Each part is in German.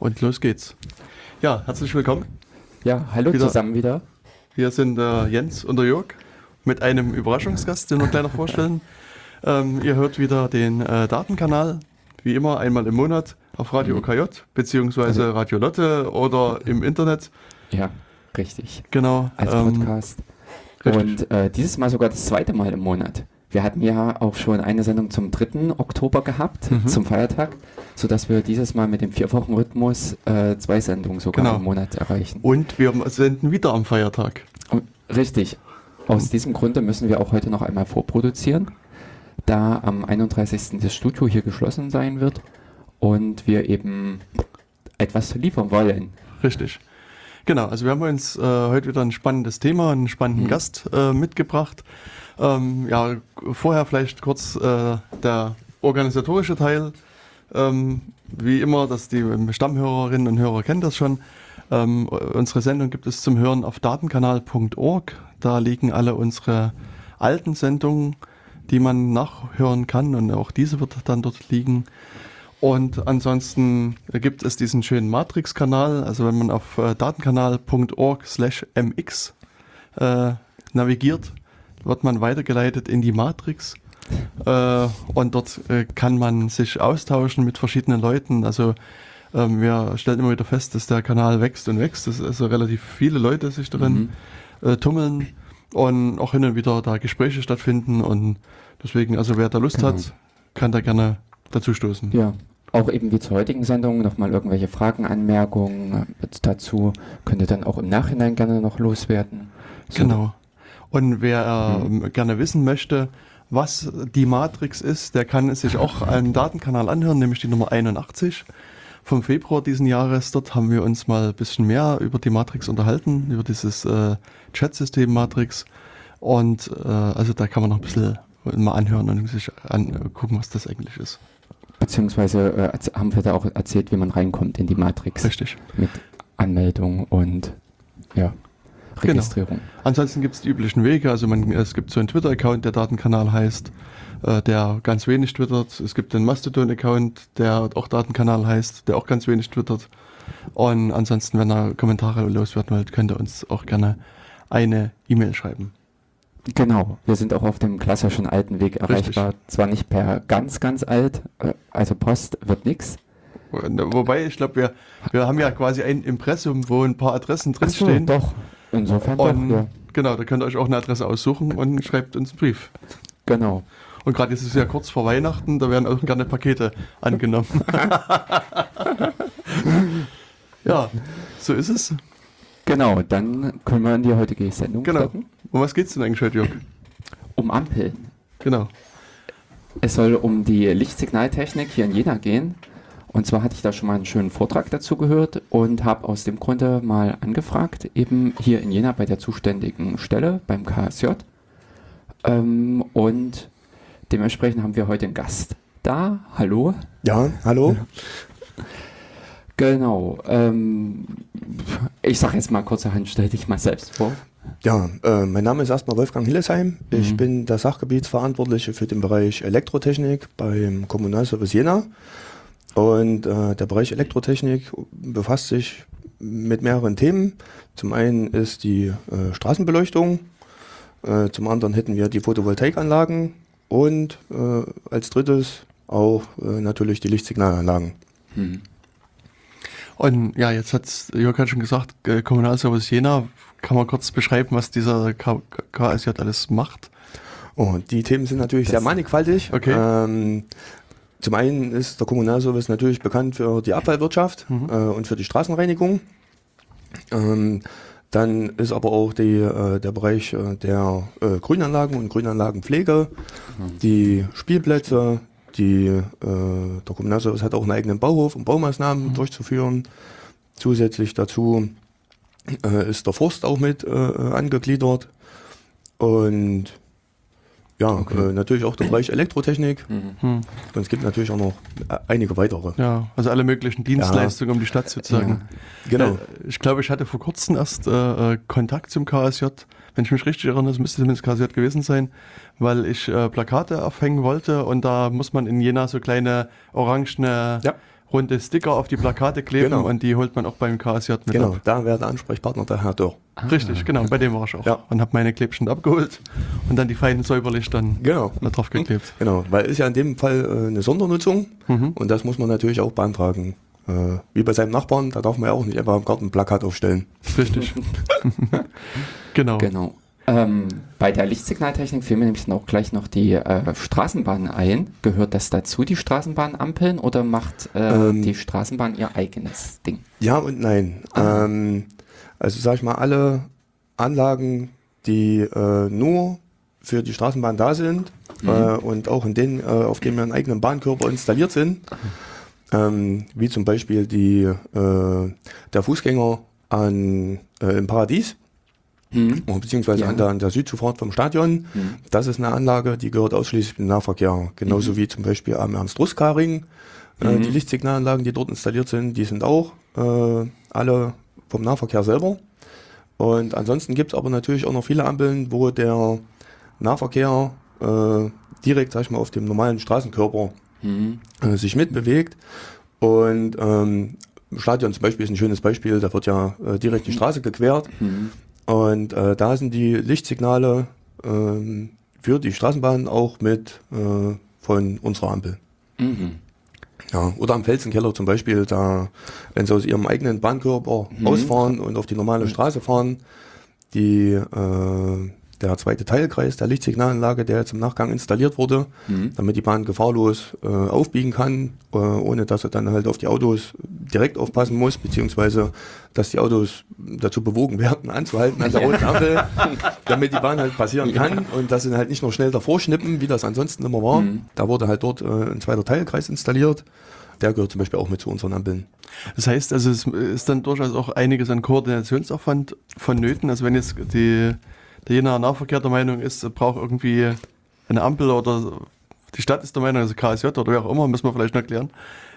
Und los geht's. Ja, herzlich willkommen. Ja, hallo Wieder- zusammen wieder. Hier sind der Jens und der Jörg mit einem Überraschungsgast, den wir gleich noch vorstellen. Ähm, ihr hört wieder den äh, Datenkanal, wie immer einmal im Monat auf Radio Mhm. OKJ, beziehungsweise Also- Radio Lotte oder im Internet. Ja, richtig. Genau. Als ähm, Podcast. richtig. Und äh, dieses Mal sogar das zweite Mal im Monat. Wir hatten ja auch schon eine Sendung zum 3. Oktober gehabt, Mhm. zum Feiertag, sodass wir dieses Mal mit dem Vier-Wochen-Rhythmus äh, zwei Sendungen sogar Genau. im Monat erreichen. Und wir senden wieder am Feiertag. Und, richtig. Aus diesem Grunde müssen wir auch heute noch einmal vorproduzieren, da am 31. das Studio hier geschlossen sein wird und wir eben etwas liefern wollen. Richtig. Genau, also wir haben uns äh, heute wieder ein spannendes Thema, einen spannenden Mhm. Gast äh, mitgebracht. Ähm, ja, vorher vielleicht kurz äh, der organisatorische Teil. Ähm, wie immer, dass die Stammhörerinnen und Hörer kennen das schon. Ähm, unsere Sendung gibt es zum Hören auf datenkanal.org. Da liegen alle unsere alten Sendungen, die man nachhören kann und auch diese wird dann dort liegen. Und ansonsten gibt es diesen schönen Matrix-Kanal. Also wenn man auf äh, datenkanal.org slash mx äh, navigiert, wird man weitergeleitet in die Matrix. Äh, und dort äh, kann man sich austauschen mit verschiedenen Leuten. Also ähm, wir stellen immer wieder fest, dass der Kanal wächst und wächst. Dass also relativ viele Leute sich darin äh, tummeln und auch hin und wieder da Gespräche stattfinden. Und deswegen, also wer da Lust Genau. hat, kann da gerne dazu stoßen. Ja, auch eben wie zur heutigen Sendung nochmal irgendwelche Fragen, Anmerkungen äh, dazu könnt ihr dann auch im Nachhinein gerne noch loswerden. So. Genau. Und wer Mhm. ähm, gerne wissen möchte, was die Matrix ist, der kann es sich auch einen Datenkanal anhören, nämlich die Nummer 81 vom Februar diesen Jahres. Dort haben wir uns mal ein bisschen mehr über die Matrix unterhalten, über dieses äh, Chat-System Matrix. Und äh, also da kann man noch ein bisschen mal anhören und sich angucken, was das eigentlich ist. Beziehungsweise äh, haben wir da auch erzählt, wie man reinkommt in die Matrix Richtig. mit Anmeldung und ja, Genau. Registrierung. Ansonsten gibt es die üblichen Wege. Also man, es gibt so einen Twitter-Account, der Datenkanal heißt, äh, der ganz wenig twittert. Es gibt einen Mastodon-Account, der auch Datenkanal heißt, der auch ganz wenig twittert. Und ansonsten, wenn ihr Kommentare loswerden wollt, könnt ihr uns auch gerne eine E-Mail schreiben. Genau, wir sind auch auf dem klassischen alten Weg erreichbar. Zwar nicht per ganz, ganz alt, äh, also Post wird nix. Wobei, ich glaube, wir, wir haben ja quasi ein Impressum, wo ein paar Adressen Ach so, drinstehen. doch. Insofern Und doch, ja. genau, da könnt ihr euch auch eine Adresse aussuchen und schreibt uns einen Brief. Genau. Und gerade jetzt ist es ja kurz vor Weihnachten, da werden auch gerne Pakete angenommen. ja, so ist es. Genau, dann können wir in die heutige Sendung Genau. starten. Um was geht's denn eigentlich heute, Jörg? Um Ampeln. Genau. Es soll um die Lichtsignaltechnik hier in Jena gehen. Und zwar hatte ich da schon mal einen schönen Vortrag dazu gehört und habe aus dem Grunde mal angefragt, eben hier in Jena bei der zuständigen Stelle beim KSJ. Ähm, und dementsprechend haben wir heute einen Gast da. Hallo. Ja, hallo. Genau. Ähm, ich sage jetzt mal kurzerhand, stell dich mal selbst vor. Ja, äh, mein Name ist erstmal Wolfgang Hillesheim. Ich Mhm. bin der Sachgebietsverantwortliche für den Bereich Elektrotechnik beim Kommunalservice Jena. Und äh, der Bereich Elektrotechnik befasst sich mit mehreren Themen. Zum einen ist die äh, Straßenbeleuchtung, äh, zum anderen hätten wir die Photovoltaikanlagen und äh, als drittes auch äh, natürlich die Lichtsignalanlagen. Hm. Und ja, jetzt hat Jörg hat schon gesagt, äh, Kommunalservice Jena. Kann man kurz beschreiben, was dieser KSJ alles macht? Und die Themen sind natürlich Das- sehr mannigfaltig. Okay. Ähm, zum einen ist der Kommunalservice natürlich bekannt für die Abfallwirtschaft Mhm. äh, und für die Straßenreinigung. Ähm, dann ist aber auch die, äh, der Bereich äh, der äh, Grünanlagen und Grünanlagenpflege, die Spielplätze, die, äh, der Kommunalservice hat auch einen eigenen Bauhof, um Baumaßnahmen durchzuführen. Zusätzlich dazu äh, ist der Forst auch mit äh, äh, angegliedert. Und ja, Okay. äh, natürlich auch der Bereich Elektrotechnik. Mhm. Hm. Und es gibt natürlich auch noch äh, einige weitere. Ja, also alle möglichen Dienstleistungen um die Stadt sozusagen. Genau. Äh, Ich glaube, ich hatte vor kurzem erst Kontakt zum KSJ. Wenn ich mich richtig erinnere, das müsste zumindest KSJ gewesen sein, weil ich äh, Plakate aufhängen wollte und da muss man in Jena so kleine orangene Ja. runde Sticker auf die Plakate kleben Genau. und die holt man auch beim KSJ mit Genau, ab. da wäre der Ansprechpartner der Herr Dörr. Richtig, genau, bei dem war ich auch. Ja. Und habe meine Klebchen abgeholt und dann die feinen säuberlich dann Genau. da drauf geklebt. Genau, weil ist ja in dem Fall äh, eine Sondernutzung Mhm. und das muss man natürlich auch beantragen. Äh, wie bei seinem Nachbarn, da darf man ja auch nicht einfach im Garten ein Plakat aufstellen. Richtig. genau. Genau. Ähm, bei der Lichtsignaltechnik fiel mir nämlich dann auch gleich noch die äh, Straßenbahn ein. Gehört das dazu, die Straßenbahnampeln, oder macht äh, Ähm. die Straßenbahn ihr eigenes Ding? Ja und nein. Ähm, also sag ich mal, alle Anlagen, die äh, nur für die Straßenbahn da sind äh, und auch in denen, äh, auf denen wir einen eigenen Bahnkörper installiert sind, ähm, wie zum Beispiel die, äh, der Fußgänger an, äh, im Paradies, Hm? Oh, beziehungsweise Ja. an, der, an der Südzufahrt vom Stadion. Hm. Das ist eine Anlage, die gehört ausschließlich dem Nahverkehr. Genauso wie zum Beispiel am Ernst-Ruska-Ring. Äh, Mhm. die Lichtsignalanlagen, die dort installiert sind, die sind auch äh, alle vom Nahverkehr selber. Und ansonsten gibt es aber natürlich auch noch viele Ampeln, wo der Nahverkehr äh, direkt, sag ich mal, auf dem normalen Straßenkörper Hm. äh, sich mitbewegt. Und ähm, im Stadion zum Beispiel ist ein schönes Beispiel, da wird ja äh, direkt die Straße gequert. Hm. Und äh, da sind die Lichtsignale ähm, für die Straßenbahn auch mit äh, von unserer Ampel. Mhm. Ja, oder am Felsenkeller zum Beispiel, da, wenn sie aus ihrem eigenen Bahnkörper Mhm. ausfahren und auf die normale Straße fahren, die, äh, der zweite Teilkreis der Lichtsignalanlage, der jetzt im Nachgang installiert wurde, Mhm. damit die Bahn gefahrlos äh, aufbiegen kann, äh, ohne dass er dann halt auf die Autos direkt aufpassen muss, beziehungsweise dass die Autos dazu bewogen werden, anzuhalten an der roten Ampel, damit die Bahn halt passieren kann und dass sie halt nicht noch schnell davor schnippen, wie das ansonsten immer war. Mhm. Da wurde halt dort äh, ein zweiter Teilkreis installiert. Der gehört zum Beispiel auch mit zu unseren Ampeln. Das heißt, also es ist dann durchaus auch einiges an Koordinationsaufwand vonnöten. Also wenn jetzt die, der Jenaer Nahverkehr der Meinung ist, er braucht irgendwie eine Ampel oder die Stadt ist der Meinung, also KSJ oder wer auch immer, müssen wir vielleicht noch klären,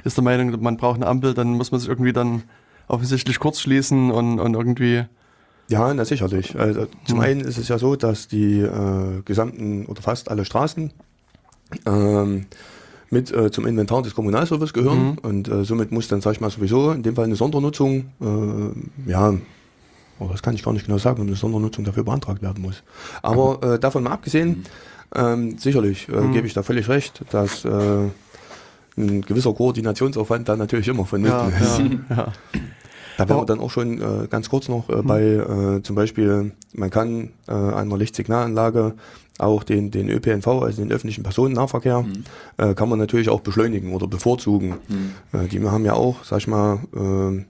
ist der Meinung, man braucht eine Ampel, dann muss man sich irgendwie dann offensichtlich kurz schließen und, und irgendwie, Ja, na sicherlich. Also zum einen ist es ja so, dass die äh, gesamten oder fast alle Straßen ähm, mit äh, zum Inventar des Kommunalservice gehören Mhm. und äh, somit muss dann, sag ich mal, sowieso in dem Fall eine Sondernutzung, äh, ja, oh, das kann ich gar nicht genau sagen, ob eine Sondernutzung dafür beantragt werden muss. Aber äh, davon mal abgesehen, ähm, sicherlich äh, Mhm. gebe ich da völlig recht, dass äh, ein gewisser Koordinationsaufwand da natürlich immer vonnöten ja, ist. ja, ja. Da wären wir dann auch schon äh, ganz kurz noch äh, bei äh, zum Beispiel, man kann äh, an einer Lichtsignalanlage auch den, den ÖPNV, also den öffentlichen Personennahverkehr, äh, kann man natürlich auch beschleunigen oder bevorzugen. Hm. Äh, die haben ja auch, sag ich mal, äh,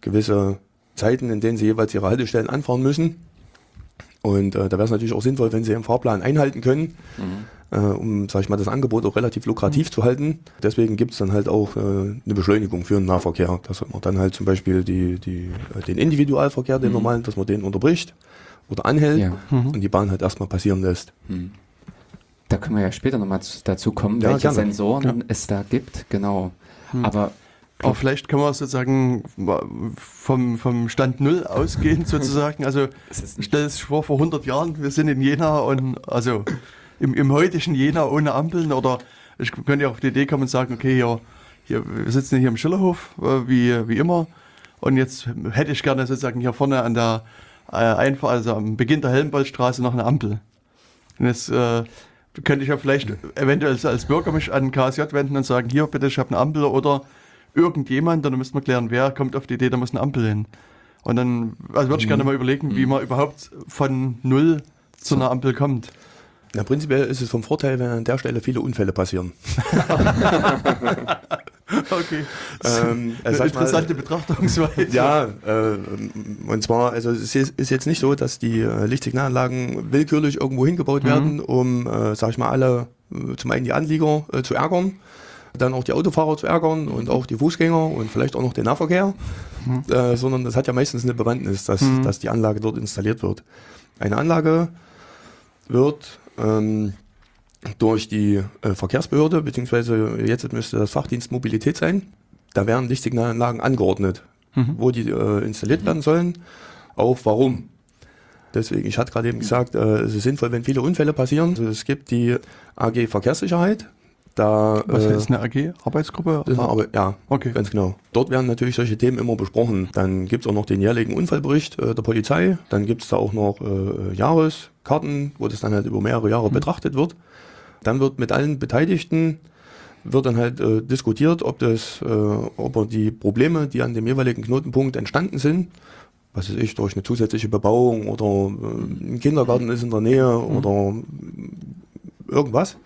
gewisse Zeiten, in denen sie jeweils ihre Haltestellen anfahren müssen. Und äh, da wäre es natürlich auch sinnvoll, wenn sie im Fahrplan einhalten können, Mhm. äh, um, sag ich mal, das Angebot auch relativ lukrativ zu halten. Deswegen gibt es dann halt auch äh, eine Beschleunigung für den Nahverkehr, dass man dann halt zum Beispiel die, die, äh, den Individualverkehr, den normalen, dass man den unterbricht oder anhält Ja. und die Bahn halt erstmal passieren lässt. Hm. Da können wir ja später nochmal dazu kommen, Ja, welche gerne. Sensoren es da gibt, genau. Aber Aber vielleicht können wir sozusagen vom, vom Stand Null ausgehen sozusagen. Also stell es vor, vor 100 Jahren, wir sind in Jena und also im, im heutigen Jena ohne Ampeln oder ich könnte ja auf die Idee kommen und sagen, okay, hier, hier wir sitzen hier im Schillerhof, äh, wie, wie immer und jetzt hätte ich gerne sozusagen hier vorne an der äh, Einfahrt, also am Beginn der Helmboldstraße noch eine Ampel. Und jetzt äh, könnte ich ja vielleicht eventuell als, als Bürger mich an KSJ wenden und sagen, hier bitte, ich habe eine Ampel oder irgendjemand, dann müssten wir klären, wer kommt auf die Idee, da muss eine Ampel hin. Und dann, also würde ich gerne mal überlegen, wie man überhaupt von null zu einer Ampel kommt. Ja, prinzipiell ist es vom Vorteil, wenn an der Stelle viele Unfälle passieren. Okay. Ähm, Eine äh, sag ich mal, interessante Betrachtungsweise. Ja, äh, und zwar, also es ist jetzt nicht so, dass die äh, Lichtsignalanlagen willkürlich irgendwo hingebaut Mhm. werden, um, äh, sag ich mal, alle äh, zum einen die Anlieger äh, zu ärgern, dann auch die Autofahrer zu ärgern und auch die Fußgänger und vielleicht auch noch den Nahverkehr, äh, sondern das hat ja meistens eine Bewandtnis, dass, Mhm. dass die Anlage dort installiert wird. Eine Anlage wird ähm, durch die äh, Verkehrsbehörde, beziehungsweise jetzt müsste das Fachdienst Mobilität sein. Da werden Lichtsignalanlagen angeordnet, Mhm. wo die äh, installiert werden sollen, auch warum. Deswegen, ich hatte gerade eben gesagt, äh, es ist sinnvoll, wenn viele Unfälle passieren. Also es gibt die AG Verkehrssicherheit, Da, Was äh, ist eine AG? Arbeitsgruppe? das Arbeit, ja, Okay. ganz genau. Dort werden natürlich solche Themen immer besprochen. Dann gibt's auch noch den jährlichen Unfallbericht äh, der Polizei. Dann gibt's da auch noch äh, Jahreskarten, wo das dann halt über mehrere Jahre betrachtet wird. Dann wird mit allen Beteiligten wird dann halt äh, diskutiert, ob das, äh, ob er die Probleme, die an dem jeweiligen Knotenpunkt entstanden sind, was weiß ich, durch eine zusätzliche Bebauung oder äh, ein Kindergarten ist in der Nähe oder irgendwas,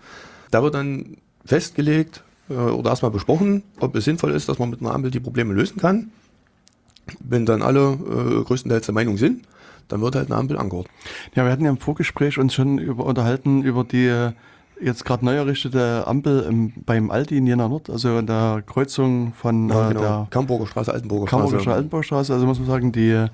da wird dann festgelegt äh, oder erstmal besprochen, ob es sinnvoll ist, dass man mit einer Ampel die Probleme lösen kann. Wenn dann alle äh, größtenteils der Meinung sind, dann wird halt eine Ampel angeordnet. Ja, wir hatten ja im Vorgespräch uns schon über, unterhalten über die äh, jetzt gerade neu errichtete Ampel im, beim Aldi in Jena Nord, also an der Kreuzung von Ja, äh, genau. der Kamburger Straße, Altenburger Kamburger Straße. Straße. Also muss man sagen, die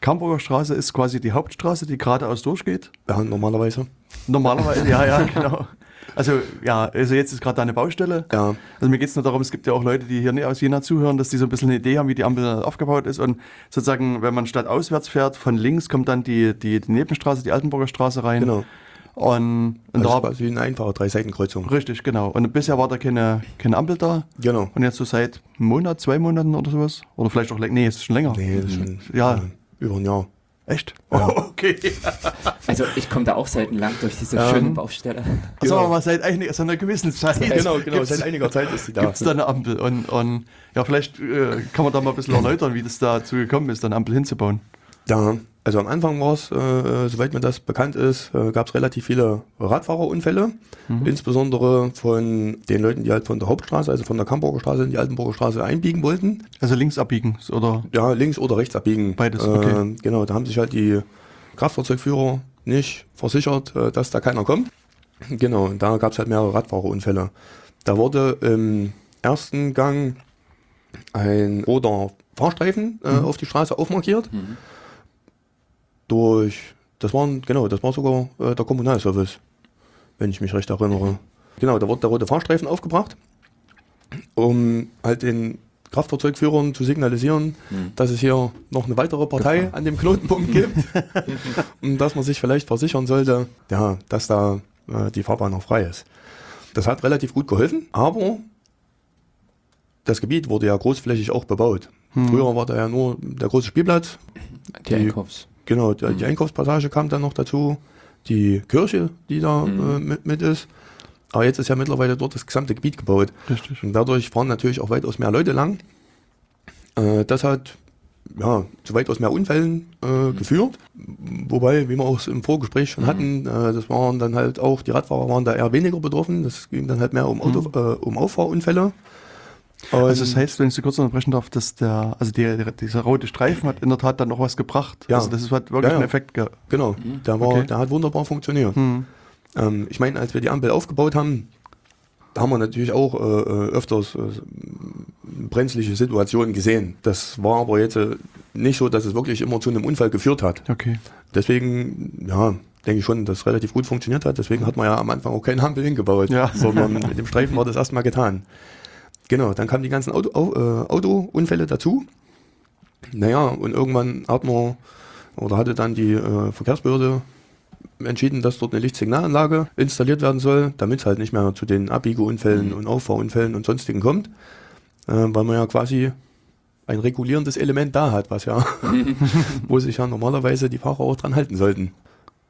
Kamburger Straße ist quasi die Hauptstraße, die geradeaus durchgeht. Ja, normalerweise. Normalerweise, ja, ja, genau. Also ja, also jetzt ist gerade da eine Baustelle. Ja, Also mir geht es nur darum, es gibt ja auch Leute, die hier aus Jena zuhören, dass die so ein bisschen eine Idee haben, wie die Ampel aufgebaut ist. Und sozusagen, wenn man statt auswärts fährt, von links kommt dann die, die, die Nebenstraße, die Altenburger Straße rein. genau. Und, und Also da, quasi eine einfache Drei-Seitenkreuzung. richtig, genau. Und bisher war da keine, keine Ampel da. Genau. Und jetzt so seit einem Monat, zwei Monaten oder sowas. Oder vielleicht auch länger. Nee, ist schon länger. Nee, ist schon Ja. über ein Jahr. Echt? Ja. Oh, okay. Also ich komme da auch selten lang durch diese Ähm, schöne Baustelle. Also Sagen wir mal, seit einiger, so einer gewissen Zeit. Genau, genau. Seit einiger Zeit ist sie da. Gibt es da eine Ampel? Und, und ja, vielleicht äh, kann man da mal ein bisschen erläutern, wie das dazu gekommen ist, eine Ampel hinzubauen. Ja, also am Anfang war es, äh, soweit mir das bekannt ist, äh, gab es relativ viele Radfahrerunfälle, insbesondere von den Leuten, die halt von der Hauptstraße, also von der Kamburger Straße in die Altenburger Straße einbiegen wollten. Also links abbiegen, oder? Ja, links oder rechts abbiegen. Beides, Äh, okay. Genau, da haben sich halt die Kraftfahrzeugführer nicht versichert, äh, dass da keiner kommt. Genau, und da gab es halt mehrere Radfahrerunfälle. Da wurde im ersten Gang ein roter Fahrstreifen äh, auf die Straße aufmarkiert. Durch, das waren, genau, das war sogar äh, der Kommunalservice, wenn ich mich recht erinnere. Genau, da wurde der rote Fahrstreifen aufgebracht, um halt den Kraftfahrzeugführern zu signalisieren, dass es hier noch eine weitere Partei an dem Knotenpunkt gibt und dass man sich vielleicht versichern sollte, ja, dass da äh, die Fahrbahn noch frei ist. Das hat relativ gut geholfen, aber das Gebiet wurde ja großflächig auch bebaut. Früher war da ja nur der große Spielplatz, Die Einkaufs. Genau, die, die Einkaufspassage kam dann noch dazu, die Kirche, die da äh, mit, mit ist. Aber jetzt ist ja mittlerweile dort das gesamte Gebiet gebaut. Richtig. Und dadurch fahren natürlich auch weitaus mehr Leute lang. Äh, das hat ja, zu weitaus mehr Unfällen äh, geführt. Wobei, wie wir auch im Vorgespräch schon hatten, äh, das waren dann halt auch, die Radfahrer waren da eher weniger betroffen. Das ging dann halt mehr um, Auto, äh, um Auffahrunfälle. Und, Also das heißt, wenn ich Sie kurz unterbrechen darf, dass der, also die, der, dieser rote Streifen hat in der Tat dann noch was gebracht. Ja. Also das hat wirklich Ja, ja. einen Effekt gehabt. genau, der, war, Okay. der hat wunderbar funktioniert. Hm. Ähm, ich meine, als wir die Ampel aufgebaut haben, da haben wir natürlich auch äh, äh, öfters äh, brenzliche Situationen gesehen. Das war aber jetzt äh, nicht so, dass es wirklich immer zu einem Unfall geführt hat. Okay. Deswegen, ja, denke ich schon, dass es relativ gut funktioniert hat. Deswegen hat man ja am Anfang auch keine Ampel hingebaut, Ja. sondern mit dem Streifen war das erstmal getan. Genau, dann kamen die ganzen Auto, Au- äh, Autounfälle dazu. Naja, und irgendwann hat man oder hatte dann die äh, Verkehrsbehörde entschieden, dass dort eine Lichtsignalanlage installiert werden soll, damit es halt nicht mehr zu den Abbiegeunfällen und Auffahrunfällen und sonstigen kommt, äh, weil man ja quasi ein regulierendes Element da hat, was ja, wo sich ja normalerweise die Fahrer auch dran halten sollten.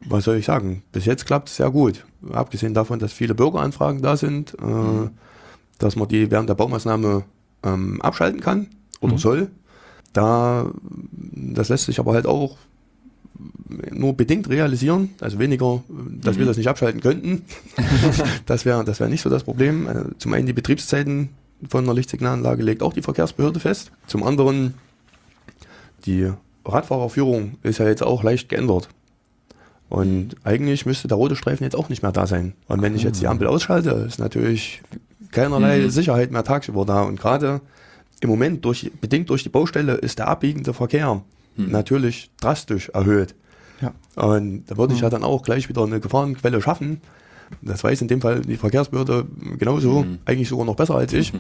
Was soll ich sagen? Bis jetzt klappt es sehr gut. Abgesehen davon, dass viele Bürgeranfragen da sind, äh, dass man die während der Baumaßnahme ähm, abschalten kann oder soll. Da, das lässt sich aber halt auch nur bedingt realisieren, also weniger, dass wir das nicht abschalten könnten. das wäre das wär nicht so das Problem. Äh, Zum einen die Betriebszeiten von einer Lichtsignalanlage legt auch die Verkehrsbehörde fest. Zum anderen die Radfahrerführung ist ja jetzt auch leicht geändert. Und eigentlich müsste der rote Streifen jetzt auch nicht mehr da sein. Und wenn ich jetzt die Ampel ausschalte, ist natürlich keinerlei Sicherheit mehr tagsüber da. Und gerade im Moment, durch, bedingt durch die Baustelle, ist der abbiegende Verkehr natürlich drastisch erhöht. Ja. Und da würde ich ja dann auch gleich wieder eine Gefahrenquelle schaffen. Das weiß in dem Fall die Verkehrsbehörde genauso, eigentlich sogar noch besser als ich.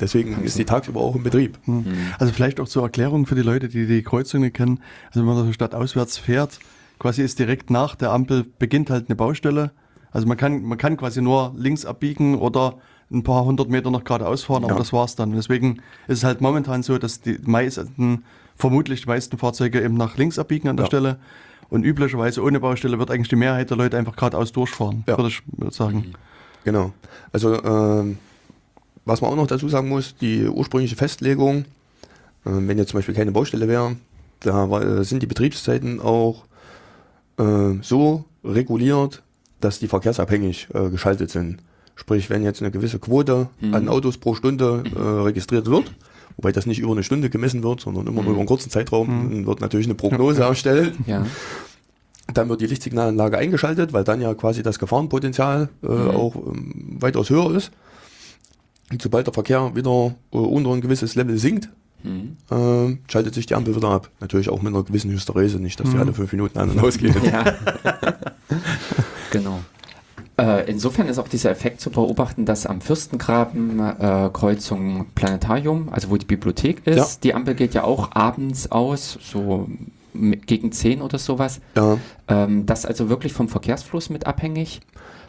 Deswegen ist die tagsüber auch im Betrieb. Hm. Also vielleicht auch zur Erklärung für die Leute, die die Kreuzung nicht kennen. Also wenn man so stadtauswärts fährt, quasi ist direkt nach der Ampel beginnt halt eine Baustelle. Also man kann, man kann quasi nur links abbiegen oder ein paar hundert Meter noch geradeaus fahren, aber Ja. das war's dann. Und deswegen ist es halt momentan so, dass die meisten, vermutlich die meisten Fahrzeuge eben nach links abbiegen an der Ja. Stelle. Und üblicherweise ohne Baustelle wird eigentlich die Mehrheit der Leute einfach geradeaus durchfahren, Ja. würde ich sagen. Genau. Also ähm, was man auch noch dazu sagen muss, die ursprüngliche Festlegung, äh, wenn jetzt zum Beispiel keine Baustelle wäre, da war, äh, sind die Betriebszeiten auch äh, so reguliert, dass die verkehrsabhängig äh, geschaltet sind. Sprich, wenn jetzt eine gewisse Quote Mhm. an Autos pro Stunde äh, registriert wird, wobei das nicht über eine Stunde gemessen wird, sondern immer nur über einen kurzen Zeitraum, dann wird natürlich eine Prognose erstellt. Ja. Dann wird die Lichtsignalanlage eingeschaltet, weil dann ja quasi das Gefahrenpotenzial äh, auch ähm, weitaus höher ist. Und sobald der Verkehr wieder äh, unter ein gewisses Level sinkt, Mhm. äh, schaltet sich die Ampel wieder ab. Natürlich auch mit einer gewissen Hysterese, nicht, dass die alle fünf Minuten an und ausgehen. Ja. genau. Äh, insofern ist auch dieser Effekt zu beobachten, dass am Fürstengraben äh, Kreuzung Planetarium, also wo die Bibliothek ist, Ja. die Ampel geht ja auch abends aus, so gegen 10 oder sowas. Ja, Ähm, das ist also wirklich vom Verkehrsfluss mit abhängig,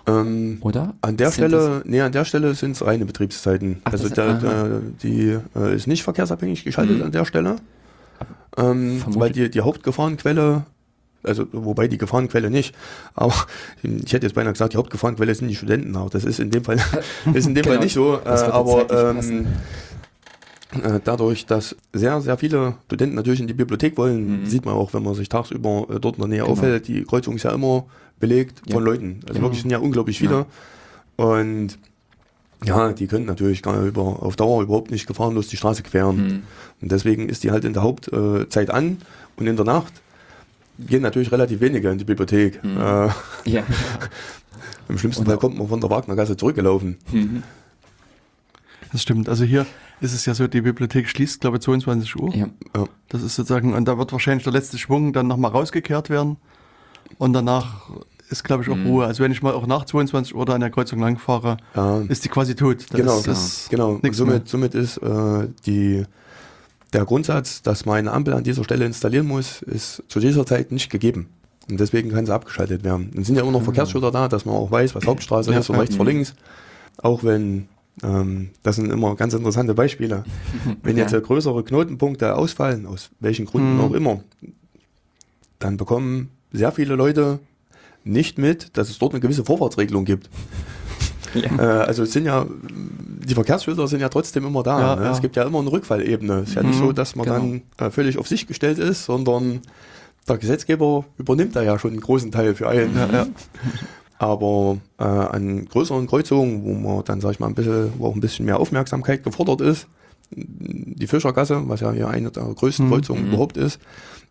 ähm, oder? an der Sind Stelle, nee, an der Stelle sind es reine Betriebszeiten. Ach, also aha. der, die äh, ist nicht verkehrsabhängig geschaltet Mhm. an der Stelle. Ähm, weil die, die Hauptgefahrenquelle, also wobei die Gefahrenquelle nicht, aber ich hätte jetzt beinahe gesagt, die Hauptgefahrenquelle sind die Studenten, aber das ist in dem Fall, ist in dem Genau, Fall nicht so. Äh, aber zeitlich ähm, äh, dadurch, dass sehr, sehr viele Studenten natürlich in die Bibliothek wollen, Mhm. sieht man auch, wenn man sich tagsüber äh, dort in der Nähe Genau. aufhält, die Kreuzung ist ja immer belegt Ja. von Leuten. Also Genau. wirklich sind ja unglaublich viele. Und ja, die können natürlich gar über, auf Dauer überhaupt nicht gefahrenlos die Straße queren. Mhm. Und deswegen ist die halt in der Hauptzeit Zeit an und in der Nacht gehen natürlich relativ wenige in die Bibliothek. Mhm. Äh, Ja. Im schlimmsten Fall kommt man von der Wagnergasse zurückgelaufen. Mhm. Das stimmt. Also hier ist es ja so, die Bibliothek schließt, glaube ich, 22 Uhr. ja. Das ist sozusagen, und da wird wahrscheinlich der letzte Schwung dann nochmal rausgekehrt werden. Und danach ist, glaube ich, auch Mhm. Ruhe. Also wenn ich mal auch nach 22 Uhr da an der Kreuzung lang fahre, Ja, ist die quasi tot. Da Genau, ist, ist genau. Und mehr. somit, somit ist äh, die, der Grundsatz, dass man eine Ampel an dieser Stelle installieren muss, ist zu dieser Zeit nicht gegeben. Und deswegen kann sie abgeschaltet werden. Dann sind ja immer noch Verkehrsschilder da, dass man auch weiß, was Hauptstraße Ja, ist und rechts vor links. Auch wenn, ähm, das sind immer ganz interessante Beispiele. Wenn jetzt Ja. größere Knotenpunkte ausfallen, aus welchen Gründen Mhm. auch immer, dann bekommen sehr viele Leute nicht mit, dass es dort eine gewisse Vorfahrtsregelung gibt. Ja. Äh, also es sind ja, die Verkehrsschilder sind ja trotzdem immer da. Ja, ne? ja. Es gibt ja immer eine Rückfallebene. Es ist ja nicht Mhm, so, dass man genau. dann äh, völlig auf sich gestellt ist, sondern der Gesetzgeber übernimmt da ja schon einen großen Teil für einen. Ja, ja. Aber äh, an größeren Kreuzungen, wo man dann, sag ich mal, ein bisschen, wo auch ein bisschen mehr Aufmerksamkeit gefordert ist, die Fischergasse, was ja hier eine der größten Mhm. Kreuzungen Mhm. überhaupt ist,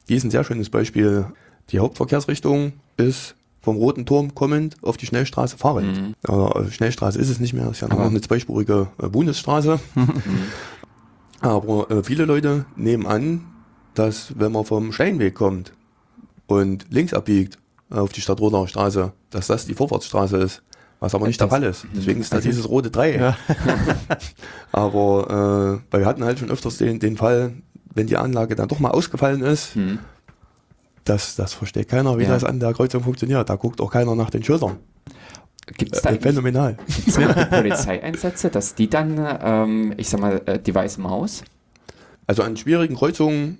die ist ein sehr schönes Beispiel. Die Hauptverkehrsrichtung ist vom Roten Turm kommend auf die Schnellstraße fahrend. Mhm. Aber Schnellstraße ist es nicht mehr, ist ja nur noch eine zweispurige äh, Bundesstraße. Aber äh, viele Leute nehmen an, dass wenn man vom Steinweg kommt und links abbiegt äh, auf die Stadtrodauer Straße, dass das die Vorfahrtsstraße ist. Was aber nicht Das- der Fall ist. Deswegen ist da Also- dieses rote Dreieck. Ja. Aber äh, weil wir hatten halt schon öfters den, den Fall, wenn die Anlage dann doch mal ausgefallen ist, Mhm. Das, das versteht keiner, wie Ja. das an der Kreuzung funktioniert. Da guckt auch keiner nach den Schildern. Gibt es da Äh, phänomenal. gibt's Polizeieinsätze, dass die dann, ähm, ich sag mal, äh, die weiße Maus? Also an schwierigen Kreuzungen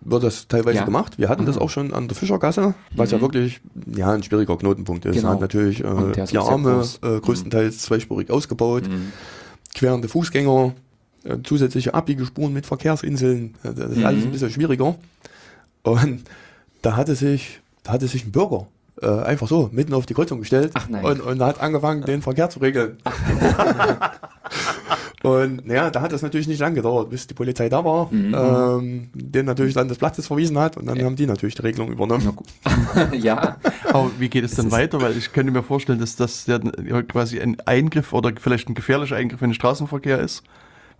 wird das teilweise Ja. gemacht. Wir hatten das Mhm. auch schon an der Fischergasse, was ja Mhm. wirklich ja, ein schwieriger Knotenpunkt ist. Genau. Hat natürlich äh, vier Arme, äh, größtenteils zweispurig ausgebaut, Mhm. querende Fußgänger, äh, zusätzliche Abbiegespuren mit Verkehrsinseln. Äh, Das ist Mhm. alles ein bisschen schwieriger. Und da hatte sich, da hatte sich ein Bürger äh, einfach so mitten auf die Kreuzung gestellt und, und hat angefangen, den Verkehr zu regeln. und naja, da hat es natürlich nicht lang gedauert, bis die Polizei da war, Mhm. ähm, den natürlich dann des Platzes verwiesen hat und dann haben die natürlich die Regelung übernommen. ja, Aber wie geht es dann weiter? Weil ich könnte mir vorstellen, dass das ja quasi ein Eingriff oder vielleicht ein gefährlicher Eingriff in den Straßenverkehr ist,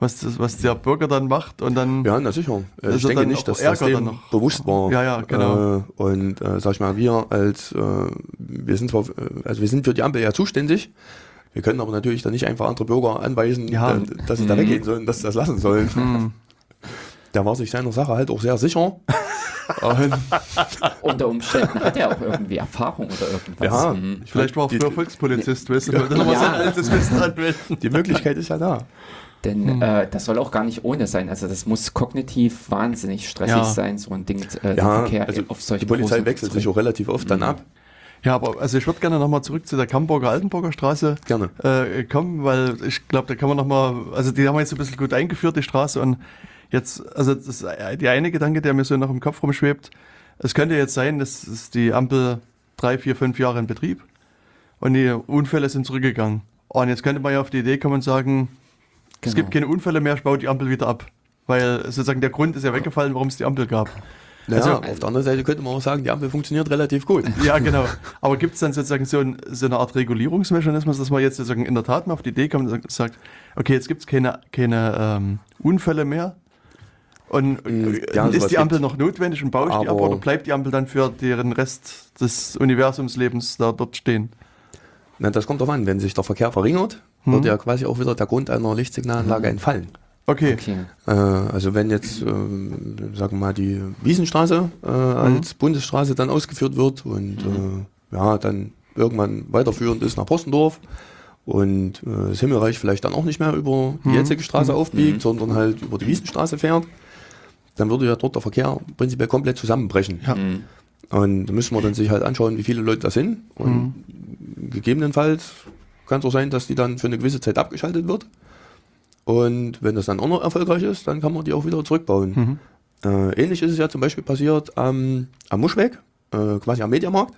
was, das, was der Bürger dann macht und dann. Ja, na sicher. Das Ich ist denke nicht, dass das Ärger dann dem noch. bewusst war. Ja, ja, genau. Äh, und äh, sag ich mal, wir als, äh, wir sind zwar, äh, also wir sind für die Ampel ja zuständig, wir können aber natürlich dann nicht einfach andere Bürger anweisen, Ja. äh, dass sie da Mhm. weggehen sollen, dass sie das lassen sollen. Hm. Der war sich seiner Sache halt auch sehr sicher. Unter Umständen hat er auch irgendwie Erfahrung oder irgendwas. ja, Mhm. ich Vielleicht war er die, früher Volkspolizist, weißt du, Ja. sein altes Wissen anwenden. die Möglichkeit ist ja da. Denn äh, das soll auch gar nicht ohne sein. Also das muss kognitiv wahnsinnig stressig Ja. sein, so ein Ding, äh, Ja, Verkehr also auf solche die Polizei wechselt sich auch relativ oft dann ab. Ja, aber also ich würde gerne nochmal zurück zu der Kamburger Altenburger Straße Gerne. äh, kommen, weil ich glaube, da kann man nochmal, also die haben wir jetzt ein bisschen gut eingeführt, die Straße und jetzt, also das, der eine Gedanke, der mir so noch im Kopf rumschwebt, es könnte jetzt sein, dass ist die Ampel drei, vier, fünf Jahre in Betrieb und die Unfälle sind zurückgegangen. Und jetzt könnte man ja auf die Idee kommen und sagen, es Genau. gibt keine Unfälle mehr, ich baue die Ampel wieder ab. Weil sozusagen der Grund ist ja weggefallen, warum es die Ampel gab. Ja, Also- auf der anderen Seite könnte man auch sagen, die Ampel funktioniert relativ gut. Ja, genau. Aber gibt es dann sozusagen so, ein, so eine Art Regulierungsmechanismus, dass man jetzt sozusagen in der Tat mal auf die Idee kommt und sagt, okay, jetzt gibt es keine, keine ähm, Unfälle mehr. Und Mm, ja, ist die Ampel noch notwendig und baue ich die ab oder bleibt die Ampel dann für deren Rest des Universumslebens da dort stehen? Na, das kommt drauf an, wenn sich der Verkehr verringert, wird ja quasi auch wieder der Grund einer Lichtsignalanlage entfallen. Okay. Okay. Äh, also wenn jetzt, ähm, sagen wir mal, die Wiesenstraße äh, als Bundesstraße dann ausgeführt wird und äh, ja, dann irgendwann weiterführend ist nach Postendorf und äh, das Himmelreich vielleicht dann auch nicht mehr über die jetzige Straße aufbiegt, sondern halt über die Wiesenstraße fährt, dann würde ja dort der Verkehr prinzipiell komplett zusammenbrechen. Ja. Mhm. Und da müssen wir dann sich halt anschauen, wie viele Leute das sind. Und gegebenenfalls kann es auch sein, dass die dann für eine gewisse Zeit abgeschaltet wird. Und wenn das dann auch noch erfolgreich ist, dann kann man die auch wieder zurückbauen. Äh, ähnlich ist es ja zum Beispiel passiert am, am Muschweg, äh, quasi am Mediamarkt.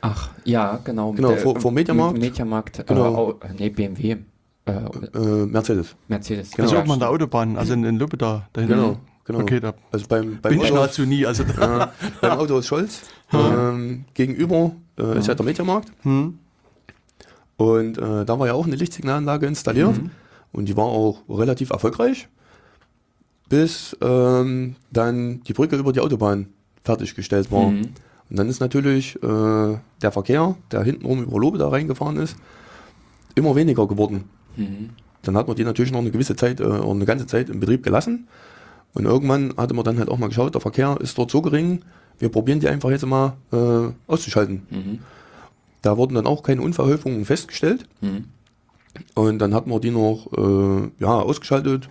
Ach, ja, genau. Genau, vor- vor Mediamarkt. Mediamarkt, Genau. Äh, nee, BMW. Äh, Äh, Mercedes. Mercedes. Genau. Also Ja, oben an der Autobahn, also in, in Luppe da, da hinten. Genau, genau. Okay, da Also beim, beim, bin ich Auto, nahezu nie. Also da, äh, beim Autohaus Scholz ähm, gegenüber äh, ist ja der Mediamarkt. hm, Und äh, da war ja auch eine Lichtsignalanlage installiert und die war auch relativ erfolgreich, bis ähm, dann die Brücke über die Autobahn fertiggestellt war. Mhm. Und dann ist natürlich äh, der Verkehr, der hintenrum über Lobe da reingefahren ist, immer weniger geworden. Mhm. Dann hat man die natürlich noch eine gewisse Zeit äh, oder eine ganze Zeit in Betrieb gelassen. Und irgendwann hatte man dann halt auch mal geschaut, der Verkehr ist dort so gering, wir probieren die einfach jetzt mal äh, auszuschalten. Mhm. Da wurden dann auch keine Unverhäufungen festgestellt. Mhm. Und dann hat man die noch äh, ja, ausgeschaltet,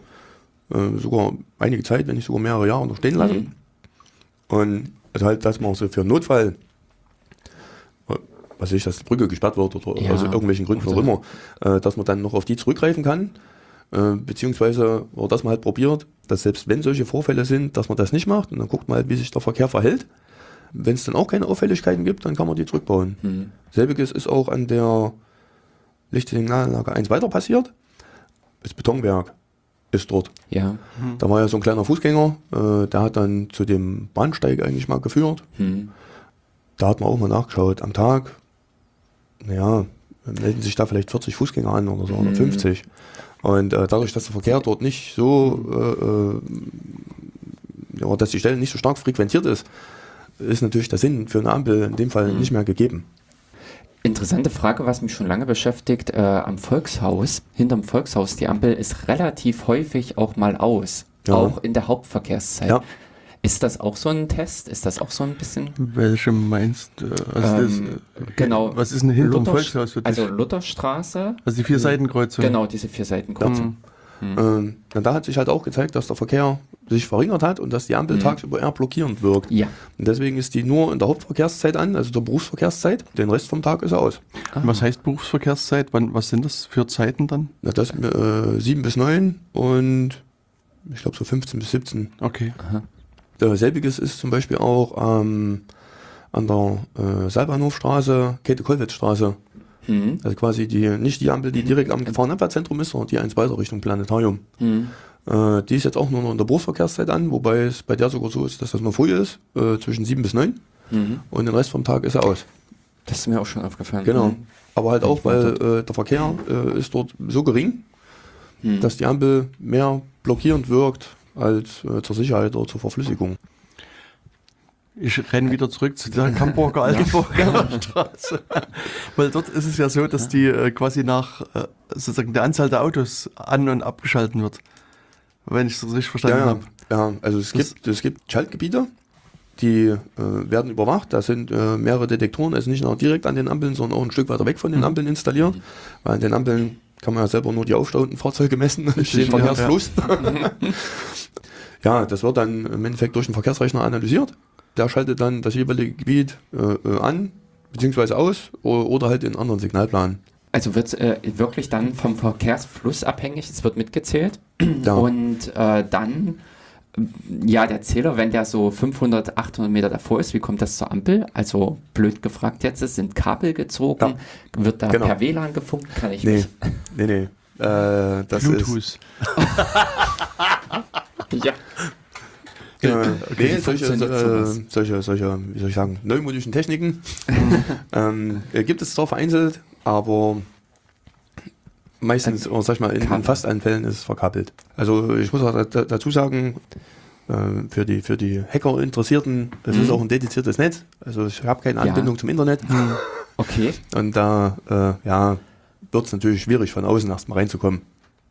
äh, sogar einige Zeit, wenn nicht sogar mehrere Jahre noch stehen lassen. Und also halt, dass man so für einen Notfall, äh, was weiß ich, dass die Brücke gesperrt wird oder Ja. aus irgendwelchen Gründen auch immer, äh, dass man dann noch auf die zurückgreifen kann. Äh, beziehungsweise, oder dass man halt probiert, dass selbst wenn solche Vorfälle sind, dass man das nicht macht und dann guckt man halt, wie sich der Verkehr verhält. Wenn es dann auch keine Auffälligkeiten gibt, dann kann man die zurückbauen. Mhm. Selbiges ist auch an der Lichtsignalanlage 1 weiter passiert. Das Betonwerk ist dort. Ja. Da war ja so ein kleiner Fußgänger, äh, der hat dann zu dem Bahnsteig eigentlich mal geführt. Mhm. Da hat man auch mal nachgeschaut. Am Tag, naja, melden sich da vielleicht 40 Fußgänger an oder so, oder Mhm. 50. Und äh, dadurch, dass der Verkehr dort nicht so, äh, äh, ja, dass die Stelle nicht so stark frequentiert ist, ist natürlich der Sinn für eine Ampel in dem Fall nicht mehr gegeben. Interessante Frage, was mich schon lange beschäftigt, äh, am Volkshaus, hinterm Volkshaus, die Ampel ist relativ häufig auch mal aus, Ja. auch in der Hauptverkehrszeit. Ja. Ist das auch so ein Test? Ist das auch so ein bisschen? welche meinst du? Also das, Ähm, äh, genau. Was ist denn hinterm Luther- Volkshaus für dich? Also Lutherstraße, also die vier Seitenkreuzung. genau, diese vier Seitenkreuzung. Hm. Ähm, da hat sich halt auch gezeigt, dass der Verkehr sich verringert hat und dass die Ampel tagsüber eher blockierend wirkt. Ja. Und deswegen ist die nur in der Hauptverkehrszeit an, also der Berufsverkehrszeit. Den Rest vom Tag ist er aus. Was heißt Berufsverkehrszeit? Wann, was sind das für Zeiten dann? Na, das äh, 7 bis 9 und ich glaube so 15 bis 17. Okay. Äh, selbiges ist zum Beispiel auch ähm, an der äh, Saalbahnhofstraße, Käthe-Kollwitz-Straße. Mhm. Also quasi die, nicht die Ampel, die direkt am Gefahrenabwehrzentrum ist, sondern die eins weiter Richtung Planetarium. Mhm. Äh, die ist jetzt auch nur noch in der Berufsverkehrszeit an, wobei es bei der sogar so ist, dass das noch früh ist, äh, zwischen 7 bis 9 Mhm. und den Rest vom Tag ist er aus. Das ist mir auch schon aufgefallen. Genau. Mhm. Aber halt auch, weil äh, der Verkehr äh, ist dort so gering, Mhm. dass die Ampel mehr blockierend wirkt als äh, zur Sicherheit oder zur Verflüssigung. Ich renne wieder zurück zu der Kamburger Altenburger Straße. Weil dort ist es ja so, dass die äh, quasi nach äh, sozusagen der Anzahl der Autos an- und abgeschalten wird. Wenn ich das richtig verstanden Ja, ja. habe. Ja, also es Das- gibt, es gibt Schaltgebiete, die äh, werden überwacht. Da sind äh, mehrere Detektoren, also nicht nur direkt an den Ampeln, sondern auch ein Stück weiter weg von den Ampeln installiert. Weil an den Ampeln kann man ja selber nur die aufstauenden Fahrzeuge messen, nicht den Richtig, ja, Verkehrsfluss. ja, das wird dann im Endeffekt durch den Verkehrsrechner analysiert. Der schaltet dann das jeweilige Gebiet äh, äh, an, beziehungsweise aus o- oder halt in anderen Signalplan. Also wird es äh, wirklich dann vom Verkehrsfluss abhängig, es wird mitgezählt Ja. und äh, dann, ja, der Zähler, wenn der so 500, 800 Meter davor ist, wie kommt das zur Ampel? Also blöd gefragt jetzt, es sind Kabel gezogen, wird da Genau. per WLAN gefunkt, kann ich Nee, nicht. nee, nee. Äh, das ist, Bluetooth. Ja. Äh, nee, solche, äh, solche, solche, wie soll ich sagen, neumodischen Techniken ähm, äh, gibt es zwar vereinzelt, aber meistens, oder sag ich mal, in, in fast allen Fällen ist es verkabelt. Also ich muss auch da, da- dazu sagen, für die, für die Hacker-Interessierten, es Mhm. ist auch ein dediziertes Netz. Also ich habe keine Ja. Anbindung zum Internet Okay, und da äh, ja, wird es natürlich schwierig, von außen erstmal reinzukommen.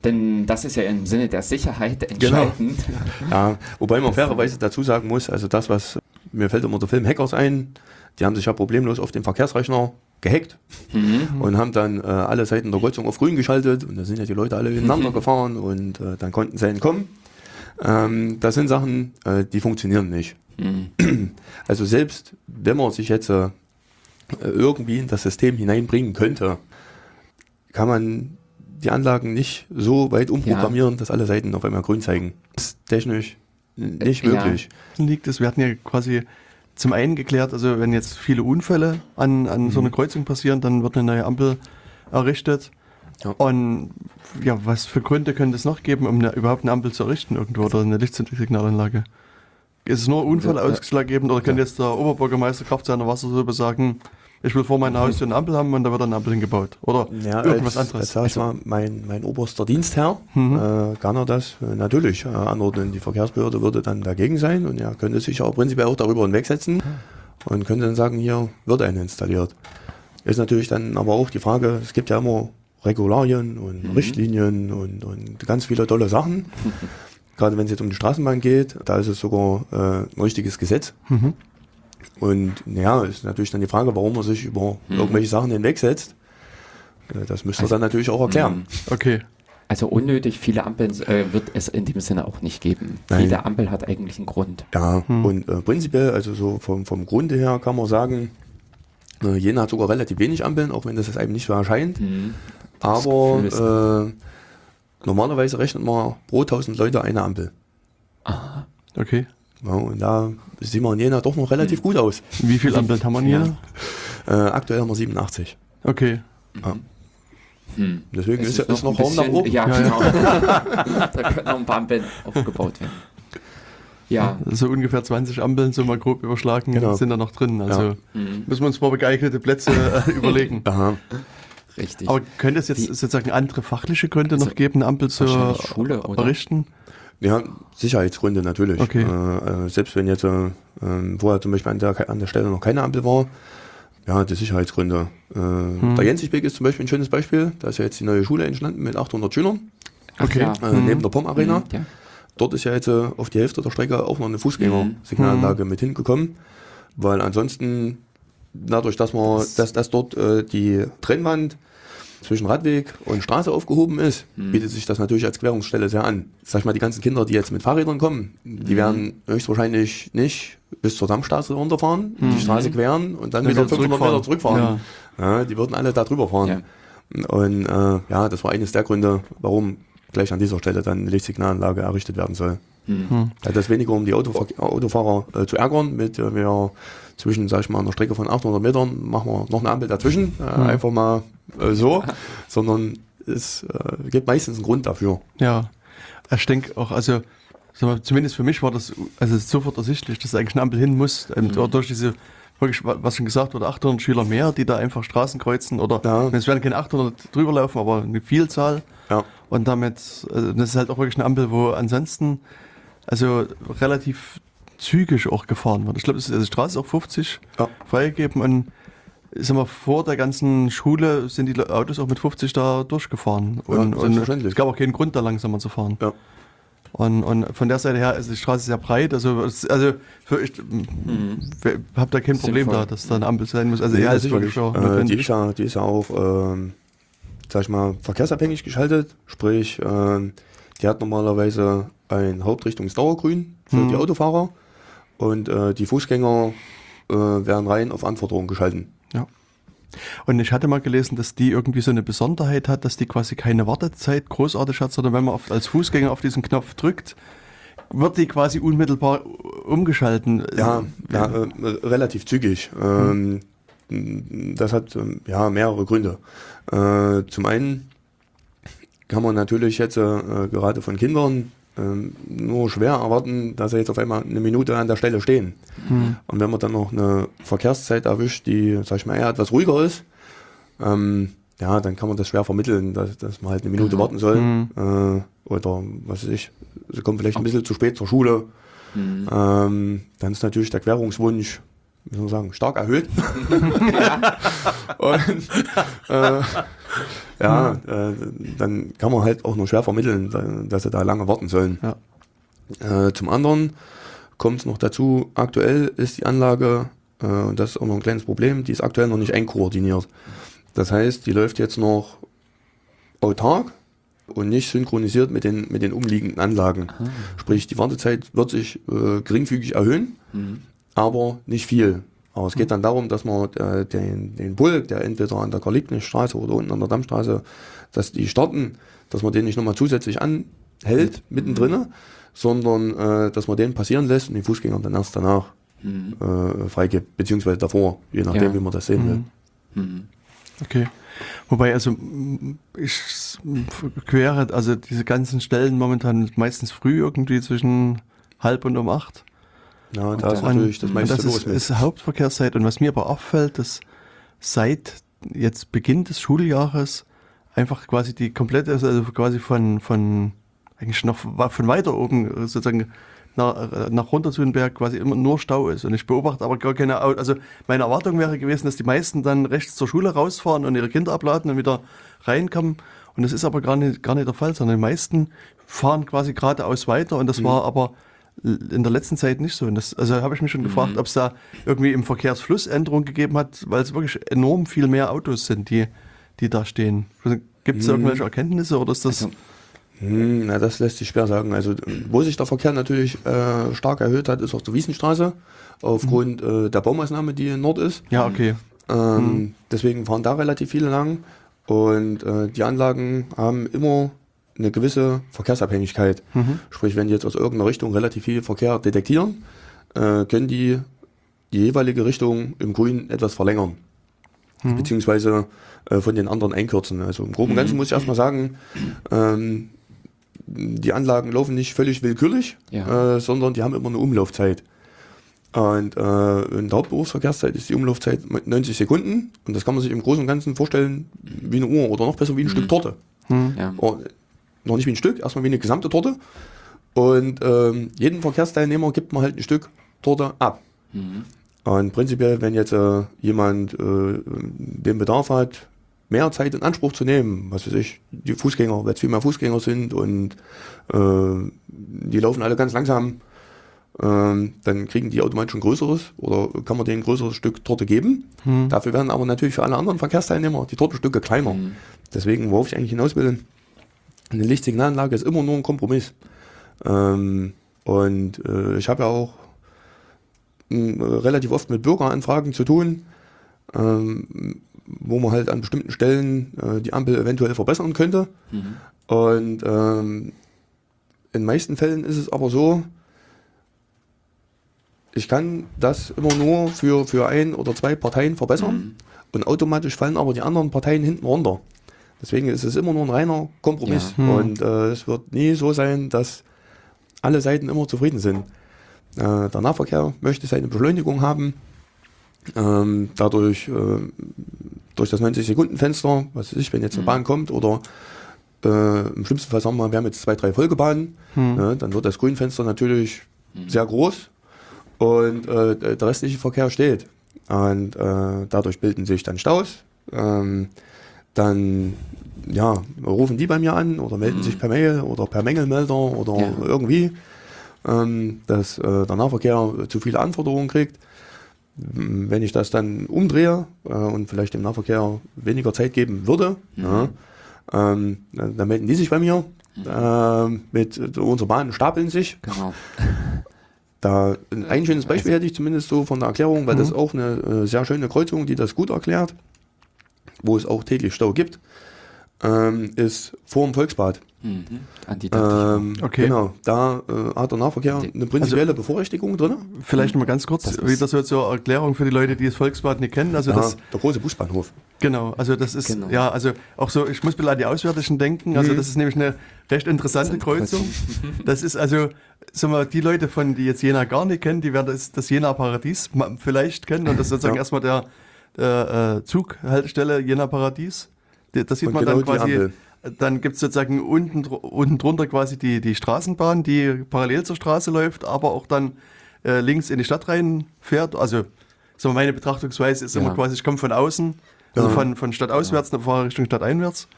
Denn das ist ja im Sinne der Sicherheit entscheidend. Ja, wobei man fairerweise dazu sagen muss, also das, was mir fällt immer der Film Hackers ein, die haben sich ja problemlos auf den Verkehrsrechner gehackt Mhm. und haben dann äh, alle Seiten der Kreuzung auf grün geschaltet und da sind ja die Leute alle ineinander gefahren und äh, dann konnten sie entkommen. Ähm, das sind Sachen, äh, die funktionieren nicht. Mhm. Also selbst wenn man sich jetzt äh, irgendwie in das System hineinbringen könnte, kann man die Anlagen nicht so weit umprogrammieren, dass alle Seiten auf einmal grün zeigen. Das ist technisch nicht Äh, ja. möglich. liegt es. Wir hatten ja quasi zum einen geklärt, also wenn jetzt viele Unfälle an, an so einer Kreuzung passieren, dann wird eine neue Ampel errichtet. Ja. Und ja, was für Gründe könnte es noch geben, um eine, überhaupt eine Ampel zu errichten irgendwo oder eine Lichtsignalanlage? Ist es nur Unfall Ja, ja. ausschlaggebend oder könnte jetzt der Oberbürgermeister Kraft seiner Wassersäule sagen, ich will vor meiner Haustür eine Ampel haben und da wird eine Ampel hingebaut? Oder Ja, irgendwas als, anderes? Sag ich mal, mein, mein oberster Dienstherr Mhm. äh, kann er das äh, natürlich äh, anordnen. Die Verkehrsbehörde würde dann dagegen sein und er könnte sich auch prinzipiell auch darüber hinwegsetzen und könnte dann sagen, hier wird eine installiert. Ist natürlich dann aber auch die Frage, es gibt ja immer Regularien und Richtlinien und, und ganz viele tolle Sachen. Gerade wenn es jetzt um die Straßenbahn geht, da ist es sogar äh, ein richtiges Gesetz. Mhm. Und ja, ist natürlich dann die Frage, warum man sich über irgendwelche Sachen hinwegsetzt. Äh, Das müsste Also- er dann natürlich auch erklären. Mhm. Okay. Also unnötig viele Ampeln äh, wird es in dem Sinne auch nicht geben. Nein. Jede Ampel hat eigentlich einen Grund. Ja, Hm. und äh, prinzipiell, also so vom, vom Grunde her kann man sagen, äh, Jena hat sogar relativ wenig Ampeln, auch wenn das jetzt einem nicht so erscheint. Mhm. Das Aber äh, normalerweise rechnet man pro 1000 Leute eine Ampel. Aha. Okay. Ja, und da sieht man in Jena doch noch relativ gut aus. Wie viele Ampeln haben wir hier? Äh, aktuell haben wir 87. Okay. Hm. Deswegen Es ist, ist noch ein Raum nach oben. Ja, Ja, genau. da können noch ein paar Ampeln aufgebaut werden. Ja, So ungefähr 20 Ampeln, so mal grob überschlagen, Genau. sind da noch drin. Also Ja. mhm. müssen wir uns mal geeignete Plätze äh, überlegen. Aha. richtig. Aber könnte es jetzt Wie- sozusagen andere fachliche Gründe Also noch geben, eine Ampel zu Schule, oder? errichten? Ja, Sicherheitsgründe natürlich. Okay. Äh, äh, selbst wenn jetzt äh, vorher zum Beispiel an der, an der Stelle noch keine Ampel war, ja, die Sicherheitsgründe. Äh, Hm. Der Jensichweg ist zum Beispiel ein schönes Beispiel. Da ist ja jetzt die neue Schule entstanden mit 800 Schülern Ach okay. ja. äh, Mhm. neben der POM Arena. Mhm, ja. Dort ist ja jetzt äh, auf die Hälfte der Strecke auch noch eine Fußgängersignalanlage mit hingekommen, weil ansonsten dadurch, dass man, dass, dass dort äh, die Trennwand zwischen Radweg und Straße aufgehoben ist, Mhm. bietet sich das natürlich als Querungsstelle sehr an. Sag ich mal, die ganzen Kinder, die jetzt mit Fahrrädern kommen, die Mhm. werden höchstwahrscheinlich nicht bis zur Dammstraße runterfahren, Mhm. die Straße queren und dann Dann wieder wieder 500 Meter zurückfahren. Ja. Ja, die würden alle da drüber fahren. Und äh, ja, das war eines der Gründe, warum gleich an dieser Stelle dann eine Lichtsignalanlage errichtet werden soll. Mhm. Hm. Ja, das weniger, um die Autover Autofahrer äh, zu ärgern, mit äh, wir zwischen, sag ich mal, einer Strecke von 800 Metern machen wir noch eine Ampel dazwischen, äh, Hm. einfach mal äh, so, sondern es äh, gibt meistens einen Grund dafür. Ja, ich denke auch, also mal, zumindest für mich war das also sofort ersichtlich, dass eigentlich eine Ampel hin muss. Ähm, Mhm. Durch diese, wirklich, wa- was schon gesagt wurde, 800 Schüler mehr, die da einfach Straßen kreuzen oder Ja. es werden keine 800 drüber laufen, aber eine Vielzahl. Ja. Und damit, also das ist halt auch wirklich eine Ampel, wo ansonsten also relativ zügig auch gefahren wird. Ich glaube, also die Straße ist auch 50 Ja. freigegeben und ich sag mal, vor der ganzen Schule sind die Autos auch mit 50 da durchgefahren. Ja, Und, und selbstverständlich. es gab auch keinen Grund, da langsamer zu fahren. Ja. Und, und von der Seite her ist die Straße sehr breit. Also, also für ich habe da kein Problem Sinnvoll. da, dass da eine Ampel sein muss. Also Nee, ja, ist wirklich äh, die, ist ja, die ist ja auch, ähm, sag ich mal, verkehrsabhängig geschaltet. Sprich, ähm, die hat normalerweise ein Hauptrichtungsdauergrün für Mhm. die Autofahrer und äh, die Fußgänger äh, werden rein auf Anforderungen geschalten. Ja. Und ich hatte mal gelesen, dass die irgendwie so eine Besonderheit hat, dass die quasi keine Wartezeit großartig hat, sondern wenn man auf, als Fußgänger auf diesen Knopf drückt, wird die quasi unmittelbar umgeschalten. Ja, ja äh, relativ zügig. Ähm, Das hat ähm, ja mehrere Gründe. Äh, zum einen kann man natürlich jetzt äh, gerade von Kindern ähm, nur schwer erwarten, dass sie jetzt auf einmal eine Minute an der Stelle stehen. Hm. Und wenn man dann noch eine Verkehrszeit erwischt, die, sag ich mal, eher etwas ruhiger ist, ähm, ja, dann kann man das schwer vermitteln, dass, dass man halt eine Minute Mhm. warten soll. Mhm. Äh, oder was weiß ich, sie kommen vielleicht ein bisschen zu spät zur Schule. Mhm. Ähm, dann ist natürlich der Querungswunsch, wie soll man sagen, stark erhöht. Und, äh, ja, äh, dann kann man halt auch nur schwer vermitteln, da- dass sie da lange warten sollen. Ja. Äh, zum anderen kommt es noch dazu, aktuell ist die Anlage, äh, und das ist auch noch ein kleines Problem, die ist aktuell noch nicht einkoordiniert. Das heißt, die läuft jetzt noch autark und nicht synchronisiert mit den, mit den umliegenden Anlagen. Sprich, die Wartezeit wird sich äh, geringfügig erhöhen, Mhm. aber nicht viel. Aber es geht dann darum, dass man äh, den, den Bulk, der entweder an der Karlibnichstraße oder unten an der Dammstraße, dass die starten, dass man den nicht nochmal zusätzlich anhält, mittendrin, sondern äh, dass man den passieren lässt und den Fußgängern dann erst danach Mhm. äh, freigibt, beziehungsweise davor, je nachdem, Ja. wie man das sehen will. Mhm. Mhm. Okay. Wobei, also m, ich s- m, quere, also diese ganzen Stellen momentan meistens früh irgendwie zwischen halb und um acht. Ja, da ist natürlich das meiste das los ist, ist Hauptverkehrszeit. Und was mir aber auffällt, dass seit jetzt Beginn des Schuljahres einfach quasi die komplette, also quasi von, von eigentlich noch von weiter oben äh, sozusagen nach, nach runter zu den Berg quasi immer nur Stau ist. Und ich beobachte aber gar keine Autos. Also meine Erwartung wäre gewesen, dass die meisten dann rechts zur Schule rausfahren und ihre Kinder abladen und wieder reinkommen. Und das ist aber gar nicht, gar nicht der Fall, sondern die meisten fahren quasi geradeaus weiter. Und das war aber in der letzten Zeit nicht so. Das, also habe ich mich schon gefragt, ob es da irgendwie im Verkehrsfluss Änderungen gegeben hat, weil es wirklich enorm viel mehr Autos sind, die, die da stehen. Gibt es Mhm. irgendwelche Erkenntnisse oder ist das? Also, Hm, na, das lässt sich schwer sagen. Also, wo sich der Verkehr natürlich äh, stark erhöht hat, ist auf der Wiesenstraße, aufgrund äh, der Baumaßnahme, die in Nord ist. ja, okay. Ähm, Deswegen fahren da relativ viele lang. Und äh, die Anlagen haben immer eine gewisse Verkehrsabhängigkeit. Mhm. Sprich, wenn die jetzt aus irgendeiner Richtung relativ viel Verkehr detektieren, äh, können die die jeweilige Richtung im Grün etwas verlängern. Mhm. Beziehungsweise äh, von den anderen einkürzen. Also im Groben und Ganzen muss ich erstmal sagen, ähm, die Anlagen laufen nicht völlig willkürlich, Ja. äh, sondern die haben immer eine Umlaufzeit. Und äh, in der Hauptberufsverkehrszeit ist die Umlaufzeit 90 Sekunden und das kann man sich im Großen und Ganzen vorstellen wie eine Uhr oder noch besser wie ein Stück Torte. Mhm. ja. Oh, noch nicht wie ein Stück, erstmal wie eine gesamte Torte. Und ähm, jeden Verkehrsteilnehmer gibt man halt ein Stück Torte ab. Mhm. Und prinzipiell, wenn jetzt äh, jemand äh, den Bedarf hat, mehr Zeit in Anspruch zu nehmen, was weiß ich, die Fußgänger, weil es viel mehr Fußgänger sind und äh, die laufen alle ganz langsam, ähm, dann kriegen die automatisch ein größeres oder kann man denen ein größeres Stück Torte geben. Mhm. Dafür werden aber natürlich für alle anderen Verkehrsteilnehmer die Tortenstücke kleiner. Mhm. Deswegen, worauf ich eigentlich hinaus will, eine Lichtsignalanlage ist immer nur ein Kompromiss. Ähm, und äh, ich habe ja auch mh, relativ oft mit Bürgeranfragen zu tun, ähm, wo man halt an bestimmten Stellen äh, die Ampel eventuell verbessern könnte. Mhm. Und ähm, in meisten Fällen ist es aber so, ich kann das immer nur für, für ein oder zwei Parteien verbessern Mhm. und automatisch fallen aber die anderen Parteien hinten runter. Deswegen ist es immer nur ein reiner Kompromiss. Ja. Hm. Und äh, es wird nie so sein, dass alle Seiten immer zufrieden sind. Äh, der Nahverkehr möchte seine Beschleunigung haben. Ähm, dadurch, äh, durch das 90-Sekunden-Fenster, was weiß ich, wenn jetzt eine Mhm. Bahn kommt oder äh, im schlimmsten Fall sagen wir, wir haben jetzt zwei, drei Folgebahnen, Mhm. ne, dann wird das Grünfenster natürlich Mhm. sehr groß und äh, der restliche Verkehr steht. Und äh, dadurch bilden sich dann Staus. Ähm, dann ja, rufen die bei mir an oder melden sich per Mail oder per Mängelmelder oder Ja. irgendwie, ähm, dass äh, der Nahverkehr zu viele Anforderungen kriegt. Wenn ich das dann umdrehe äh, und vielleicht dem Nahverkehr weniger Zeit geben würde, ja, ähm, dann, dann melden die sich bei mir. Ähm, mit äh, unsere Bahnen stapeln sich. Genau. Da ein, schönes Beispiel hätte ich zumindest so von der Erklärung, weil das ist auch eine äh, sehr schöne Kreuzung, die das gut erklärt, wo es auch täglich Stau gibt, ähm, ist vor dem Volksbad. Mhm. Ähm, Okay. Genau, da äh, hat der Nahverkehr eine prinzipielle Bevorrechtigung drin. Vielleicht noch mal ganz kurz, Das wieder so zur Erklärung für die Leute, die das Volksbad nicht kennen. Also Ja, das, der große Busbahnhof. genau, also das ist, Genau. ja, also auch so, ich muss ein bisschen an die Auswärtigen denken. Also Mhm. das ist nämlich eine recht interessante Kreuzung. Kreuzung. Das ist also, sagen wir, die Leute von, die jetzt Jena gar nicht kennen, die werden das, das Jena Paradies ma- vielleicht kennen und das ist sozusagen Ja. erstmal der äh, Zughaltestelle Jena Paradies. Die- Das sieht Und man genau dann quasi. Dann gibt es sozusagen unten, unten drunter quasi die, die Straßenbahn, die parallel zur Straße läuft, aber auch dann äh, links in die Stadt reinfährt. Also so meine Betrachtungsweise ist Ja. immer quasi, ich komme von außen, also Ja. von, von Stadt auswärts, dann fahre Richtung Stadt einwärts.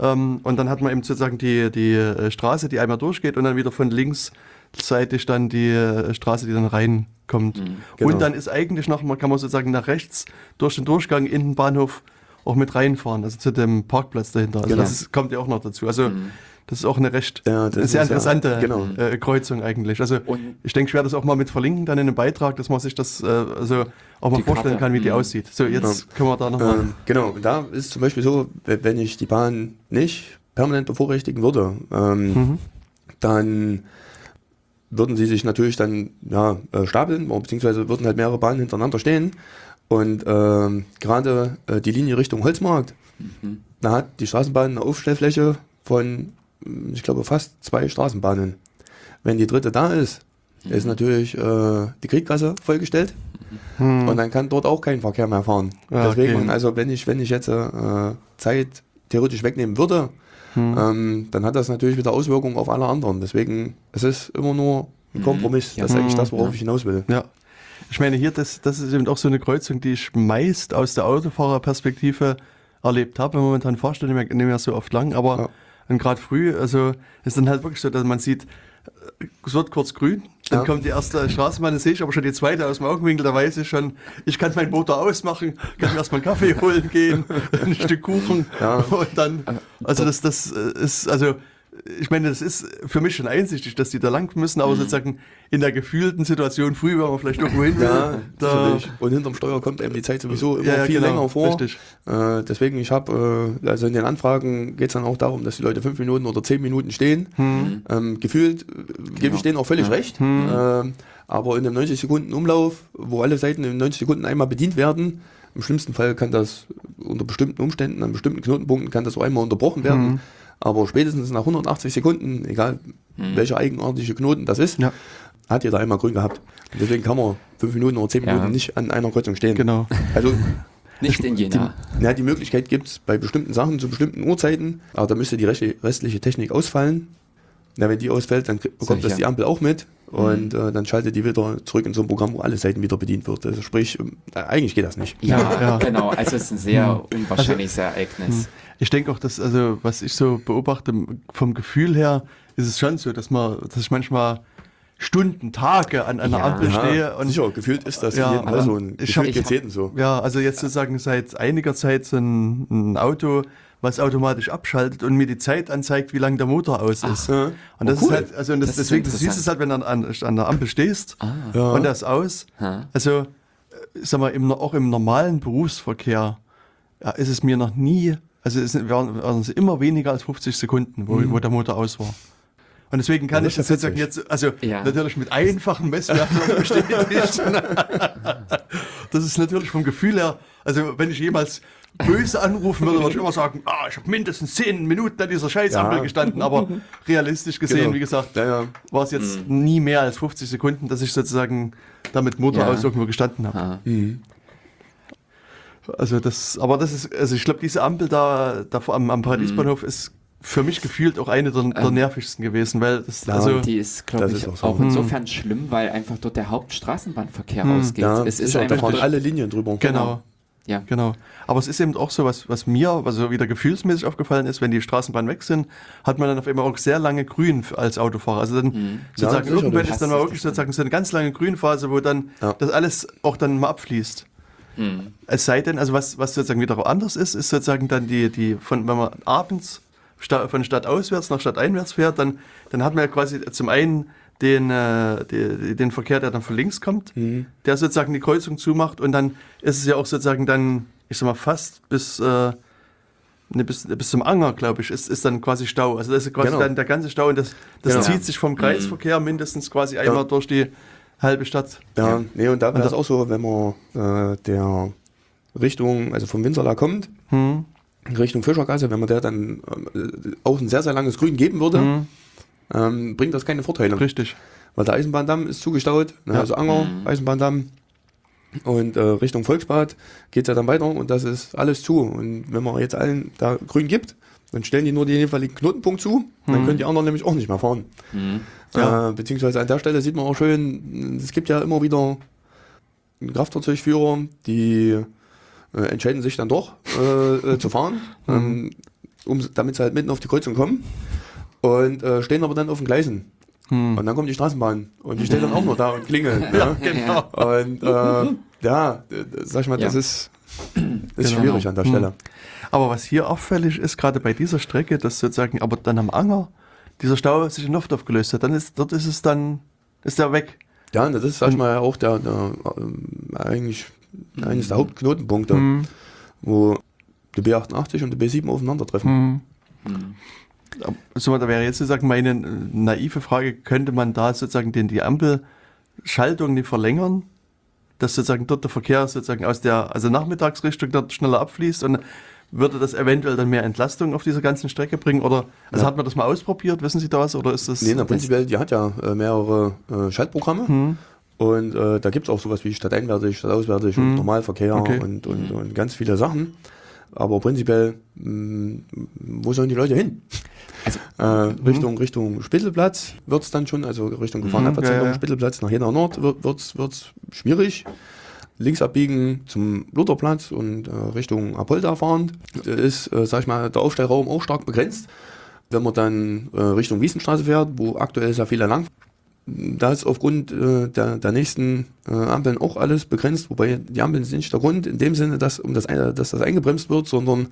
Ähm, und dann hat man eben sozusagen die, die äh, Straße, die einmal durchgeht und dann wieder von linksseitig dann die äh, Straße, die dann reinkommt. Genau. Und dann ist eigentlich noch, man kann man sozusagen nach rechts durch den Durchgang in den Bahnhof auch mit reinfahren, also zu dem Parkplatz dahinter. Also Genau. das ist, kommt ja auch noch dazu. Also das ist auch eine recht Ja, eine sehr ist ja- interessante genau. äh, Kreuzung eigentlich. Also Und- ich denke, ich werde das auch mal mit verlinken dann in einem Beitrag, dass man sich das äh, also auch mal vorstellen Karte. kann, wie die Mhm. aussieht. So, jetzt können wir da nochmal. Ähm, genau, da ist zum Beispiel so, we- wenn ich die Bahn nicht permanent bevorrechtigen würde, ähm, Mhm. dann würden sie sich natürlich dann ja, äh, stapeln, beziehungsweise würden halt mehrere Bahnen hintereinander stehen. Und ähm, gerade äh, die Linie Richtung Holzmarkt, da hat die Straßenbahn eine Aufstellfläche von, ich glaube, fast zwei Straßenbahnen. Wenn die dritte da ist, ist natürlich äh, die Krieggasse vollgestellt und dann kann dort auch kein Verkehr mehr fahren. Ja, Deswegen, okay. also wenn ich, wenn ich jetzt äh, Zeit theoretisch wegnehmen würde, ähm, dann hat das natürlich wieder Auswirkungen auf alle anderen. Deswegen, es ist immer nur ein Kompromiss. Ja. Das ist eigentlich das, worauf Ja. ich hinaus will. Ja. Ich meine, hier, das, das ist eben auch so eine Kreuzung, die ich meist aus der Autofahrerperspektive erlebt habe. Momentan fahrst du nicht mehr, nicht mehr so oft lang, aber Ja. gerade früh, also ist dann halt wirklich so, dass man sieht, es wird kurz grün, dann Ja. kommt die erste Straßenbahn, dann sehe ich aber schon die zweite aus dem Augenwinkel, da weiß ich schon, ich kann meinen Motor ausmachen, kann mir erstmal einen Kaffee holen gehen, ein Stück Kuchen Ja. und dann, also das, das äh, ist, also ich meine, das ist für mich schon einsichtig, dass die da lang müssen, aber sozusagen in der gefühlten Situation früh, wenn man vielleicht irgendwo hin will, Ja, da. Und hinterm Steuer kommt einem die Zeit sowieso immer Ja, ja, viel genau, länger vor. richtig. Äh, deswegen, ich habe, äh, also in den Anfragen geht es dann auch darum, dass die Leute fünf Minuten oder zehn Minuten stehen. Hm. Ähm, gefühlt äh, gebe ich denen auch völlig recht. Ähm, aber in einem 90 Sekunden Umlauf, wo alle Seiten in 90 Sekunden einmal bedient werden, im schlimmsten Fall kann das unter bestimmten Umständen, an bestimmten Knotenpunkten kann das auch einmal unterbrochen werden. Aber spätestens nach 180 Sekunden, egal welcher eigenartige Knoten das ist, Ja. hat jeder einmal grün gehabt. Und deswegen kann man fünf Minuten oder zehn Ja. Minuten nicht an einer Kreuzung stehen. genau. Also Nicht in Jena. ja, die Möglichkeit gibt es bei bestimmten Sachen zu bestimmten Uhrzeiten, aber da müsste die restliche- Technik ausfallen. Na, wenn die ausfällt, dann bekommt das Sicher. die Ampel auch mit und äh, dann schaltet die wieder zurück in so ein Programm, wo alle Seiten wieder bedient wird. Also sprich, äh, eigentlich geht das nicht. Ja, Ja. genau. Also es ist ein sehr unwahrscheinliches Ereignis. Ich denke auch, dass, also, was ich so beobachte, vom Gefühl her, ist es schon so, dass man, dass ich manchmal Stunden, Tage an einer Ja. Ampel stehe und sicher, gefühlt ist das Ja, in jedem Fall so. Ein, ich hab- geht's jedem so. Ja, also jetzt sozusagen seit einiger Zeit so ein, ein Auto, was automatisch abschaltet und mir die Zeit anzeigt, wie lange der Motor aus ist. Ja. Und das Oh, cool. ist halt, also und das, Das ist deswegen, siehst interessant. es halt, wenn du an, an, der Ampel stehst Ja. und das aus. Also, äh, sag mal, im, auch im normalen Berufsverkehr ja, ist es mir noch nie, also es waren, waren es immer weniger als 50 Sekunden, wo, wo der Motor aus war. Und deswegen kann Ja, ich das ja sozusagen jetzt, also Ja. natürlich mit einfachen Messwerten bestätigt. das ist natürlich vom Gefühl her, also wenn ich jemals böse anrufen würde, würde ich immer sagen, ah, ich habe mindestens 10 Minuten an dieser Scheißampel Ja. gestanden, aber realistisch gesehen, Genau. wie gesagt, Ja, ja. war es jetzt nie mehr als 50 Sekunden, dass ich sozusagen da mit Motor Ja. aus irgendwo gestanden habe. Ha. Also das, aber das ist, also ich glaube, diese Ampel da, da vor- am, am Paradiesbahnhof ist für mich gefühlt auch eine der, der nervigsten gewesen, weil das, Ja, also Die ist, glaube ich, ist auch, auch so. insofern schlimm, weil einfach dort der Hauptstraßenbahnverkehr Hm. ausgeht. Ja, es ist da einfach fahren dort- alle Linien drüber. genau. Ja. Genau. Aber es ist eben auch so, was, was mir, also wieder gefühlsmäßig aufgefallen ist, wenn die Straßenbahnen weg sind, hat man dann auf einmal auch sehr lange Grün als Autofahrer. Also dann Mhm. sozusagen Ja, irgendwann ist dann mal wirklich sozusagen so eine ganz lange Grünphase, wo dann Ja. das alles auch dann mal abfließt. Mhm. Es sei denn, also was, was sozusagen wieder anders ist, ist sozusagen dann die, die von, wenn man abends sta von Stadt auswärts nach Stadt einwärts fährt, dann, dann hat man ja quasi zum einen den, äh, die, den Verkehr, der dann von links kommt, der sozusagen die Kreuzung zumacht und dann ist es ja auch sozusagen dann, ich sag mal, fast bis, äh, ne, bis, bis zum Anger, glaube ich, ist, ist dann quasi Stau. Also das ist quasi Genau. dann der ganze Stau und das, das Genau. zieht sich vom Kreisverkehr mindestens quasi einmal durch die halbe Stadt. Ja, nee, und da wäre es auch so, wenn man äh, der Richtung, also vom Winzerla kommt, Hm. Richtung Fischergasse, wenn man der dann äh, auch ein sehr, sehr langes Grün geben würde, Hm. ähm, bringt das keine Vorteile. Richtig. Weil der Eisenbahndamm ist zugestaut, ne, Ja. also Anger, Mhm. Eisenbahndamm. Und äh, Richtung Volksbad geht es ja dann weiter und das ist alles zu. Und wenn man jetzt allen da grün gibt, dann stellen die nur den jeweiligen Knotenpunkt zu, dann Mhm. können die anderen nämlich auch nicht mehr fahren. Mhm. Ja. Äh, beziehungsweise an der Stelle sieht man auch schön, es gibt ja immer wieder Kraftfahrzeugführer, die äh, entscheiden sich dann doch äh, äh, zu fahren, ähm, um, damit sie halt mitten auf die Kreuzung kommen und äh, stehen aber dann auf den Gleisen. Hm. Und dann kommt die Straßenbahn und die steht dann auch noch da und klingelt. ja. Genau. Und äh, ja, sag ich mal, das Ja. ist, ist Genau. schwierig an der Hm. Stelle. Aber was hier auffällig ist, gerade bei dieser Strecke, dass sozusagen aber dann am Anger dieser Stau sich in Luft aufgelöst hat, dann ist, dort ist es dann, ist der weg. Ja, das ist, sag ich mal, auch der, der ähm, eigentlich eines der Hauptknotenpunkte, Hm. wo die B88 und die B7 aufeinandertreffen. Hm. Mhm. So, da wäre jetzt sozusagen meine äh, naive Frage, könnte man da sozusagen den, die Ampelschaltung nicht verlängern? Dass sozusagen dort der Verkehr sozusagen aus der, also Nachmittagsrichtung dort schneller abfließt und würde das eventuell dann mehr Entlastung auf dieser ganzen Strecke bringen? Oder also Ja. hat man das mal ausprobiert? Wissen Sie da was? Oder ist das. Nee, na, prinzipiell, die hat ja äh, mehrere äh, Schaltprogramme. Hm. Und äh, da gibt es auch sowas wie stadteinwärtig, stadtauswärtig Hm. und Normalverkehr Okay. und, und, und ganz viele Sachen. Aber prinzipiell, mh, wo sollen die Leute hin? Also- äh, Richtung, Richtung Spittelplatz wird es dann schon, also Richtung Mhm. ja, ja. Spittelplatz nach Jena Nord wird es schwierig. Links abbiegen zum Lutherplatz und äh, Richtung Apolda fahrend ist, äh, sag ich mal, der Aufstellraum auch stark begrenzt. Wenn man dann äh, Richtung Wiesenstraße fährt, wo aktuell sehr viele lang da ist aufgrund äh, der, der nächsten äh, Ampeln auch alles begrenzt, wobei die Ampeln sind nicht der Grund in dem Sinne, dass, um das, dass das eingebremst wird, sondern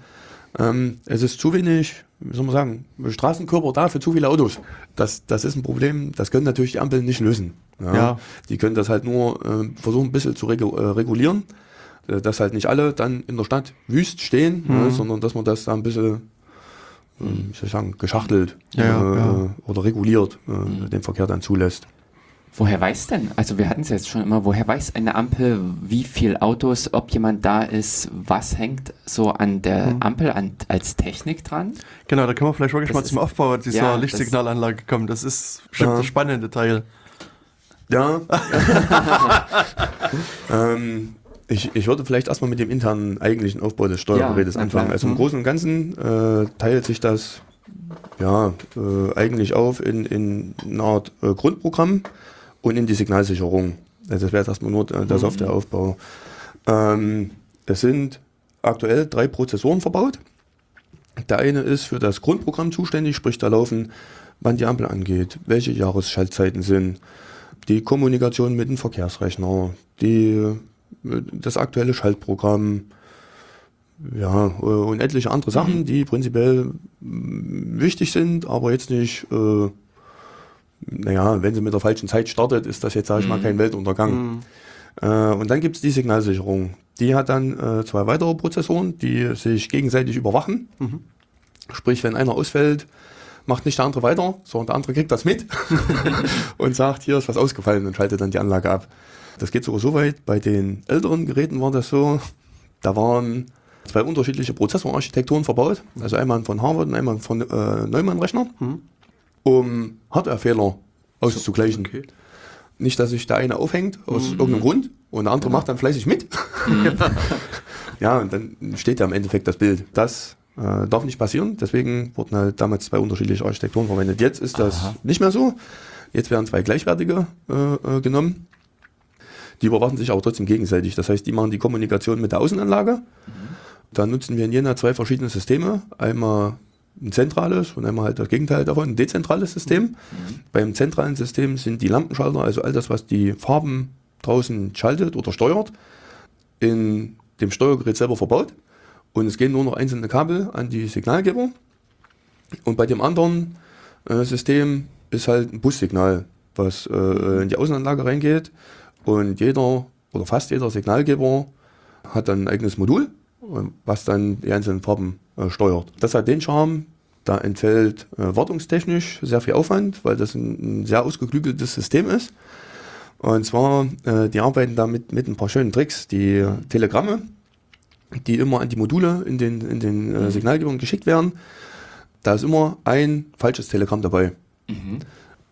ähm, es ist zu wenig, wie soll man sagen, Straßenkörper da für zu viele Autos. Das, das ist ein Problem, das können natürlich die Ampeln nicht lösen. Ja. Die können das halt nur äh, versuchen, ein bisschen zu regu äh, regulieren, äh, dass halt nicht alle dann in der Stadt wüst stehen, Mhm. ne, sondern dass man das da ein bisschen, äh, wie soll ich sagen, geschachtelt Ja, ja, äh, ja. oder reguliert äh, Mhm. den Verkehr dann zulässt. Woher weiß denn, also wir hatten es jetzt schon immer, woher weiß eine Ampel, wie viel Autos, ob jemand da ist, was hängt so an der Hm. Ampel an, als Technik dran? Genau, da können wir vielleicht wirklich Das mal ist- zum Aufbau dieser Ja, Lichtsignalanlage kommen. Das ist bestimmt Ja. der spannende Teil. Ja. ähm, ich, ich würde vielleicht erstmal mit dem internen eigentlichen Aufbau des Steuergerätes Ja, anfangen. Also im Mhm. Großen und Ganzen äh, teilt sich das ja äh, eigentlich auf in, in eine Art äh, Grundprogramm und in die Signalsicherung. Also das wäre jetzt erstmal nur äh, der Mhm. Softwareaufbau. Ähm, es sind aktuell drei Prozessoren verbaut. Der eine ist für das Grundprogramm zuständig, sprich da laufen, wann die Ampel angeht, welche Jahresschaltzeiten sind, die Kommunikation mit dem Verkehrsrechner, die, äh, das aktuelle Schaltprogramm, ja, äh, und etliche andere Sachen, die prinzipiell wichtig sind, aber jetzt nicht, äh, naja, wenn sie mit der falschen Zeit startet, ist das jetzt, sage ich mal, Mhm. kein Weltuntergang. Hm. Äh, und dann gibt es die Signalsicherung. Die hat dann äh, zwei weitere Prozessoren, die sich gegenseitig überwachen. Mhm. Sprich, wenn einer ausfällt, macht nicht der andere weiter, sondern der andere kriegt das mit und sagt, hier ist was ausgefallen und schaltet dann die Anlage ab. Das geht sogar so weit, bei den älteren Geräten war das so, da waren zwei unterschiedliche Prozessorarchitekturen verbaut, also einmal von Harvard und einmal von äh, Neumann-Rechner, Mhm. um Hardwarefehler auszugleichen. Okay. Nicht, dass sich der eine aufhängt aus Mhm. irgendeinem Grund und der andere macht dann fleißig mit. ja, und dann steht ja im Endeffekt das Bild. Das äh, darf nicht passieren, deswegen wurden halt damals zwei unterschiedliche Architekturen verwendet. Jetzt ist das Aha. nicht mehr so. Jetzt werden zwei gleichwertige äh, äh, genommen. Die überwachen sich aber trotzdem gegenseitig. Das heißt, die machen die Kommunikation mit der Außenanlage. Da nutzen wir in Jena zwei verschiedene Systeme. Einmal ein zentrales und einmal halt das Gegenteil davon, ein dezentrales System. Beim zentralen System sind die Lampenschalter, also all das, was die Farben draußen schaltet oder steuert, in dem Steuergerät selber verbaut. Und es gehen nur noch einzelne Kabel an die Signalgeber. Und bei dem anderen äh, System ist halt ein Bussignal, was äh, in die Außenanlage reingeht. Und jeder oder fast jeder Signalgeber hat dann ein eigenes Modul, äh, was dann die einzelnen Farben äh, steuert. Das hat den Charme, da entfällt äh, wartungstechnisch sehr viel Aufwand, weil das ein, ein sehr ausgeklügeltes System ist. Und zwar, äh, die arbeiten da mit, mit ein paar schönen Tricks. Die Telegramme, die immer an die Module in den, in den äh, Signalgebern geschickt werden, da ist immer ein falsches Telegramm dabei.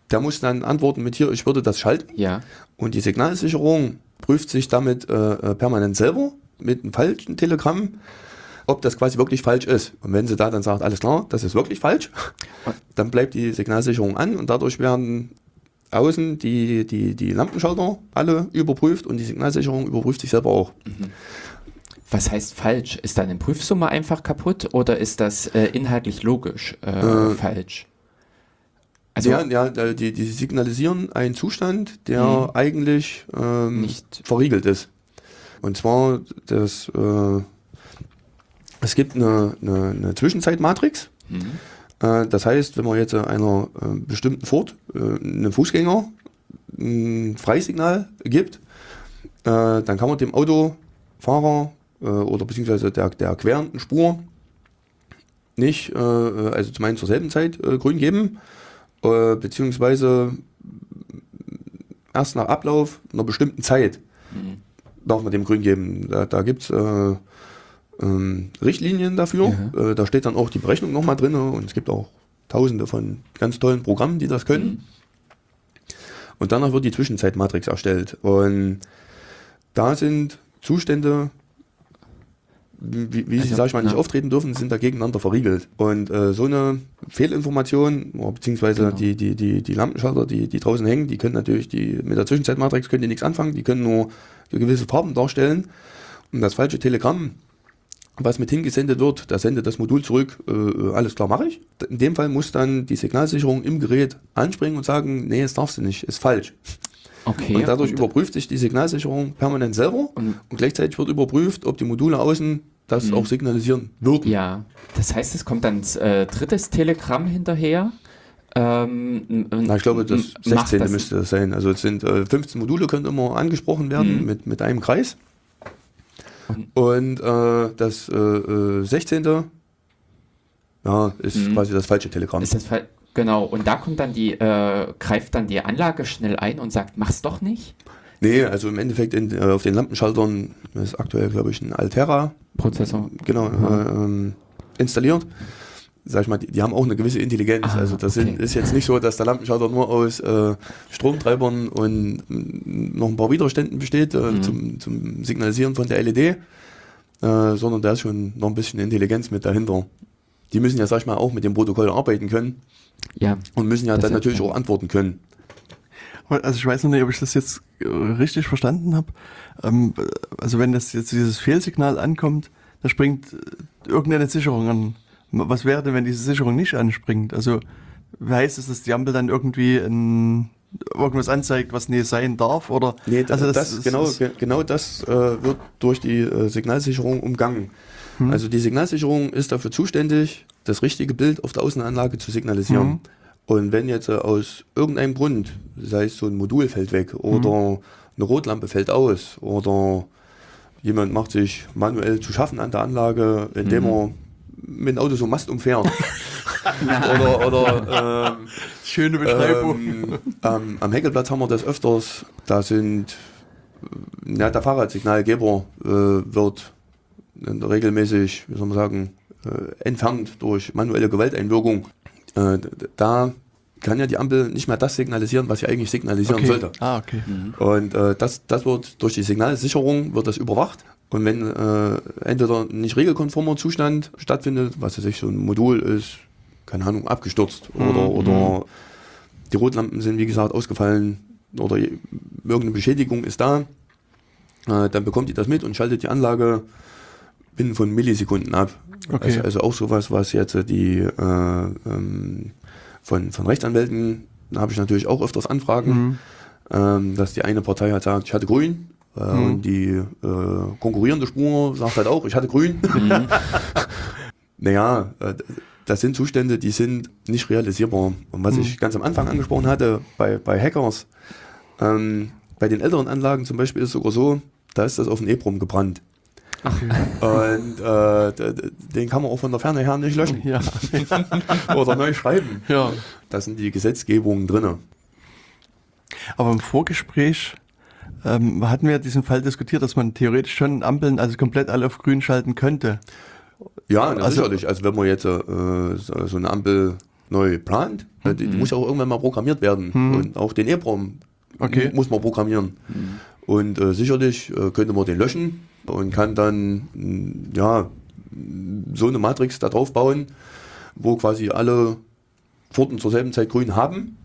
Der muss dann antworten mit hier, ich würde das schalten. Ja. Und die Signalsicherung prüft sich damit äh, äh, permanent selber mit einem falschen Telegramm, ob das quasi wirklich falsch ist. Und wenn sie da dann sagt, alles klar, das ist wirklich falsch, dann bleibt die Signalsicherung an und dadurch werden außen die, die, die Lampenschalter alle überprüft und die Signalsicherung überprüft sich selber auch. Was heißt falsch? Ist deine Prüfsumme einfach kaputt oder ist das äh, inhaltlich logisch äh, Äh, falsch? Also ja, ja, die, die signalisieren einen Zustand, der Mhm. eigentlich ähm, Nicht- verriegelt ist. Und zwar, das, äh, es gibt eine, eine, eine Zwischenzeitmatrix. Äh, das heißt, wenn man jetzt einer äh, bestimmten Furt, einem Fußgänger, ein Freisignal gibt, dann kann man dem Autofahrer äh, oder beziehungsweise der, der querenden Spur nicht, äh, also zum einen zur selben Zeit äh, grün geben, äh, beziehungsweise erst nach Ablauf einer bestimmten Zeit Mhm. darf man dem grün geben. Da, da gibt es äh, ähm, Richtlinien dafür. Äh, da steht dann auch die Berechnung nochmal drin und es gibt auch tausende von ganz tollen Programmen, die das können. Und danach wird die Zwischenzeitmatrix erstellt. Und da sind Zustände, wie, wie sie, sag ich mal, nicht ja. auftreten dürfen, sind da gegeneinander verriegelt. Und äh, so eine Fehlinformation, oder beziehungsweise Genau. die, die, die, die Lampenschalter, die, die draußen hängen, die können natürlich die, mit der Zwischenzeitmatrix können die nichts anfangen, die können nur gewisse Farben darstellen. Und das falsche Telegramm, was mit hingesendet wird, da sendet das Modul zurück, äh, alles klar, mache ich. In dem Fall muss dann die Signalsicherung im Gerät anspringen und sagen, nee, das darfst du nicht, ist falsch. okay. Und dadurch Und- überprüft sich die Signalsicherung permanent selber Und- und, gleichzeitig wird überprüft, ob die Module außen das Mhm. auch signalisieren würden. Ja, das heißt, es kommt dann äh, drittes Telegramm hinterher. Ähm, Na, ich glaube, das macht 16. das- müsste das sein. Also es sind äh, 15 Module können immer angesprochen werden Mhm. mit, mit einem Kreis. Und- Und äh, das äh, äh, 16. Ja, ist Mhm. quasi das falsche Telegramm. Ist das fall- genau, und da kommt dann die, äh, greift dann die Anlage schnell ein und sagt, mach's doch nicht. Nee, also im Endeffekt in, äh, auf den Lampenschaltern ist aktuell, glaube ich, ein Altera Prozessor. genau, Aha. äh, ähm, installiert. Sag ich mal, die, die haben auch eine gewisse Intelligenz. Ah, also das okay. sind, ist jetzt nicht so, dass der Lampenschalter nur aus äh, Stromtreibern und mm, noch ein paar Widerständen besteht äh, Mhm. zum, zum Signalisieren von der LED, äh, sondern da ist schon noch ein bisschen Intelligenz mit dahinter. Die müssen ja, sag ich mal, auch mit dem Protokoll arbeiten können Ja, und müssen ja Das dann natürlich auch antworten können. Also ich weiß noch nicht, ob ich das jetzt äh, richtig verstanden habe. Ähm, also wenn das jetzt dieses Fehlsignal ankommt, da springt äh, irgendeine Sicherung an. Was wäre denn, wenn diese Sicherung nicht anspringt? Also heißt es, dass die Ampel dann irgendwie ein, irgendwas anzeigt, was nicht sein darf? Oder Nee, das, also das, ist- genau, ist- ge- genau das äh, wird durch die äh, Signalsicherung umgangen. Hm. Also die Signalsicherung ist dafür zuständig, das richtige Bild auf der Außenanlage zu signalisieren. Mhm. Und wenn jetzt äh, aus irgendeinem Grund, sei es so ein Modul fällt weg oder eine Rotlampe fällt aus oder jemand macht sich manuell zu schaffen an der Anlage, indem er mit dem Auto so Mast umfährt. oder oder ähm, schöne Beschreibung. ähm, am, am Heckelplatz haben wir das öfters. Da sind, ja, der Fahrradsignalgeber äh, wird regelmäßig, wie soll man sagen, äh, entfernt durch manuelle Gewalteinwirkung. Äh, da kann ja die Ampel nicht mehr das signalisieren, was sie eigentlich signalisieren okay. sollte. Ah, okay. Und äh, das, das wird durch die Signalsicherung wird das überwacht. Und wenn äh, entweder ein nicht regelkonformer Zustand stattfindet, was weiß ich, so ein Modul ist, keine Ahnung, abgestürzt oder, oder die Rotlampen sind, wie gesagt, ausgefallen oder irgendeine Beschädigung ist da, Äh, dann bekommt die das mit und schaltet die Anlage binnen von Millisekunden ab. Okay. Also, also auch sowas, was jetzt äh, die äh, ähm, von, von Rechtsanwälten, da habe ich natürlich auch öfters Anfragen, Mhm. ähm, dass die eine Partei halt sagt, ich hatte grün. Äh, Mhm. Und die äh, konkurrierende Spur sagt halt auch, ich hatte grün. Mhm. Naja, äh, das sind Zustände, die sind nicht realisierbar. Und was Mhm. ich ganz am Anfang angesprochen hatte, bei, bei Hackers, ähm, bei den älteren Anlagen zum Beispiel ist es sogar so, da ist das auf den EEPROM gebrannt. Und äh, den kann man auch von der Ferne her nicht löschen Ja, oder neu schreiben. ja. Da sind die Gesetzgebungen drin. Aber im Vorgespräch ähm, hatten wir diesen Fall diskutiert, dass man theoretisch schon Ampeln, also komplett alle auf grün schalten könnte. Ja, na, Also- sicherlich. Also wenn man jetzt äh, so, so eine Ampel neu plant, äh, die, die muss ja auch irgendwann mal programmiert werden. Mhm. Und auch den EEPROM Okay. muss man programmieren. Und äh, sicherlich äh, könnte man den löschen und kann dann ja so eine Matrix da drauf bauen, wo quasi alle Pforten zur selben Zeit grün haben.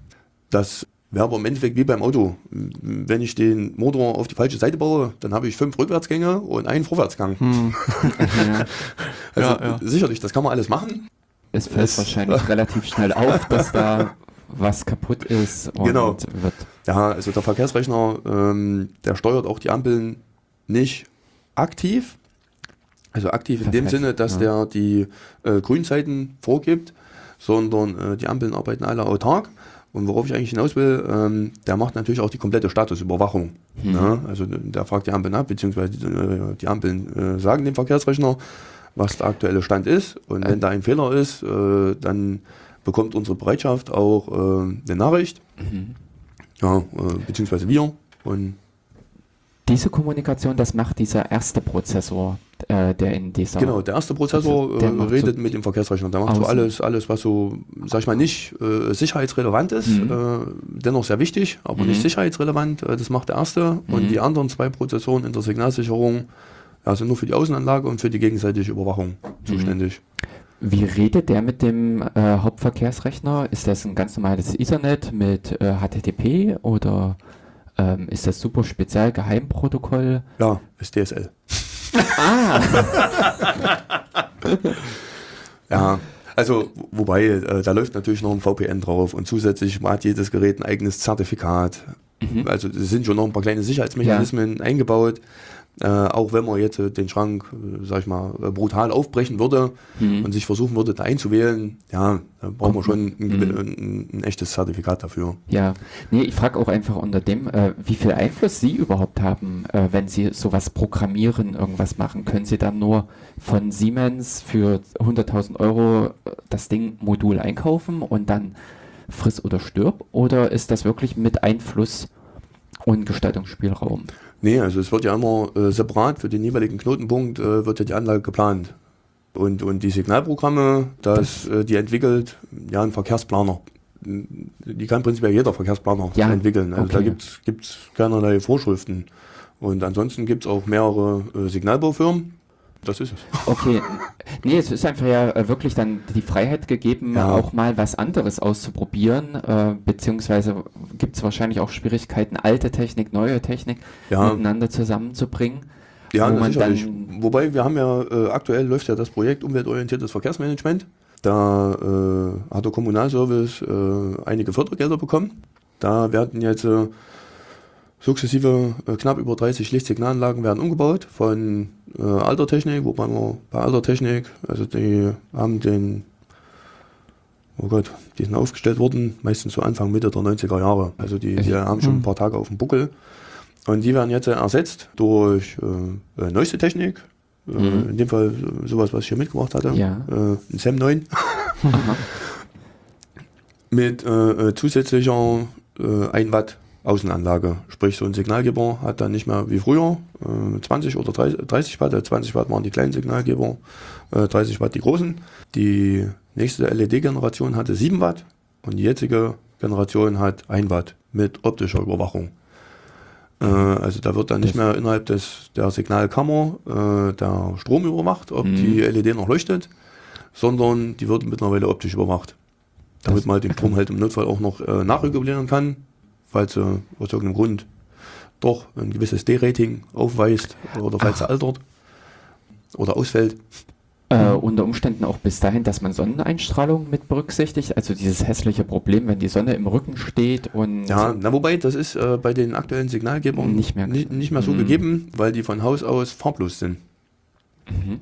Das wäre aber im Endeffekt wie beim Auto. Wenn ich den Motor auf die falsche Seite baue, dann habe ich fünf Rückwärtsgänge und einen Vorwärtsgang. Ja. Also Ja, ja. sicherlich, das kann man alles machen. Es fällt Es- wahrscheinlich relativ schnell auf, dass da was kaputt ist Genau. wird. Ja, also der Verkehrsrechner, ähm, der steuert auch die Ampeln nicht aktiv. Also aktiv in dem Sinne, dass ja. der die äh, Grünzeiten vorgibt, sondern äh, die Ampeln arbeiten alle autark. Und worauf ich eigentlich hinaus will, ähm, der macht natürlich auch die komplette Statusüberwachung. Mhm. Ne? Also der fragt die Ampeln ab, beziehungsweise äh, die Ampeln äh, sagen dem Verkehrsrechner, was der aktuelle Stand ist. Und wenn da ein Fehler ist, äh, dann bekommt unsere Bereitschaft auch äh, eine Nachricht. Mhm. Ja, äh, beziehungsweise wir. Und Diese Kommunikation, das macht dieser erste Prozessor, äh, der in dieser. genau, der erste Prozessor der äh, redet so mit dem Verkehrsrechner. Der macht so alles, alles, was so, sag ich mal, nicht äh, sicherheitsrelevant ist, Mhm. äh, dennoch sehr wichtig, aber Mhm. nicht sicherheitsrelevant. Äh, das macht der erste. Und Mhm. die anderen zwei Prozessoren in der Signalsicherung ja, sind nur für die Außenanlage und für die gegenseitige Überwachung Mhm. zuständig. Wie redet der mit dem äh, Hauptverkehrsrechner? Ist das ein ganz normales Ethernet mit äh, HTTP oder ähm, ist das super speziell Geheimprotokoll? Ja, ist DSL. Ah, Ja, also wobei, äh, da läuft natürlich noch ein VPN drauf und zusätzlich hat jedes Gerät ein eigenes Zertifikat. Mhm. Also es sind schon noch ein paar kleine Sicherheitsmechanismen eingebaut. Äh, auch wenn man jetzt äh, den Schrank, äh, sag ich mal, äh, brutal aufbrechen würde Mhm. und sich versuchen würde, da einzuwählen, ja, da brauchen wir schon ein, Mhm. ein, ein echtes Zertifikat dafür. Ja, nee, ich frage auch einfach unter dem, äh, wie viel Einfluss Sie überhaupt haben, äh, wenn Sie sowas programmieren, irgendwas machen. Können Sie dann nur von Siemens für 100.000 Euro das Ding Modul einkaufen und dann friss oder stirb? Oder ist das wirklich mit Einfluss und Gestaltungsspielraum? Nee, also es wird ja immer äh, separat für den jeweiligen Knotenpunkt äh, wird ja die Anlage geplant. Und, und die Signalprogramme, das, äh, die entwickelt ja ein Verkehrsplaner. Die kann prinzipiell jeder Verkehrsplaner Ja, entwickeln. Also da okay. gibt's gibt's keinerlei Vorschriften. Und ansonsten gibt's auch mehrere äh, Signalbaufirmen. Das ist es. Okay, nee, es ist einfach ja äh, wirklich dann die Freiheit gegeben, Ja. auch mal was anderes auszuprobieren, äh, beziehungsweise gibt es wahrscheinlich auch Schwierigkeiten, alte Technik, neue Technik Ja. miteinander zusammenzubringen. Ja, wo sicherlich. Wobei wir haben ja, äh, aktuell läuft ja das Projekt umweltorientiertes Verkehrsmanagement. Da äh, hat der Kommunalservice äh, einige Fördergelder bekommen. Da werden jetzt äh, sukzessive äh, knapp über 30 Lichtsignalanlagen werden umgebaut von äh, alter Technik, wobei wir bei alter Technik, also die haben den, oh Gott, die sind aufgestellt worden, meistens so Anfang, Mitte der 90er Jahre. Also die, die haben schon ein paar Tage auf dem Buckel. Und die werden jetzt ersetzt durch äh, äh, neueste Technik. Äh, Mhm. In dem Fall äh, sowas, was ich hier mitgebracht hatte. Ja. Äh, ein SEM 9 Aha. mit äh, zusätzlicher äh, 1 Watt Außenanlage. Sprich, so ein Signalgeber hat dann nicht mehr wie früher äh, 20 oder 30, 30 Watt. Äh, 20 Watt waren die kleinen Signalgeber, äh, 30 Watt die großen. Die nächste LED-Generation hatte 7 Watt und die jetzige Generation hat 1 Watt mit optischer Überwachung. Äh, also da wird dann nicht mehr innerhalb des, der Signalkammer äh, der Strom überwacht, ob Mhm. die LED noch leuchtet, sondern die wird mittlerweile optisch überwacht. Damit man halt den Strom halt im Notfall auch noch äh, nachregulieren kann, falls äh, aus irgendeinem Grund doch ein gewisses D-Rating aufweist oder falls er altert oder ausfällt. Äh, unter Umständen auch bis dahin, dass man Sonneneinstrahlung mit berücksichtigt. Also dieses hässliche Problem, wenn die Sonne im Rücken steht und Ja, na wobei, das ist äh, bei den aktuellen Signalgebern Nicht mehr- nicht, nicht mehr so Mhm. gegeben, weil die von Haus aus farblos sind. Mhm.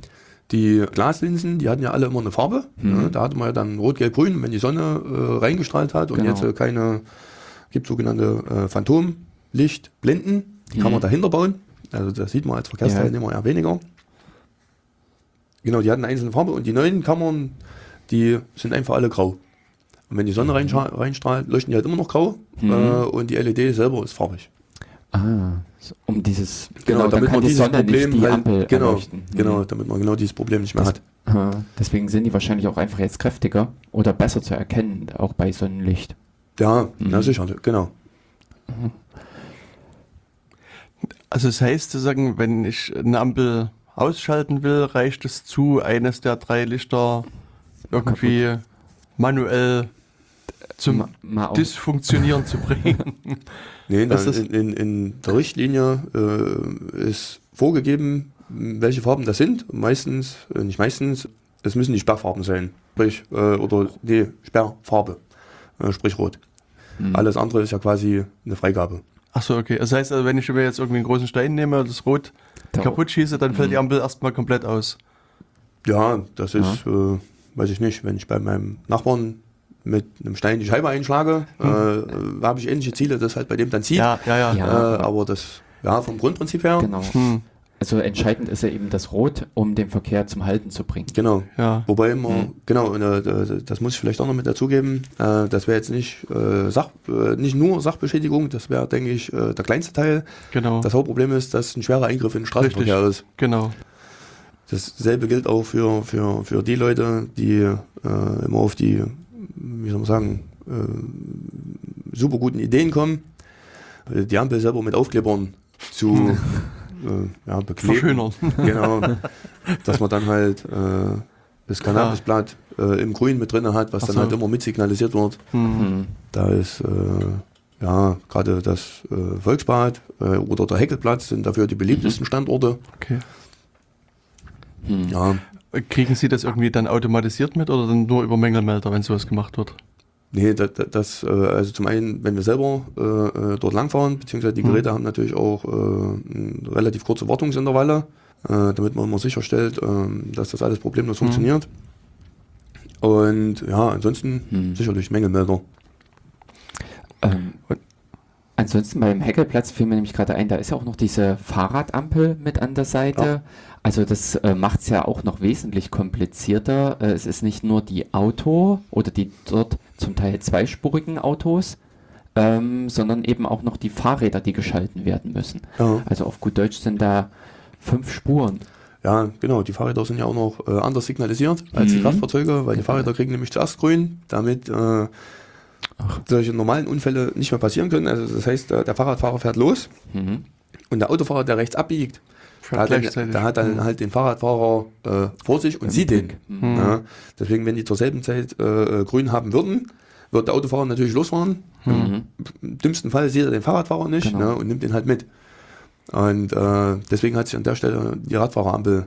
Die Glaslinsen, die hatten ja alle immer eine Farbe. Mhm. Ne? Da hatte man ja dann rot, gelb, grün, wenn die Sonne äh, reingestrahlt hat und Genau. jetzt äh, keine, gibt sogenannte äh, Phantomlichtblenden, die kann Mhm. man dahinter bauen. Also das sieht man als Verkehrsteilnehmer eher weniger. Genau, die hatten eine einzelne Farbe und die neuen Kammern, die sind einfach alle grau. Und wenn die Sonne reinscha- reinstrahlt, leuchten die halt immer noch grau Mhm. äh, und die LED selber ist farbig. Ah, um dieses Genau, dann damit kann man die dieses Sonne Problem die halt, genau, erleuchten. Mhm. genau, damit man genau dieses Problem nicht mehr Das- hat. Ah, Deswegen sind die wahrscheinlich auch einfach jetzt kräftiger oder besser zu erkennen, auch bei Sonnenlicht. Ja, Mhm. na sicher, genau. Also es heißt sozusagen, wenn ich eine Ampel ausschalten will, reicht es zu, eines der drei Lichter irgendwie manuell zum Dysfunktionieren zu bringen. Nee, ist- in, in, in der Richtlinie äh, ist vorgegeben, welche Farben das sind. Meistens, äh, nicht meistens, es müssen die Sperrfarben sein. Sprich, äh, oder die Sperrfarbe, sprich rot. Mhm. Alles andere ist ja quasi eine Freigabe. Ach so, okay. Das heißt, also, wenn ich mir jetzt irgendwie einen großen Stein nehme und das Rot Da- kaputt schieße, dann fällt die Mhm. Ampel erstmal komplett aus. Ja, das ist, äh, weiß ich nicht, wenn ich bei meinem Nachbarn mit einem Stein die Scheibe einschlage, äh, äh, habe ich ähnliche Ziele, das halt bei dem dann zieht. Ja, ja, ja. Ja. Äh, aber das, ja, vom Grundprinzip her, Genau. Hm, Also entscheidend ist ja eben das Rot, um den Verkehr zum Halten zu bringen. genau. ja. Wobei immer, Mhm. genau, und, äh, das muss ich vielleicht auch noch mit dazugeben, äh, das wäre jetzt nicht, äh, Sach, nicht nur Sachbeschädigung, das wäre, denke ich, der kleinste Teil. Genau. Das Hauptproblem ist, dass ein schwerer Eingriff in den Straßenverkehr ist. genau. Dasselbe gilt auch für, für, für die Leute, die äh, immer auf die, wie soll man sagen, äh, super guten Ideen kommen, die Ampel selber mit Aufklebern zu äh, ja, bekleben. Verschönern. Genau. Dass man dann halt äh, das Cannabisblatt äh, im Grün mit drin hat, was Ach dann so. halt immer mit signalisiert wird. Hm. Mhm. Da ist äh, ja gerade das äh, Volksbad äh, oder der Heckelplatz sind dafür die beliebtesten Standorte. Okay. Mhm. Ja, Kriegen Sie das irgendwie dann automatisiert mit oder dann nur über Mängelmelder, wenn sowas gemacht wird? Nee, das, das äh, also zum einen, wenn wir selber äh, äh, dort langfahren, beziehungsweise die Mhm. Geräte haben natürlich auch äh, relativ kurze Wartungsintervalle, äh, damit man immer sicherstellt, äh, dass das alles problemlos Mhm. funktioniert. Und ja, ansonsten Mhm. sicherlich Mängelmelder. Ähm, ansonsten beim Heckelplatz fiel mir nämlich gerade ein, da ist ja auch noch diese Fahrradampel mit an der Seite. Ja. Also das äh, macht es ja auch noch wesentlich komplizierter. Äh, es ist nicht nur die Auto oder die dort zum Teil zweispurigen Autos, ähm, sondern eben auch noch die Fahrräder, die geschalten werden müssen. Ja. Also auf gut Deutsch sind da fünf Spuren. Ja, genau. Die Fahrräder sind ja auch noch äh, anders signalisiert als die Mhm. Kraftfahrzeuge, weil die Fahrräder kriegen nämlich zuerst grün, damit äh, solche normalen Unfälle nicht mehr passieren können. Also das heißt, äh, der Fahrradfahrer fährt los Mhm. und der Autofahrer, der rechts abbiegt, der hat, dann, der hat dann Hm. halt den Fahrradfahrer äh, vor sich und sieht den. Blick. Hm. Ja, deswegen, wenn die zur selben Zeit äh, äh, grün haben würden, wird der Autofahrer natürlich losfahren. Mhm. Im dümmsten Fall sieht er den Fahrradfahrer nicht Genau. ne, und nimmt ihn halt mit. Und äh, deswegen hat sich an der Stelle die Radfahrerampel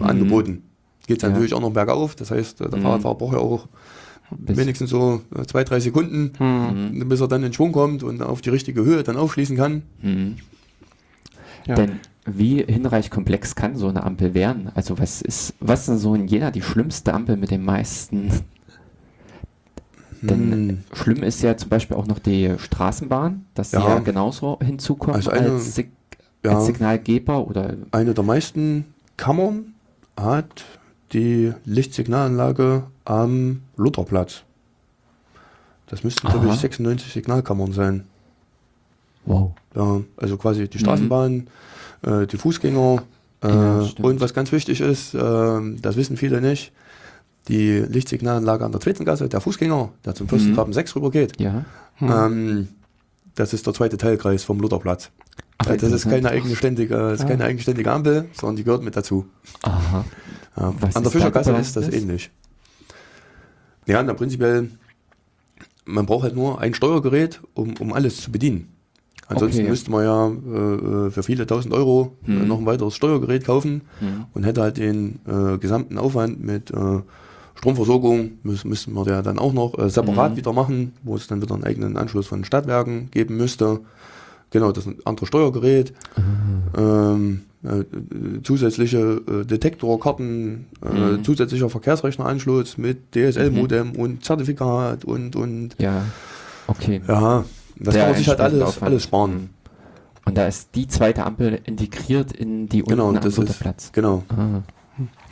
äh, angeboten. Geht Ja. natürlich auch noch bergauf, das heißt, äh, der Mhm. Fahrradfahrer braucht ja auch Bis- wenigstens so äh, zwei, drei Sekunden, Hm. Mhm. bis er dann in Schwung kommt und auf die richtige Höhe dann aufschließen kann. Mhm. Ja. Denn wie hinreichend komplex kann so eine Ampel werden? Also was ist, was ist denn so in Jena die schlimmste Ampel mit den meisten? Denn Hm. schlimm ist ja zum Beispiel auch noch die Straßenbahn, dass sie Ja. ja genauso hinzukommt Also eine- als, Sig Ja. als Signalgeber oder Eine der meisten Kammern hat die Lichtsignalanlage am Lutherplatz. Das müssten, glaube ich, Aha. 96 Signalkammern sein. wow. Ja, also quasi die Straßenbahn, äh, die Fußgänger äh, Ja, und was ganz wichtig ist, äh, das wissen viele nicht, die Lichtsignalanlage an der zweiten Gasse, der Fußgänger, der zum Fürstengraben 6 rübergeht, Ja. Hm. ähm, das ist der zweite Teilkreis vom Lutherplatz. Ach, das ist keine interessant. eigenständige, das ist Ah. keine eigenständige Ampel, sondern die gehört mit dazu. Aha. Ja. An der da Fischergasse ist das ähnlich. Ja, na prinzipiell, man braucht halt nur ein Steuergerät, um, um alles zu bedienen. Ansonsten Okay. müsste man ja äh, für viele tausend Euro äh, Mhm. noch ein weiteres Steuergerät kaufen Mhm. und hätte halt den äh, gesamten Aufwand mit äh, Stromversorgung, müß, müssten wir der dann auch noch äh, separat Mhm. wieder machen, wo es dann wieder einen eigenen Anschluss von Stadtwerken geben müsste. Genau, das ist ein anderes Steuergerät. Ähm, äh, äh, zusätzliche äh, Detektorkarten, äh, Mhm. zusätzlicher Verkehrsrechneranschluss mit DSL-Modem und Zertifikat und, und Ja, okay. ja, das Der kann man sich halt alles, Aufwand. alles sparen. Und da ist die zweite Ampel integriert in die Genau, unten am das ist-. Genau. Ah.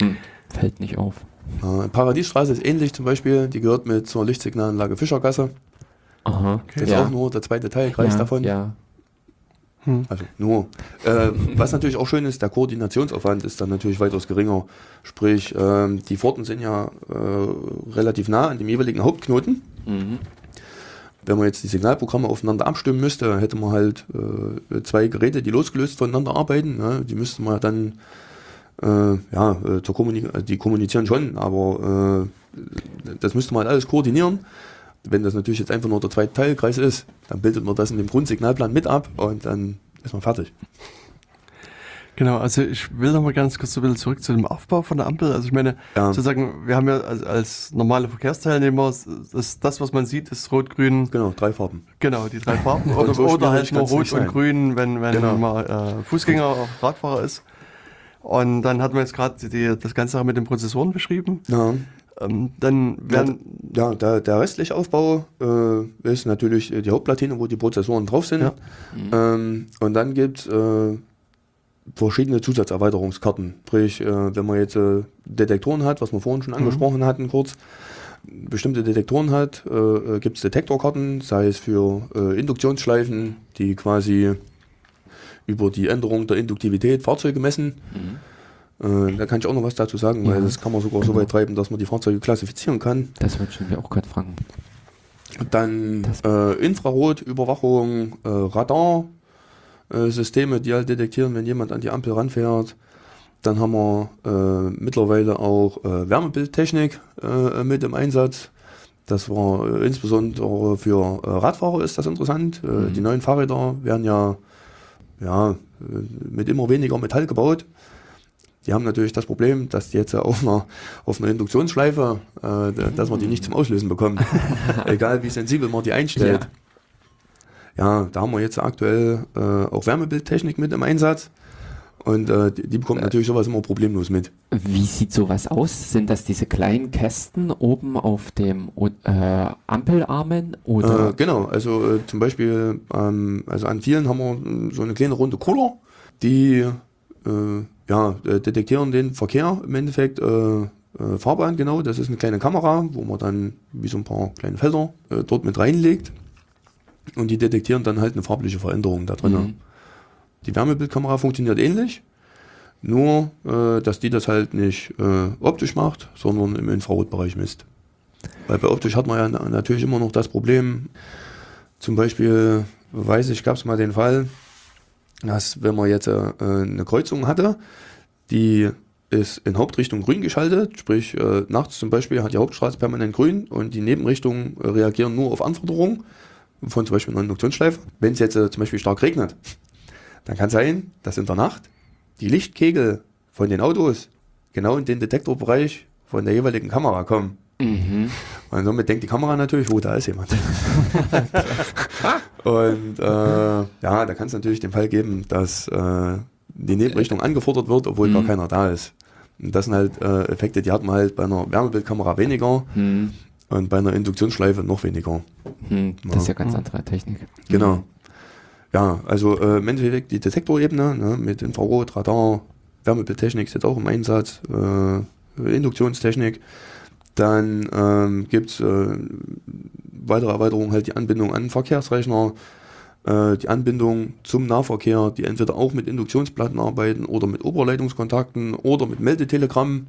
Hm. Fällt nicht auf. Äh, Paradiesstraße ist ähnlich zum Beispiel, die gehört mit zur Lichtsignalanlage Fischergasse. Aha. Das ist auch nur der zweite Teilkreis ja, davon. Ja. Also nur. Äh, was natürlich auch schön ist, der Koordinationsaufwand ist dann natürlich weitaus geringer. Sprich, ähm, die Pforten sind ja äh, relativ nah an dem jeweiligen Hauptknoten. Mhm. Wenn man jetzt die Signalprogramme aufeinander abstimmen müsste, hätte man halt äh, zwei Geräte, die losgelöst voneinander arbeiten. Ne? Die müsste man dann, äh, ja, äh, zur Kommunik die kommunizieren schon, aber äh, das müsste man halt alles koordinieren. Wenn das natürlich jetzt einfach nur der zweite Teilkreis ist, dann bildet man das in dem Grundsignalplan mit ab und dann ist man fertig. Genau, also ich will noch mal ganz kurz so ein bisschen zurück zu dem Aufbau von der Ampel. Also ich meine, Ja. sozusagen, wir haben ja als, als normale Verkehrsteilnehmer, das, das, was man sieht, ist rot, grün, Genau, drei Farben. genau, die drei Farben. Oder, so oder halt nur rot und grün, wenn, wenn Genau. man äh, Fußgänger oder Radfahrer ist. Und dann hat man jetzt gerade das Ganze auch mit den Prozessoren beschrieben. Ja, Ähm, dann werden, ja der, der restliche Aufbau äh, ist natürlich äh, die Hauptplatine, wo die Prozessoren drauf sind. Ja. Ähm, und dann gibt es äh, verschiedene Zusatzerweiterungskarten. Sprich, äh, wenn man jetzt äh, Detektoren hat, was wir vorhin schon angesprochen hatten, kurz, bestimmte Detektoren hat, äh, gibt es Detektorkarten, sei es für äh, Induktionsschleifen, die quasi über die Änderung der Induktivität Fahrzeuge messen. Äh, da kann ich auch noch was dazu sagen, weil Ja. das kann man sogar so weit treiben, dass man die Fahrzeuge klassifizieren kann. Das ich mir auch gerade fragen. Dann äh, Infrarotüberwachung, äh, Radar, äh, Systeme, die halt detektieren, wenn jemand an die Ampel ranfährt. Dann haben wir äh, mittlerweile auch äh, Wärmebildtechnik äh, mit im Einsatz. Das war äh, insbesondere für äh, Radfahrer ist das interessant. Mhm. Die neuen Fahrräder werden ja, ja mit immer weniger Metall gebaut. Die haben natürlich das Problem, dass die jetzt auf einer, auf einer Induktionsschleife, äh, dass man die nicht zum Auslösen bekommt. Egal wie sensibel man die einstellt. Ja, da haben wir jetzt aktuell äh, auch Wärmebildtechnik mit im Einsatz. Und äh, die, die bekommt natürlich sowas immer problemlos mit. Wie sieht sowas aus? Sind das diese kleinen Kästen oben auf dem äh, Ampelarmen oder? Äh, genau, also äh, zum Beispiel, ähm, also an vielen haben wir äh, so eine kleine runde Cooler, die äh, ja, äh, detektieren den Verkehr im Endeffekt. Äh, äh, Fahrbahn, genau, das ist eine kleine Kamera, wo man dann wie so ein paar kleine Felder äh, dort mit reinlegt. Und die detektieren dann halt eine farbliche Veränderung da drin. Mhm. Die Wärmebildkamera funktioniert ähnlich, nur äh, dass die das halt nicht äh, optisch macht, sondern im Infrarotbereich misst. Weil bei optisch hat man ja na- natürlich immer noch das Problem, zum Beispiel, weiß ich, gab es mal den Fall, dass wenn man jetzt äh, eine Kreuzung hatte, die ist in Hauptrichtung grün geschaltet, sprich äh, nachts zum Beispiel hat die Hauptstraße permanent grün und die Nebenrichtungen äh, reagieren nur auf Anforderungen von zum Beispiel einer Induktionsschleife. Wenn es jetzt äh, zum Beispiel stark regnet, dann kann sein, dass in der Nacht die Lichtkegel von den Autos genau in den Detektorbereich von der jeweiligen Kamera kommen. Mhm. Und somit denkt die Kamera natürlich, oh, da ist jemand. und äh, ja, da kann es natürlich den Fall geben, dass äh, die Nebenrichtung angefordert wird, obwohl gar Mhm. keiner da ist. Und das sind halt äh, Effekte, die hat man halt bei einer Wärmebildkamera weniger Hm. und bei einer Induktionsschleife noch weniger. Hm. Das ist ja Ja. ganz andere Technik. Genau. Ja, also äh, im Endeffekt die Detektorebene ne, mit Infrarot, Radar, Wärmebildtechnik ist jetzt auch im Einsatz, äh, Induktionstechnik. Dann ähm, gibt es äh, weitere Erweiterungen, halt die Anbindung an den Verkehrsrechner, äh, die Anbindung zum Nahverkehr, die entweder auch mit Induktionsplatten arbeiten oder mit Oberleitungskontakten oder mit Meldetelegramm,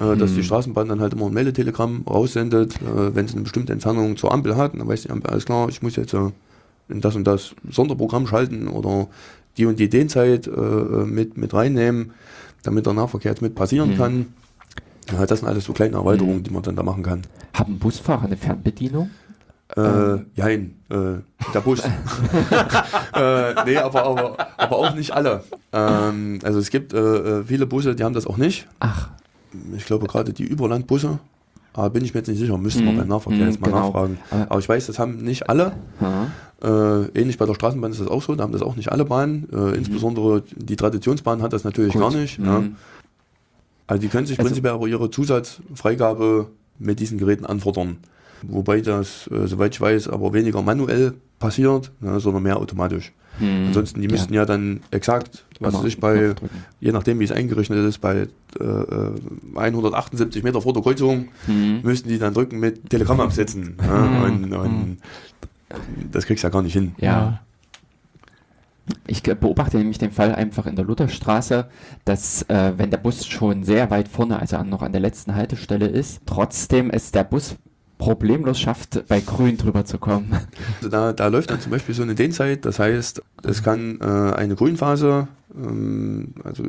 äh, dass Hm. die Straßenbahn dann halt immer ein Meldetelegramm raussendet, äh, wenn es eine bestimmte Entfernung zur Ampel hat, dann weiß die Ampel, alles klar, ich muss jetzt äh, in das und das Sonderprogramm schalten oder die und die Ideentzeit äh, mit, mit reinnehmen, damit der Nahverkehr jetzt mit passieren Mhm. kann. Ja, das sind alles so kleine Erweiterungen, Mhm. die man dann da machen kann. Haben Busfahrer eine Fernbedienung? Äh, jein, äh, der Bus. äh, nee, aber, aber, aber auch nicht alle. Ähm, also es gibt äh, äh, viele Busse, die haben das auch nicht. Ach, Ich glaube gerade die Überlandbusse. Aber bin ich mir jetzt nicht sicher, müssten wir Mhm. beim Nahverkehr Mhm, jetzt mal genau. nachfragen. Aber- ich weiß, das haben nicht alle. Äh, ähnlich bei der Straßenbahn ist das auch so, da haben das auch nicht alle Bahnen. Äh, Insbesondere die Traditionsbahn hat das natürlich Gut. gar nicht. Ja. Also die können sich Also- prinzipiell aber ihre Zusatzfreigabe mit diesen Geräten anfordern. Wobei das, äh, soweit ich weiß, aber weniger manuell passiert, ne, sondern mehr automatisch. Mhm. Ansonsten, die Ja. müssten ja dann exakt, was Genau, weiß ich bei, je nachdem wie es eingerechnet ist, bei äh, äh, 178 Meter vor der Kreuzung, Mhm. müssten die dann drücken mit Telegramm absetzen. Ja, Mhm. und, und das kriegst du ja gar nicht hin. Ja. Ich beobachte nämlich den Fall einfach in der Lutherstraße, dass äh, wenn der Bus schon sehr weit vorne, also an, noch an der letzten Haltestelle ist, trotzdem es der Bus problemlos schafft, bei Grün drüber zu kommen. Also da, da läuft dann zum Beispiel so eine Dehnzeit, das heißt, es kann äh, eine Grünphase, ähm, also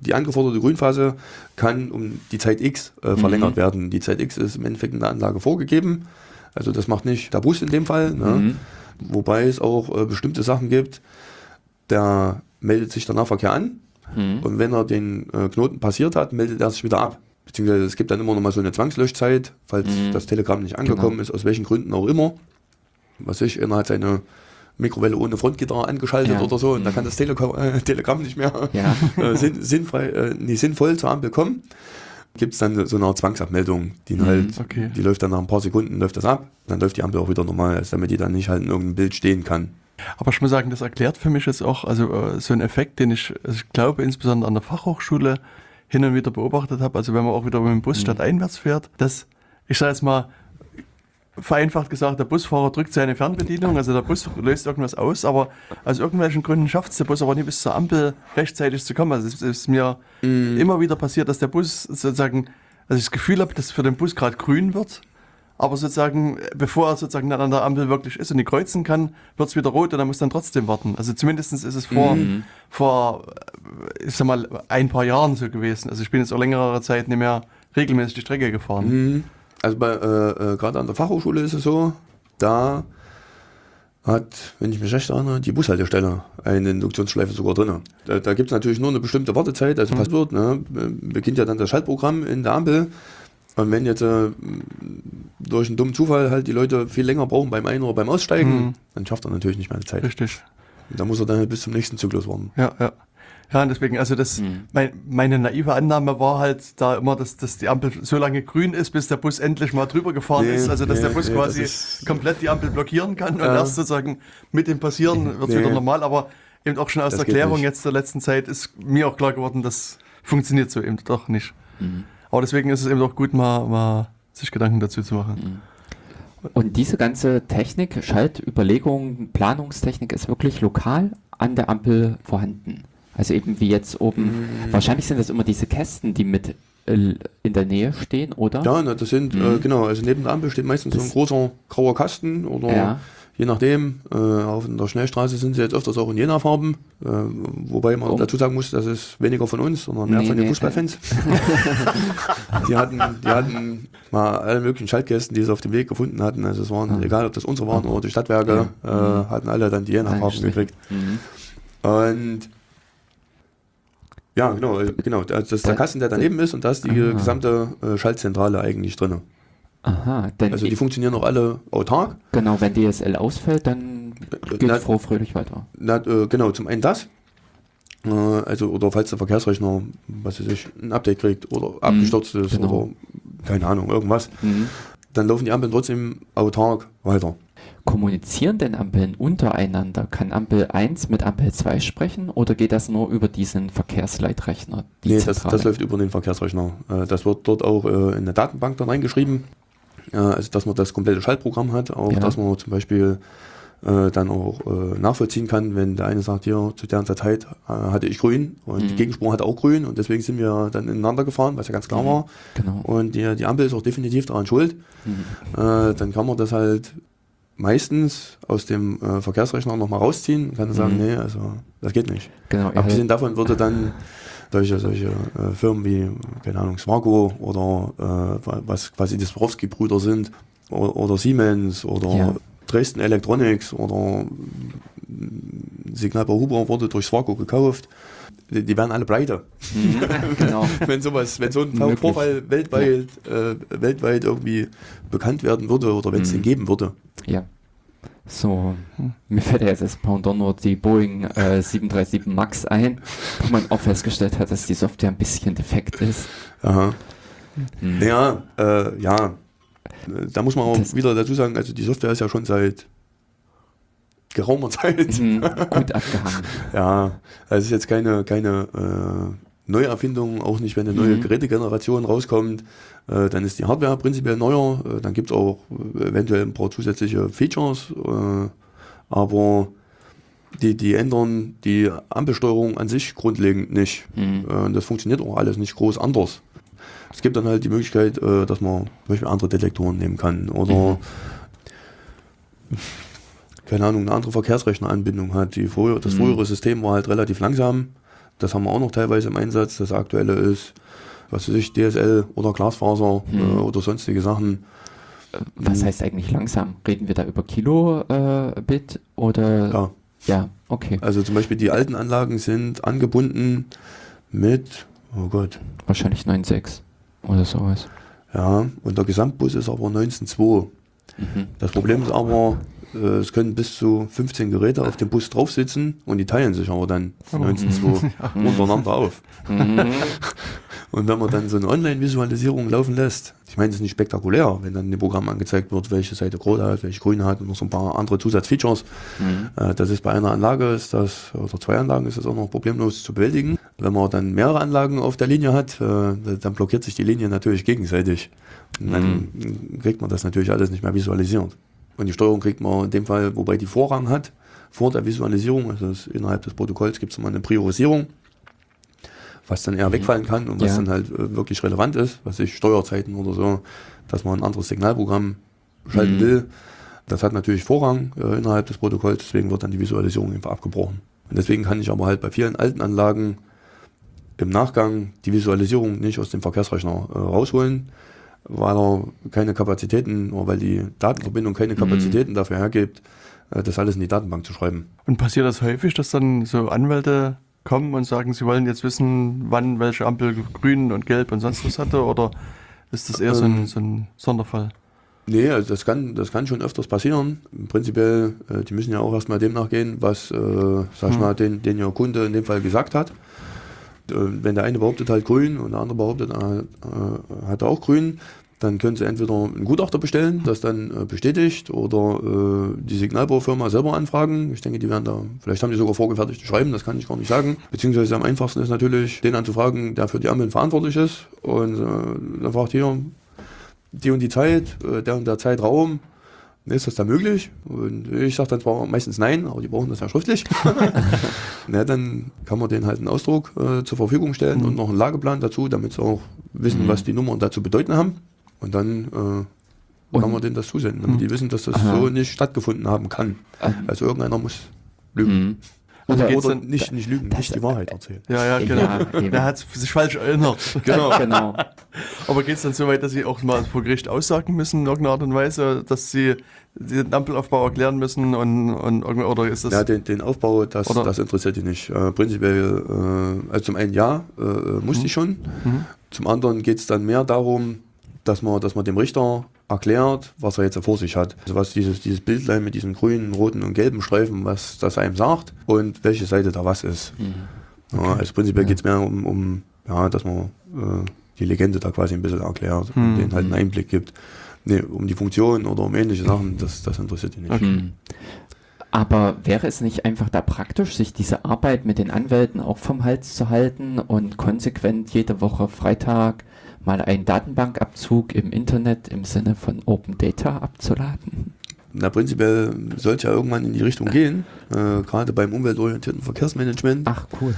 die angeforderte Grünphase kann um die Zeit X äh, verlängert Mhm. werden. Die Zeit X ist im Endeffekt in der Anlage vorgegeben, also das macht nicht der Bus in dem Fall, ne? Mhm. Wobei es auch äh, bestimmte Sachen gibt, der meldet sich der Nahverkehr an Mhm. und wenn er den äh, Knoten passiert hat, meldet er sich wieder ab. Beziehungsweise es gibt dann immer noch mal so eine Zwangslöschzeit, falls Mhm. das Telegramm nicht angekommen Genau. ist, aus welchen Gründen auch immer. Was ich, einer hat seine Mikrowelle ohne Frontgitter angeschaltet Ja. oder so und da Mhm. kann das Teleko äh, Telegramm nicht mehr Ja. äh, sinn, sinnfrei, äh, nee, sinnvoll zur Ampel kommen. Gibt es dann so eine Zwangsabmeldung, die Mhm. halt, Okay. die läuft dann nach ein paar Sekunden, läuft das ab, dann läuft die Ampel auch wieder normal, also damit die dann nicht halt in irgendeinem Bild stehen kann. Aber ich muss sagen, das erklärt für mich jetzt auch also äh, so einen Effekt, den ich, also ich glaube, insbesondere an der Fachhochschule hin und wieder beobachtet habe. Also wenn man auch wieder mit dem Bus Mhm. stadteinwärts fährt, dass ich sage jetzt mal vereinfacht gesagt, der Busfahrer drückt seine Fernbedienung, also der Bus löst irgendwas aus, aber aus irgendwelchen Gründen schafft es der Bus aber nicht bis zur Ampel rechtzeitig zu kommen. Also es ist mir immer wieder passiert, dass der Bus sozusagen, also ich das Gefühl habe, dass für den Bus gerade grün wird, aber sozusagen, bevor er sozusagen dann an der Ampel wirklich ist und die kreuzen kann, wird es wieder rot und er muss dann trotzdem warten. Also zumindest ist es vor, Mhm. vor, ich sag mal, ein paar Jahren so gewesen. Also ich bin jetzt auch längere Zeit nicht mehr regelmäßig die Strecke gefahren. Mhm. Also bei, äh, äh, gerade an der Fachhochschule ist es so, da hat, wenn ich mich recht erinnere, die Bushaltestelle eine Induktionsschleife sogar drin. Da, da gibt es natürlich nur eine bestimmte Wartezeit, also was wird, ne? beginnt ja dann das Schaltprogramm in der Ampel. Und wenn jetzt äh, durch einen dummen Zufall halt die Leute viel länger brauchen beim Ein- oder beim Aussteigen, Mhm. dann schafft er natürlich nicht mehr die Zeit. Richtig. Da muss er dann halt bis zum nächsten Zyklus warten. Ja, ja. Ja, und deswegen, also das, Mhm. mein, meine naive Annahme war halt da immer, dass, dass die Ampel so lange grün ist, bis der Bus endlich mal drüber gefahren Nee, ist. Also dass nee, der Bus nee, quasi komplett die Ampel blockieren kann und Ja. erst sozusagen mit dem Passieren wird es wieder normal. Aber eben auch schon aus Das der nicht. jetzt der letzten Zeit ist mir auch klar geworden, das funktioniert so eben doch nicht. Mhm. Aber deswegen ist es eben auch gut, mal, mal sich Gedanken dazu zu machen. Und diese ganze Technik, Schaltüberlegung, Planungstechnik ist wirklich lokal an der Ampel vorhanden. Also eben wie jetzt oben. Mhm. Wahrscheinlich sind das immer diese Kästen, die mit äh, in der Nähe stehen, oder? Ja, ne, das sind, Mhm. äh, genau, also neben der Ampel steht meistens so ein Das- großer grauer Kasten oder Ja. je nachdem. Äh, auf der Schnellstraße sind sie jetzt öfters auch in Jena-Farben, äh, wobei man Oh. dazu sagen muss, das ist weniger von uns, sondern mehr Nee, von den nee, Fußballfans. die, hatten, die hatten mal alle möglichen Schaltkästen, die sie auf dem Weg gefunden hatten. Also es waren, Ah. egal ob das unsere waren oder die Stadtwerke, äh, Mhm. hatten alle dann die Jena-Farben gekriegt. Mhm. Und ja, genau, äh, genau. Das ist der Kasten, der daneben ist und da ist die Ah. gesamte äh, Schaltzentrale eigentlich drin. Aha, denn Also die funktionieren auch alle autark. genau, wenn DSL ausfällt, dann Äh, geht na- es froh fröhlich weiter. Na, äh, genau, zum einen das. Äh, also, oder falls der Verkehrsrechner, was weiß ich, ein Update kriegt oder abgestürzt ist genau. oder keine Ahnung, irgendwas, Mhm. dann laufen die Ampeln trotzdem autark weiter. Kommunizieren denn Ampeln untereinander? Kann Ampel 1 mit Ampel 2 sprechen oder geht das nur über diesen Verkehrsleitrechner? die Nee, das, das läuft über den Verkehrsrechner. Äh, das wird dort auch äh, in eine Datenbank dann reingeschrieben. Äh, also, dass man das komplette Schaltprogramm hat, auch Ja. dass man zum Beispiel dann auch nachvollziehen kann, wenn der eine sagt, hier zu der und der Zeit hatte ich grün und die Mhm. Gegenspur hatte auch grün und deswegen sind wir dann ineinander gefahren, was ja ganz klar Mhm. war. Genau. Und die, die Ampel ist auch definitiv daran schuld. Mhm. Dann kann man das halt meistens aus dem äh, Verkehrsrechner nochmal rausziehen und kann dann sagen, Mhm. nee, also das geht nicht. Genau, ja, Abgesehen davon würde dann solche, solche äh, Firmen wie, keine Ahnung, Smargo oder äh, was quasi die Swarovski-Brüder sind, oder, oder Siemens oder Ja. Dresden Electronics oder mm, Signalbau Huber wurde durch Swaco gekauft. Die, werden alle pleite. Mhm, genau. wenn sowas, wenn so ein Möglich. Vorfall weltweit, äh, weltweit irgendwie bekannt werden würde oder wenn es Mhm. den geben würde. Ja. So, mir fällt ja jetzt als Pendant nur die Boeing äh, 737 MAX ein, wo man auch festgestellt hat, dass die Software ein bisschen defekt ist. Aha. Hm. Ja, äh, ja. Da muss man auch Das- wieder dazu sagen, also die Software ist ja schon seit geraumer Zeit. Mhm, gut abgehangen. Ja, also es ist jetzt keine, keine äh, Neuerfindung, auch nicht, wenn eine neue Mhm. Gerätegeneration rauskommt, äh, dann ist die Hardware prinzipiell neuer, äh, dann gibt es auch äh, eventuell ein paar zusätzliche Features, äh, aber die, die ändern die Ampelsteuerung an sich grundlegend nicht. Mhm. Äh, das funktioniert auch alles nicht groß anders. Es gibt dann halt die Möglichkeit, äh, dass man zum Beispiel andere Detektoren nehmen kann oder keine Ahnung, eine andere Verkehrsrechneranbindung hat. Die früher, das Mhm. frühere System war halt relativ langsam. Das haben wir auch noch teilweise im Einsatz. Das aktuelle ist, was weiß ich, DSL oder Glasfaser Mhm. äh, oder sonstige Sachen. Was heißt eigentlich langsam? Reden wir da über Kilobit äh, oder? Ja, Ja, okay. also zum Beispiel die alten Anlagen sind angebunden mit, oh Gott, Wahrscheinlich 9.6 oder sowas. ja, und der Gesamtbus ist aber 19.2. Mhm. Das Problem ist aber, äh, es können bis zu 15 Geräte auf dem Bus drauf sitzen und die teilen sich aber dann 19.2 untereinander auf. Mhm. Und wenn man dann so eine Online-Visualisierung laufen lässt, ich meine, das ist nicht spektakulär, wenn dann dem Programm angezeigt wird, welche Seite rot hat, welche grün hat und noch so ein paar andere Zusatzfeatures. Mhm. Äh, das ist bei einer Anlage, ist das, oder zwei Anlagen ist das auch noch problemlos zu bewältigen. Wenn man dann mehrere Anlagen auf der Linie hat, äh, dann blockiert sich die Linie natürlich gegenseitig. Und dann kriegt man das natürlich alles nicht mehr visualisiert. Und die Steuerung kriegt man in dem Fall, wobei die Vorrang hat, vor der Visualisierung, also innerhalb des Protokolls gibt es immer eine Priorisierung, was dann eher wegfallen kann und was Ja. dann halt äh, wirklich relevant ist, was ich Steuerzeiten oder so, dass man ein anderes Signalprogramm schalten Mhm. will. Das hat natürlich Vorrang äh, innerhalb des Protokolls, deswegen wird dann die Visualisierung einfach abgebrochen. Und deswegen kann ich aber halt bei vielen alten Anlagen im Nachgang die Visualisierung nicht aus dem Verkehrsrechner äh, rausholen, weil er keine Kapazitäten weil die Datenverbindung keine Mhm. Kapazitäten dafür hergibt, äh, das alles in die Datenbank zu schreiben. Und passiert das häufig, dass dann so Anwälte kommen und sagen, sie wollen jetzt wissen, wann welche Ampel grün und gelb und sonst was hatte? Oder ist das eher so, ein, Ähm. so ein Sonderfall? Nee, also das kann, das kann schon öfters passieren. Prinzipiell, äh, die müssen ja auch erstmal dem nachgehen, was, äh, sag ich Hm. mal, den, den ihr Kunde in dem Fall gesagt hat. Äh, wenn der eine behauptet halt grün und der andere behauptet, äh, hat er auch grün, dann können sie entweder einen Gutachter bestellen, das dann äh, bestätigt, oder äh, die Signalbaufirma selber anfragen. Ich denke, die werden da, vielleicht haben die sogar vorgefertigte Schreiben, das kann ich gar nicht sagen. Beziehungsweise am einfachsten ist natürlich, den anzufragen, der für die Ampeln verantwortlich ist. Und äh, dann fragt hier, die und die Zeit, äh, der und der Zeitraum, ist das da möglich? Und ich sage dann zwar meistens nein, aber die brauchen das ja schriftlich. Na, dann kann man denen halt einen Ausdruck äh, zur Verfügung stellen und noch einen Lageplan dazu, damit sie auch wissen, Mhm. was die Nummern dazu bedeuten haben. Und dann äh, Und- kann man denen das zusenden, damit die wissen, dass das Aha. so nicht stattgefunden haben kann. Ähm, Also irgendeiner muss lügen. mhm. Also Oder, oder dann- nicht, nicht lügen, nicht die Wahrheit erzählen. Ja, ja, genau. Ja. Der hat sich falsch erinnert. Genau. genau. Aber geht es dann so weit, dass sie auch mal vor Gericht aussagen müssen in irgendeiner Art und Weise, dass sie den Ampelaufbau erklären müssen und, und irgendwie, oder ist das. Ja, den, den Aufbau, das, Oder- das interessiert die nicht. Äh, prinzipiell, äh, also zum einen ja, äh, muss die schon. Mhm. Zum anderen geht es dann mehr darum, dass man, dass man dem Richter erklärt, was er jetzt vor sich hat. Also was dieses, dieses Bildlein mit diesen grünen, roten und gelben Streifen, was das einem sagt und welche Seite da was ist. Mhm. Ja, also prinzipiell geht es mehr um, um ja, dass man äh, die Legende da quasi ein bisschen erklärt Mhm. und denen halt einen Einblick gibt. Nee, um die Funktion oder um ähnliche Sachen, das, das interessiert die nicht. Okay. Hm. Aber wäre es nicht einfach da praktisch, sich diese Arbeit mit den Anwälten auch vom Hals zu halten und konsequent jede Woche Freitag mal einen Datenbankabzug im Internet im Sinne von Open Data abzuladen? Na, prinzipiell sollte ja irgendwann in die Richtung gehen, äh, gerade beim umweltorientierten Verkehrsmanagement Ach, cool.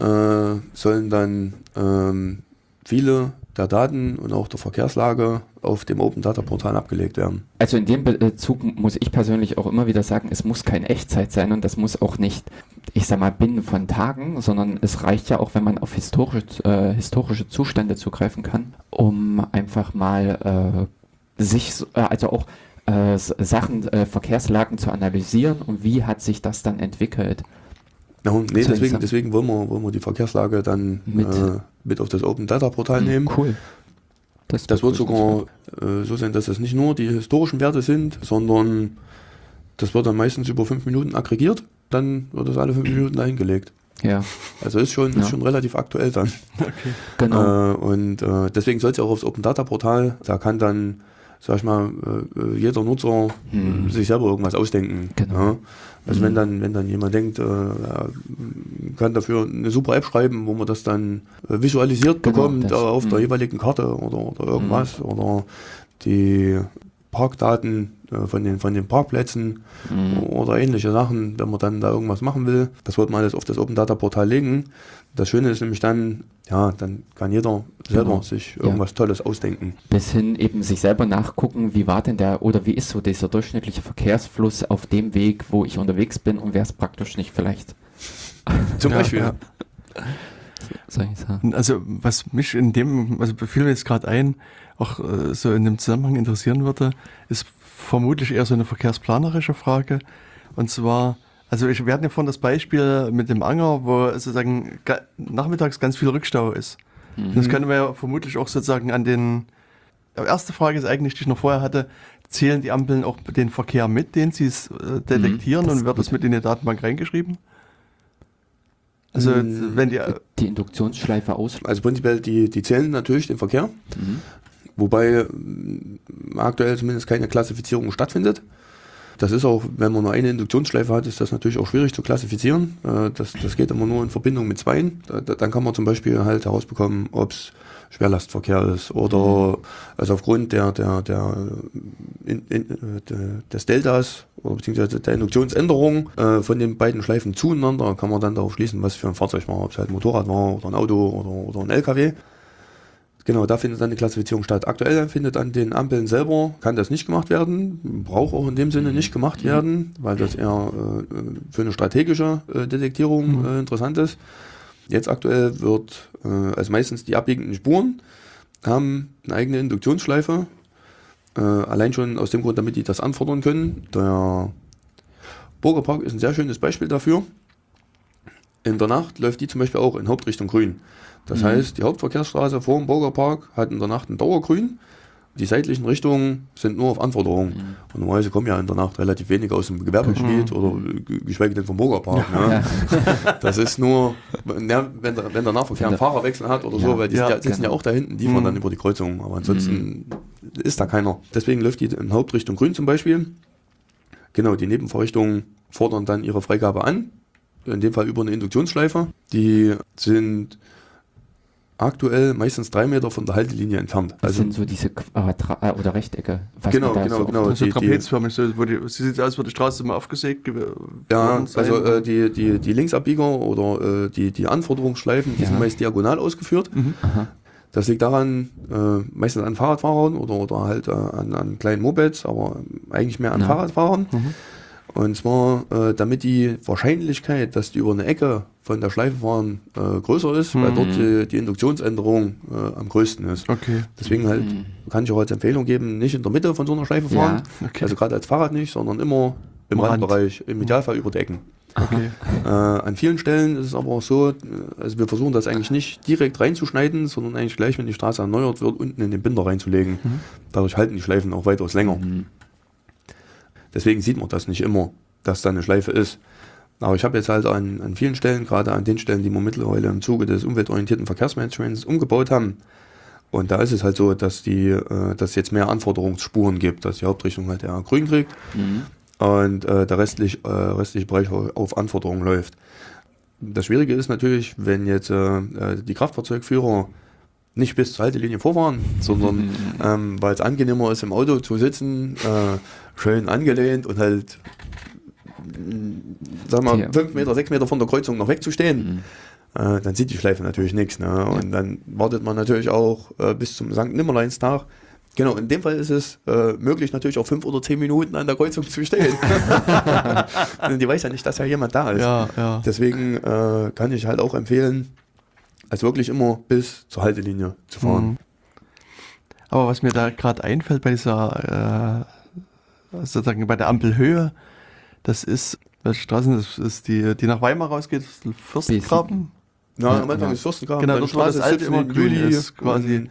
äh, sollen dann ähm, viele der Daten und auch der Verkehrslage auf dem Open Data Portal abgelegt werden. Also in dem Bezug muss ich persönlich auch immer wieder sagen, es muss keine Echtzeit sein und das muss auch nicht, ich sag mal, binnen von Tagen, sondern es reicht ja auch, wenn man auf historische, äh, historische Zustände zugreifen kann, um einfach mal äh, sich, äh, also auch äh, Sachen, äh, Verkehrslagen zu analysieren und wie hat sich das dann entwickelt. Ja, nee, deswegen, deswegen wollen, wir, wollen wir die Verkehrslage dann Mit- äh, mit auf das Open Data Portal nehmen. Cool. Das wird begrüße ich. sogar äh, so sein, dass es nicht nur die historischen Werte sind, sondern das wird dann meistens über fünf Minuten aggregiert, dann wird es alle fünf Minuten dahingelegt. Ja, Also ist schon, Ja. ist schon relativ aktuell dann. genau. Äh, und äh, deswegen soll es ja auch aufs Open Data Portal, da kann dann, sag ich mal, äh, äh, jeder Nutzer Hm. sich selber irgendwas ausdenken. Genau. Ja? Also Mhm. wenn dann, wenn dann jemand denkt, äh, er kann dafür eine super App schreiben, wo man das dann äh, visualisiert Genau, bekommt äh, auf der mhm. jeweiligen Karte oder, oder irgendwas oder die Parkdaten von den, von den Parkplätzen Mhm. oder ähnliche Sachen, wenn man dann da irgendwas machen will. Das wird man alles auf das Open Data Portal legen. Das Schöne ist nämlich dann, ja, dann kann jeder selber Genau. sich Ja. irgendwas Tolles ausdenken. Bis hin eben sich selber nachgucken, wie war denn der oder wie ist so dieser durchschnittliche Verkehrsfluss auf dem Weg, wo ich unterwegs bin und wäre es praktisch nicht vielleicht. Zum Ja, Beispiel. ja. Soll ich sagen? Also was mich in dem, also fiel mir jetzt gerade ein, auch äh, so in dem Zusammenhang interessieren würde, ist vermutlich eher so eine verkehrsplanerische Frage. Und zwar, also ich, wir hatten ja vorhin das Beispiel mit dem Anger, wo sozusagen nachmittags ganz viel Rückstau ist. Mhm. Das können wir ja vermutlich auch sozusagen an den. Die erste Frage ist eigentlich, die ich noch vorher hatte, zählen die Ampeln auch den Verkehr mit, den sie äh, detektieren Mhm, und wird das mit in die Datenbank reingeschrieben? Also Mm. wenn die Die Induktionsschleife aus. Also prinzipiell, die, die zählen natürlich den Verkehr, Mhm. Wobei mm, aktuell zumindest keine Klassifizierung stattfindet. Das ist auch, wenn man nur eine Induktionsschleife hat, ist das natürlich auch schwierig zu klassifizieren. Äh, Das, das geht immer nur in Verbindung mit zweien. Da- da- Dann kann man zum Beispiel halt herausbekommen, ob es Schwerlastverkehr ist oder also aufgrund der, der, der, in, in, äh, des Deltas oder beziehungsweise der Induktionsänderung äh, von den beiden Schleifen zueinander kann man dann darauf schließen, was für ein Fahrzeug war, ob es halt ein Motorrad war oder ein Auto oder, oder ein LKW. Genau, da findet dann die Klassifizierung statt. Aktuell findet an den Ampeln selber, kann das nicht gemacht werden, braucht auch in dem Sinne nicht gemacht werden, weil das eher äh, für eine strategische äh, Detektierung äh, interessant ist. Jetzt aktuell wird, äh, also meistens die abbiegenden Spuren haben eine eigene Induktionsschleife, äh, allein schon aus dem Grund, damit die das anfordern können. Der Burgerpark ist ein sehr schönes Beispiel dafür. In der Nacht läuft die zum Beispiel auch in Hauptrichtung grün. Das Mhm. heißt, die Hauptverkehrsstraße vor dem Burgerpark hat in der Nacht ein Dauergrün. Die seitlichen Richtungen sind nur auf Anforderung. Mhm. Und normalerweise kommen ja in der Nacht relativ wenig aus dem Gewerbegebiet oder g- geschweige denn vom Burgerpark. Ne? Das ist nur, ja, wenn, der, wenn der Nahverkehr einen Fahrerwechsel hat oder Ja, so, weil die ja, ja, sitzen genau. ja auch da hinten, die fahren Mhm. dann über die Kreuzung. Aber ansonsten ist da keiner. Deswegen läuft die in Hauptrichtung grün zum Beispiel. Genau, die Nebenverrichtungen fordern dann ihre Freigabe an. In dem Fall über eine Induktionsschleife. Die sind aktuell meistens drei Meter von der Haltelinie entfernt. Das Also sind so diese Quadra äh, oder Rechtecke. was Genau, genau, so genau. Also die- trapezförmig, so, wo die, sie sieht aus, würde die Straße immer aufgesägt Ja, also äh, die, die, die Linksabbieger oder äh, die, die Anforderungsschleifen, die Ja. sind meist diagonal ausgeführt. Mhm. Das liegt daran, äh, meistens an Fahrradfahrern oder, oder halt äh, an, an kleinen Mopeds, aber eigentlich mehr an Ja. Fahrradfahrern. Mhm. Und zwar, äh, damit die Wahrscheinlichkeit, dass die über eine Ecke von der Schleife fahren, äh, größer ist, weil Mhm. dort die, die Induktionsänderung äh, am größten ist. Okay. Deswegen halt Mhm. kann ich auch als Empfehlung geben, nicht in der Mitte von so einer Schleife fahren. Ja. Okay. Also gerade als Fahrrad nicht, sondern immer im Rand. Randbereich, im Idealfall über die Ecken. okay. Äh, an vielen Stellen ist es aber auch so, äh, also wir versuchen das eigentlich nicht direkt reinzuschneiden, sondern eigentlich gleich, wenn die Straße erneuert wird, unten in den Binder reinzulegen. Mhm. Dadurch halten die Schleifen auch weitaus länger. Mhm. Deswegen sieht man das nicht immer, dass da eine Schleife ist. Aber ich habe jetzt halt an, an vielen Stellen, gerade an den Stellen, die wir mittlerweile im Zuge des umweltorientierten Verkehrsmanagements umgebaut haben, und da ist es halt so, dass die, äh, dass es jetzt mehr Anforderungsspuren gibt, dass die Hauptrichtung halt eher grün kriegt Mhm. und äh, der restlich, äh, restliche Bereich au- auf Anforderungen läuft. Das Schwierige ist natürlich, wenn jetzt äh, äh, die Kraftfahrzeugführer nicht bis zur Haltelinie vorfahren, sondern ähm, weil es angenehmer ist, im Auto zu sitzen, schön angelehnt und halt, sag mal, Ja. fünf Meter, sechs Meter von der Kreuzung noch wegzustehen, Mhm. äh, dann sieht die Schleife natürlich nichts. Ne? Und dann wartet man natürlich auch äh, bis zum St. Nimmerleinstag. Genau, in dem Fall ist es äh, möglich, natürlich auch fünf oder zehn Minuten an der Kreuzung zu stehen. die weiß ja nicht, dass ja jemand da ist. Ja, ja. Deswegen äh, kann ich halt auch empfehlen, also wirklich immer bis zur Haltelinie zu fahren. Mhm. Aber was mir da gerade einfällt bei dieser, äh, sozusagen bei der Ampelhöhe, das ist, welche Straße das ist die, die nach Weimar rausgeht, Fürstengraben? Ja, Ja, am Anfang ja. ist Fürstengraben. Genau, dort war das Straße alte immer 17. grün ist, quasi.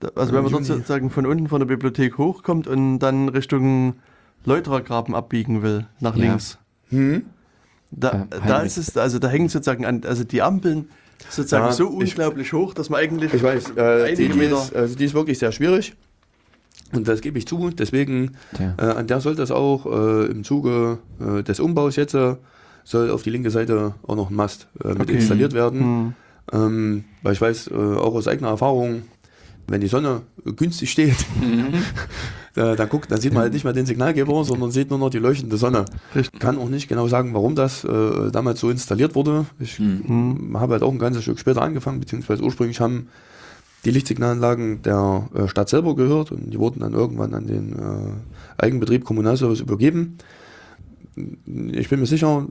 Da- Also wenn man dort sozusagen von unten von der Bibliothek hochkommt und dann Richtung Leuterergraben abbiegen will, nach Ja. links. Hm? Da, Ähm, da ist es, also da hängen sozusagen an, also die Ampeln sozusagen Ja, so ich- unglaublich hoch, dass man eigentlich Ich weiß, äh, die, einige die, Meter. ist, also die ist wirklich sehr schwierig. Und das gebe ich zu. Deswegen, äh, an der sollte es auch äh, im Zuge äh, des Umbaus jetzt, äh, soll auf die linke Seite auch noch ein Mast äh, mit Okay. installiert werden. Hm. Ähm, weil ich weiß, äh, auch aus eigener Erfahrung, wenn die Sonne günstig steht, Mhm. äh, dann guckt, dann sieht man halt nicht mehr den Signalgeber, sondern sieht nur noch die leuchtende Sonne. Richtig. Kann auch nicht genau sagen, warum das äh, damals so installiert wurde. Ich Mhm. habe halt auch ein ganzes Stück später angefangen, beziehungsweise ursprünglich haben die Lichtsignalanlagen der äh, Stadt selber gehört und die wurden dann irgendwann an den äh, Eigenbetrieb Kommunalservice übergeben. Ich bin mir sicher,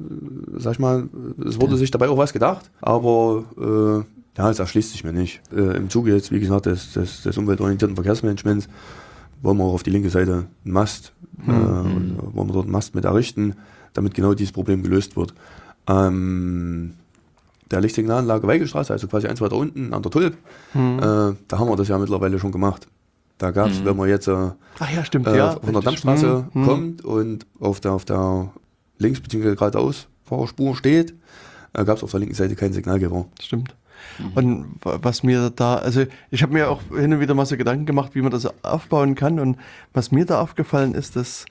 sag ich mal, es wurde Ja. sich dabei auch was gedacht, aber äh, ja, es erschließt sich mir nicht. Äh, Im Zuge jetzt, wie gesagt, des, des, des umweltorientierten Verkehrsmanagements wollen wir auch auf die linke Seite einen Mast, äh, Mhm. und wollen wir dort einen Mast mit errichten, damit genau dieses Problem gelöst wird. Ähm, der Lichtsignalanlage Weigelstraße, also quasi eins weiter unten an der Tulp, Hm. äh, da haben wir das ja mittlerweile schon gemacht. Da gab es, Mhm. wenn man jetzt äh, ja, stimmt, äh, ja. von der richtig. Dammstraße Hm, hm. kommt und auf der, auf der links- bzw. geradeaus Fahrerspur steht, äh, gab es auf der linken Seite keinen Signalgeber. Stimmt. Mhm. Und wa- was mir da, also ich habe mir auch hin und wieder mal so Gedanken gemacht, wie man das aufbauen kann. Und was mir da aufgefallen ist, dass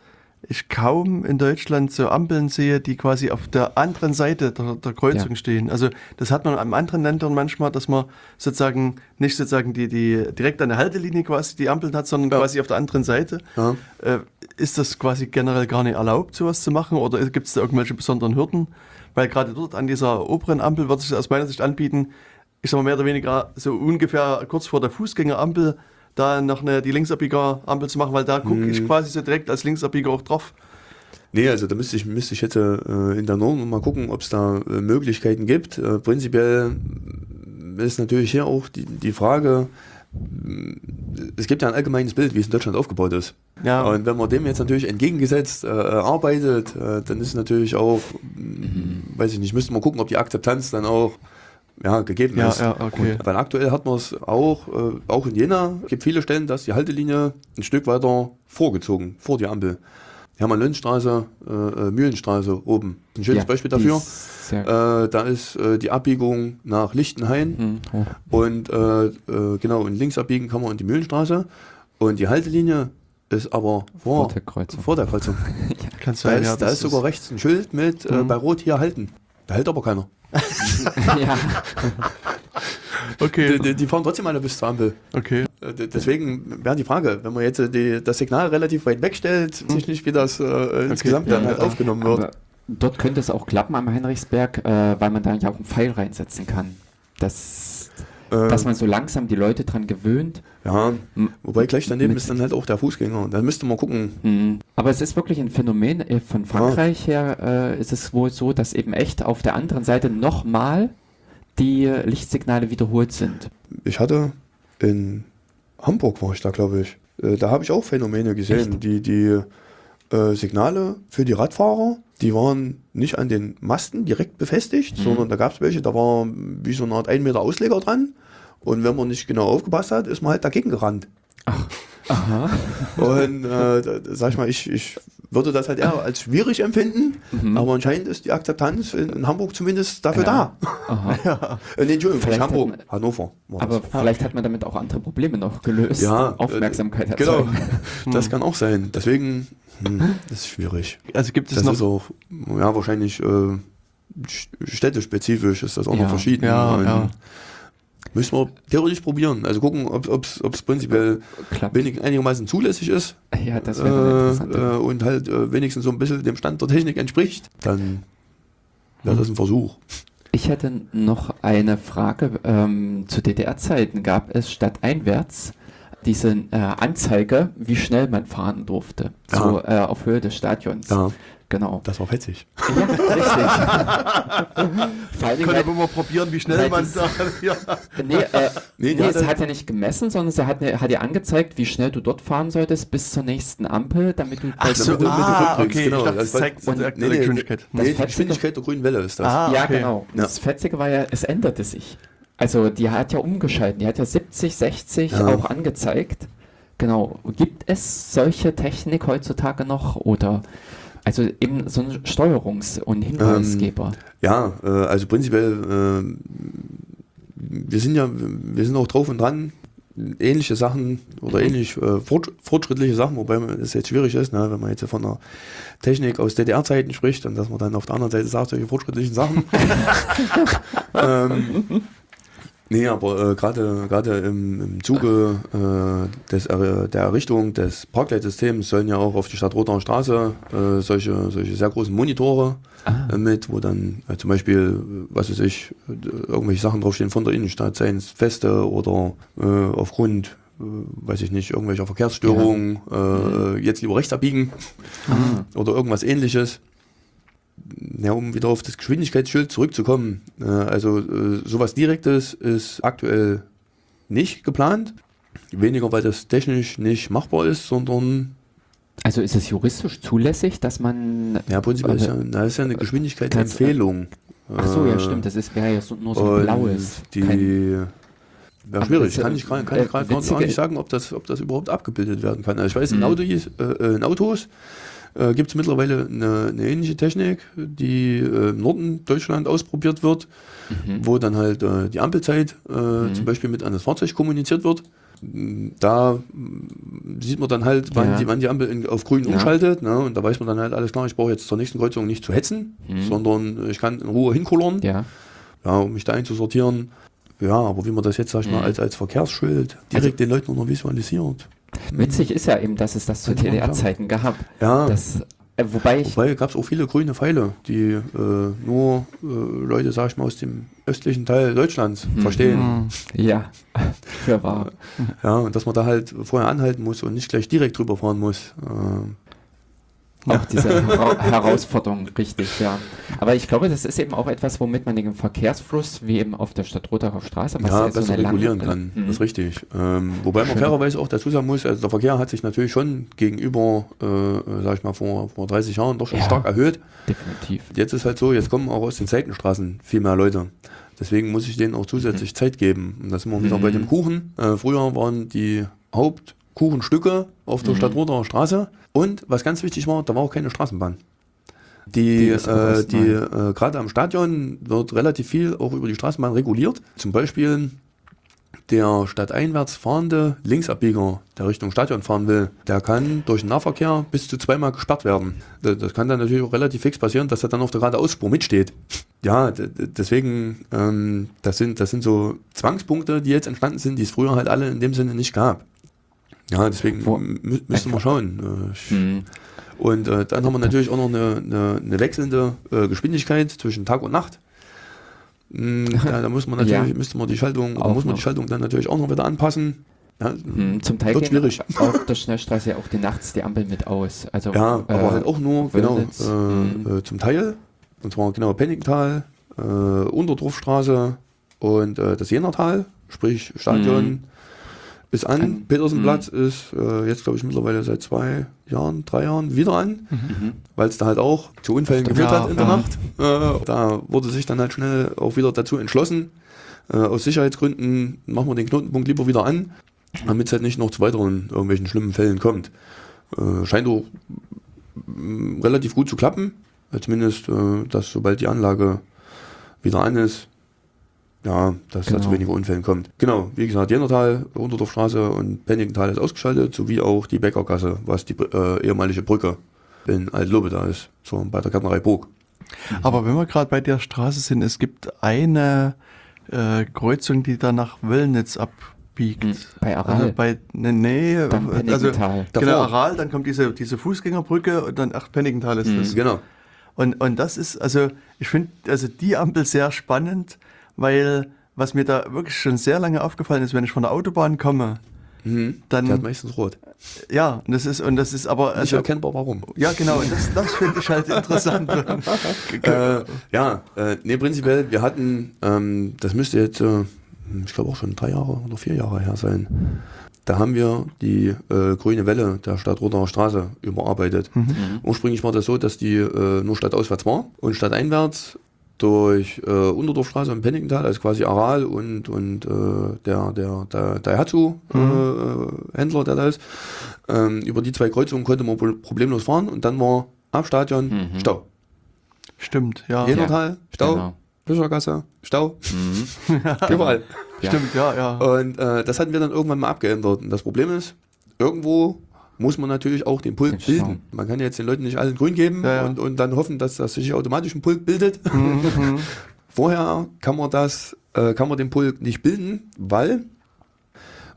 ich kaum in Deutschland so Ampeln sehe, die quasi auf der anderen Seite der, der Kreuzung Ja. stehen. Also das hat man an anderen Ländern manchmal, dass man sozusagen nicht sozusagen die, die direkt an der Haltelinie quasi die Ampeln hat, sondern Ja. quasi auf der anderen Seite. Ja. Äh, ist das quasi generell gar nicht erlaubt, sowas zu machen? Oder gibt es da irgendwelche besonderen Hürden? Weil gerade dort an dieser oberen Ampel wird sich aus meiner Sicht anbieten, ich sag mal mehr oder weniger so ungefähr kurz vor der Fußgängerampel da noch eine, die Linksabbieger-Ampel zu machen, weil da gucke ich quasi so direkt als Linksabbieger auch drauf. Nee, also da müsste ich, müsste ich jetzt äh, in der Norm mal gucken, ob es da äh, Möglichkeiten gibt. Äh, prinzipiell ist natürlich hier auch die, die Frage, mh, es gibt ja ein allgemeines Bild, wie es in Deutschland aufgebaut ist. Ja, Und wenn man dem jetzt natürlich entgegengesetzt äh, arbeitet, äh, dann ist es natürlich auch, Mhm. mh, weiß ich nicht, müsste man gucken, ob die Akzeptanz dann auch ja, gegeben ja, ist. ja, okay. Weil aktuell hat man es auch, äh, auch in Jena, es gibt viele Stellen, dass die Haltelinie ein Stück weiter vorgezogen, vor die Ampel. Hermann-Löns-Straße, äh, äh, Mühlenstraße oben. Ein schönes Ja, Beispiel dafür. Äh, da ist äh, die Abbiegung nach Lichtenhain Mhm. Oh. und äh, äh, genau, und links abbiegen kann man in die Mühlenstraße. Und die Haltelinie ist aber vor, Vor der Kreuzung. vor der Kreuzung. Kannst Da sein, ist, ja, da ist sogar rechts ein Schild mit äh, Mhm. bei Rot hier halten. Da hält aber keiner. ja. Okay, Die, die, fahren trotzdem alle bis zur Ampel. okay. Äh, Deswegen wäre die Frage, wenn man jetzt äh, die, das Signal relativ weit wegstellt, weiß ich nicht, wie das äh, insgesamt dann ja, halt ja. aufgenommen wird. Aber dort könnte es auch klappen am Heinrichsberg, äh, weil man da ja auch einen Pfeil reinsetzen kann. Das, Äh, dass man so langsam die Leute dran gewöhnt. ja, wobei gleich daneben ist dann halt auch der Fußgänger. Da müsste man gucken. Mhm. Aber es ist wirklich ein Phänomen. äh, Von Frankreich her äh, ist es wohl so, dass eben echt auf der anderen Seite nochmal die Lichtsignale wiederholt sind. Ich hatte in Hamburg war ich da, glaube ich. Äh, da habe ich auch Phänomene gesehen. Echt? Die, die äh, Signale für die Radfahrer, die waren nicht an den Masten direkt befestigt, Mhm. sondern da gab es welche, da war wie so eine Art 1 Meter Ausleger dran. Und wenn man nicht genau aufgepasst hat, ist man halt dagegen gerannt. Aha. Und äh, sag ich mal, ich, ich würde das halt eher als schwierig empfinden, Mhm. aber anscheinend ist die Akzeptanz in, in Hamburg zumindest dafür Ja. Da. Äh, nee, Entschuldigung, Vielleicht Hamburg, hat Hannover. Aber das. vielleicht hat man damit auch andere Probleme noch gelöst. Ja, äh, Aufmerksamkeit Genau, erzeugen. das kann auch sein. Deswegen, hm, das ist schwierig. Also gibt es Das noch ist auch, ja, wahrscheinlich äh, st- städtespezifisch ist das auch Ja. noch verschieden. Ja, ja. Müssen wir theoretisch probieren. Also gucken, ob es prinzipiell Klappt. einigermaßen zulässig ist Ja, das wäre äh, äh, und halt äh, wenigstens so ein bisschen dem Stand der Technik entspricht. Dann wäre das ein Versuch. Ich hätte noch eine Frage. Ähm, zu DDR-Zeiten gab es statt einwärts diese äh, Anzeige, wie schnell man fahren durfte. Ja. So äh, auf Höhe des Stadions. Ja. genau. Das war fetzig. Ja, richtig. Vor allen Dingen, Können weil- wir mal probieren, wie schnell man da. Ja. Nee, äh, Nee, nee, es hat ja nicht gemessen, sondern sie hat, ne- hat dir angezeigt, wie schnell du dort fahren solltest bis zur nächsten Ampel, damit du Ach so, damit du- damit du ah, okay. genau. Ich dachte, Das zeigt und- die Nee, nee, Geschwindigkeit. nee, die Geschwindigkeit der grünen Welle ist das. Ah, Ja, okay. genau. Ja. Das Fetzige war ja, es änderte sich. Also die hat ja umgeschalten, die hat ja 70, 60 Ja. auch angezeigt. Genau. Gibt es solche Technik heutzutage noch oder also eben so ein Steuerungs- und Hinweisgeber? Ja, äh, also prinzipiell, äh, wir sind ja, wir sind auch drauf und dran, ähnliche Sachen oder ähnlich äh, fort, fortschrittliche Sachen, wobei das jetzt schwierig ist, ne, wenn man jetzt von einer Technik aus DDR-Zeiten spricht und dass man dann auf der anderen Seite sagt, solche fortschrittlichen Sachen. ähm, nee, aber äh, gerade gerade im, im Zuge äh, des, äh, der Errichtung des Parkleitsystems sollen ja auch auf die Stadt Roter Straße äh, solche, solche sehr großen Monitore Ah. äh, mit, wo dann äh, zum Beispiel, was weiß ich, irgendwelche Sachen draufstehen von der Innenstadt, seien es Feste oder äh, aufgrund, äh, weiß ich nicht, irgendwelcher Verkehrsstörungen, äh, jetzt lieber rechts abbiegen Ah. oder irgendwas ähnliches. Ja, um wieder auf das Geschwindigkeitsschild zurückzukommen. Äh, also äh, sowas Direktes ist aktuell nicht geplant. Weniger, weil das technisch nicht machbar ist, sondern Also ist es juristisch zulässig, dass man ja, prinzipiell ist ja, Also, na, ist ja eine Geschwindigkeitsempfehlung. Ach so, ja Äh, stimmt, das ist wäre ja so, nur so ein blaues. Kein, Die ja, Aber schwierig. Kann ich, kann, kann äh, ich gerade gar nicht sagen, ob das, ob das überhaupt abgebildet werden kann. Also ich weiß, in, Mhm. Autos, äh, in Autos äh, gibt es mittlerweile eine, eine ähnliche Technik, die äh, im Norden Deutschland ausprobiert wird, mhm. wo dann halt äh, die Ampelzeit äh, Mhm. zum Beispiel mit an das Fahrzeug kommuniziert wird. Da mm, sieht man dann halt, wann, Ja. die, wann die Ampel in, auf grün Ja. umschaltet. Ne? Und da weiß man dann halt alles klar, ich brauche jetzt zur nächsten Kreuzung nicht zu hetzen, Mhm. sondern ich kann in Ruhe hinkullern Ja. ja, um mich da einzusortieren. Ja, aber wie man das jetzt, sag ich mal, Mhm. als, als Verkehrsschild direkt den Leuten noch visualisiert. Witzig ist ja eben, dass es das zu man DDR-Zeiten gab. Ja, Das, äh, wobei ich, wobei gab es auch viele grüne Pfeile, die äh, nur äh, Leute, sag ich mal, aus dem östlichen Teil Deutschlands Mhm. verstehen. Hm. ja, für wahr. Ja, und dass man da halt vorher anhalten muss und nicht gleich direkt drüber fahren muss. Auch diese Hera Herausforderung, richtig, ja. Aber ich glaube, das ist eben auch etwas, womit man den Verkehrsfluss, wie eben auf der Stadtrotacher Straße, was ja, ja so besser eine lange- regulieren kann. Mhm. Das ist richtig. Ähm, wobei man fairerweise auch dazu sagen muss, also der Verkehr hat sich natürlich schon gegenüber, äh, sag ich mal, vor, vor 30 Jahren doch schon Ja. stark erhöht. Definitiv. Jetzt ist halt so, jetzt kommen auch aus den Seitenstraßen viel mehr Leute. Deswegen muss ich denen auch zusätzlich Zeit geben. Und da sind wir wieder Mhm. bei dem Kuchen. Äh, früher waren die Hauptkuchenstücke auf der Mhm. Stadtroter Straße. Und was ganz wichtig war, da war auch keine Straßenbahn. Die, Die äh, die äh, gerade am Stadion wird relativ viel auch über die Straßenbahn reguliert. Zum Beispiel der stadteinwärts fahrende Linksabbieger, der Richtung Stadion fahren will, der kann durch den Nahverkehr bis zu zweimal gesperrt werden. Das, kann dann natürlich auch relativ fix passieren, dass er dann auf der geradeausspur mitsteht. Ja, deswegen, ähm, das, sind, das sind so Zwangspunkte, die jetzt entstanden sind, die es früher halt alle in dem Sinne nicht gab. Ja, deswegen Wo- mü müssen wir schauen. Äh, Mhm. und äh, dann haben wir natürlich auch noch eine, eine, eine wechselnde äh, Geschwindigkeit zwischen Tag und Nacht. Mm, Da, da muss man natürlich, Ja. müsste man die Schaltung, Auch muss man noch. die Schaltung dann natürlich auch noch wieder anpassen. Ja, Mhm. Zum Teil Wird schwierig. auf der Schnellstraße ja auch die nachts die Ampel mit aus. Also, ja äh, aber halt auch nur genau, Wölnitz, äh, mhm. äh, zum Teil. Und zwar genau Penningtal, äh, Unterdorfstraße und äh, das Jenertal, sprich Stadion Mhm. ist an. An. Petersenplatz ist äh, jetzt, glaube ich, mittlerweile seit zwei Jahren, drei Jahren wieder an. Mhm. weil es da halt auch zu Unfällen geführt hat in der ja. Nacht. Äh, da wurde sich dann halt schnell auch wieder dazu entschlossen, äh, aus Sicherheitsgründen machen wir den Knotenpunkt lieber wieder an, damit es halt nicht noch zu weiteren irgendwelchen schlimmen Fällen kommt. Äh, scheint auch mm, relativ gut zu klappen, zumindest, äh, dass sobald die Anlage wieder an ist, ja, dass es da Genau. zu weniger Unfällen kommt. Genau, wie gesagt, Jennertal, Unterdorfstraße und Penningtal ist ausgeschaltet, sowie auch die Bäckergasse, was die äh, ehemalige Brücke in Altlobe da ist, so bei der Gärtnerei Burg. Aber wenn wir gerade bei der Straße sind, es gibt eine äh, Kreuzung, die da nach Wöllnitz abbiegt. Mhm. Bei Aral. Also bei, ne, nee, Dann also genau. Aral, dann kommt diese, diese Fußgängerbrücke und dann, ach, Penningtal ist Mhm. das. Genau. Und, und das ist, also ich finde also die Ampel sehr spannend, weil was mir da wirklich schon sehr lange aufgefallen ist, wenn ich von der Autobahn komme, Mhm. Dann- Der hat meistens rot. Ja, und das ist, und das ist aber, Nicht also, erkennbar, warum. ja genau, und das, das finde ich halt interessant. Äh, ja, äh, nee, prinzipiell, wir hatten, ähm, das müsste jetzt, äh, ich glaube auch schon drei Jahre oder vier Jahre her sein. Da haben wir die äh, grüne Welle der Stadt Rodacher Straße überarbeitet. Ursprünglich war das so, dass die äh, nur stadtauswärts war und stadteinwärts durch äh, Unterdorfstraße und Penningtal, also quasi Aral und, und äh, der, der, der Daihatsu-Händler, der da ist, ähm, über die zwei Kreuzungen konnte man pro- problemlos fahren und dann war am Stadion Mhm. Stau. Stimmt, ja. Jenertal, Stau, Genau. Fischergasse, Stau, Mhm. überall. Ja. Stimmt, ja, ja. Und äh, das hatten wir dann irgendwann mal abgeändert. Und das Problem ist, irgendwo muss man natürlich auch den Pulk bilden. Man kann jetzt den Leuten nicht allen grün geben Ja, ja. Und, und dann hoffen, dass das sich automatisch ein Pulk bildet. Mhm, Vorher kann man das, äh, kann man den Pulk nicht bilden, weil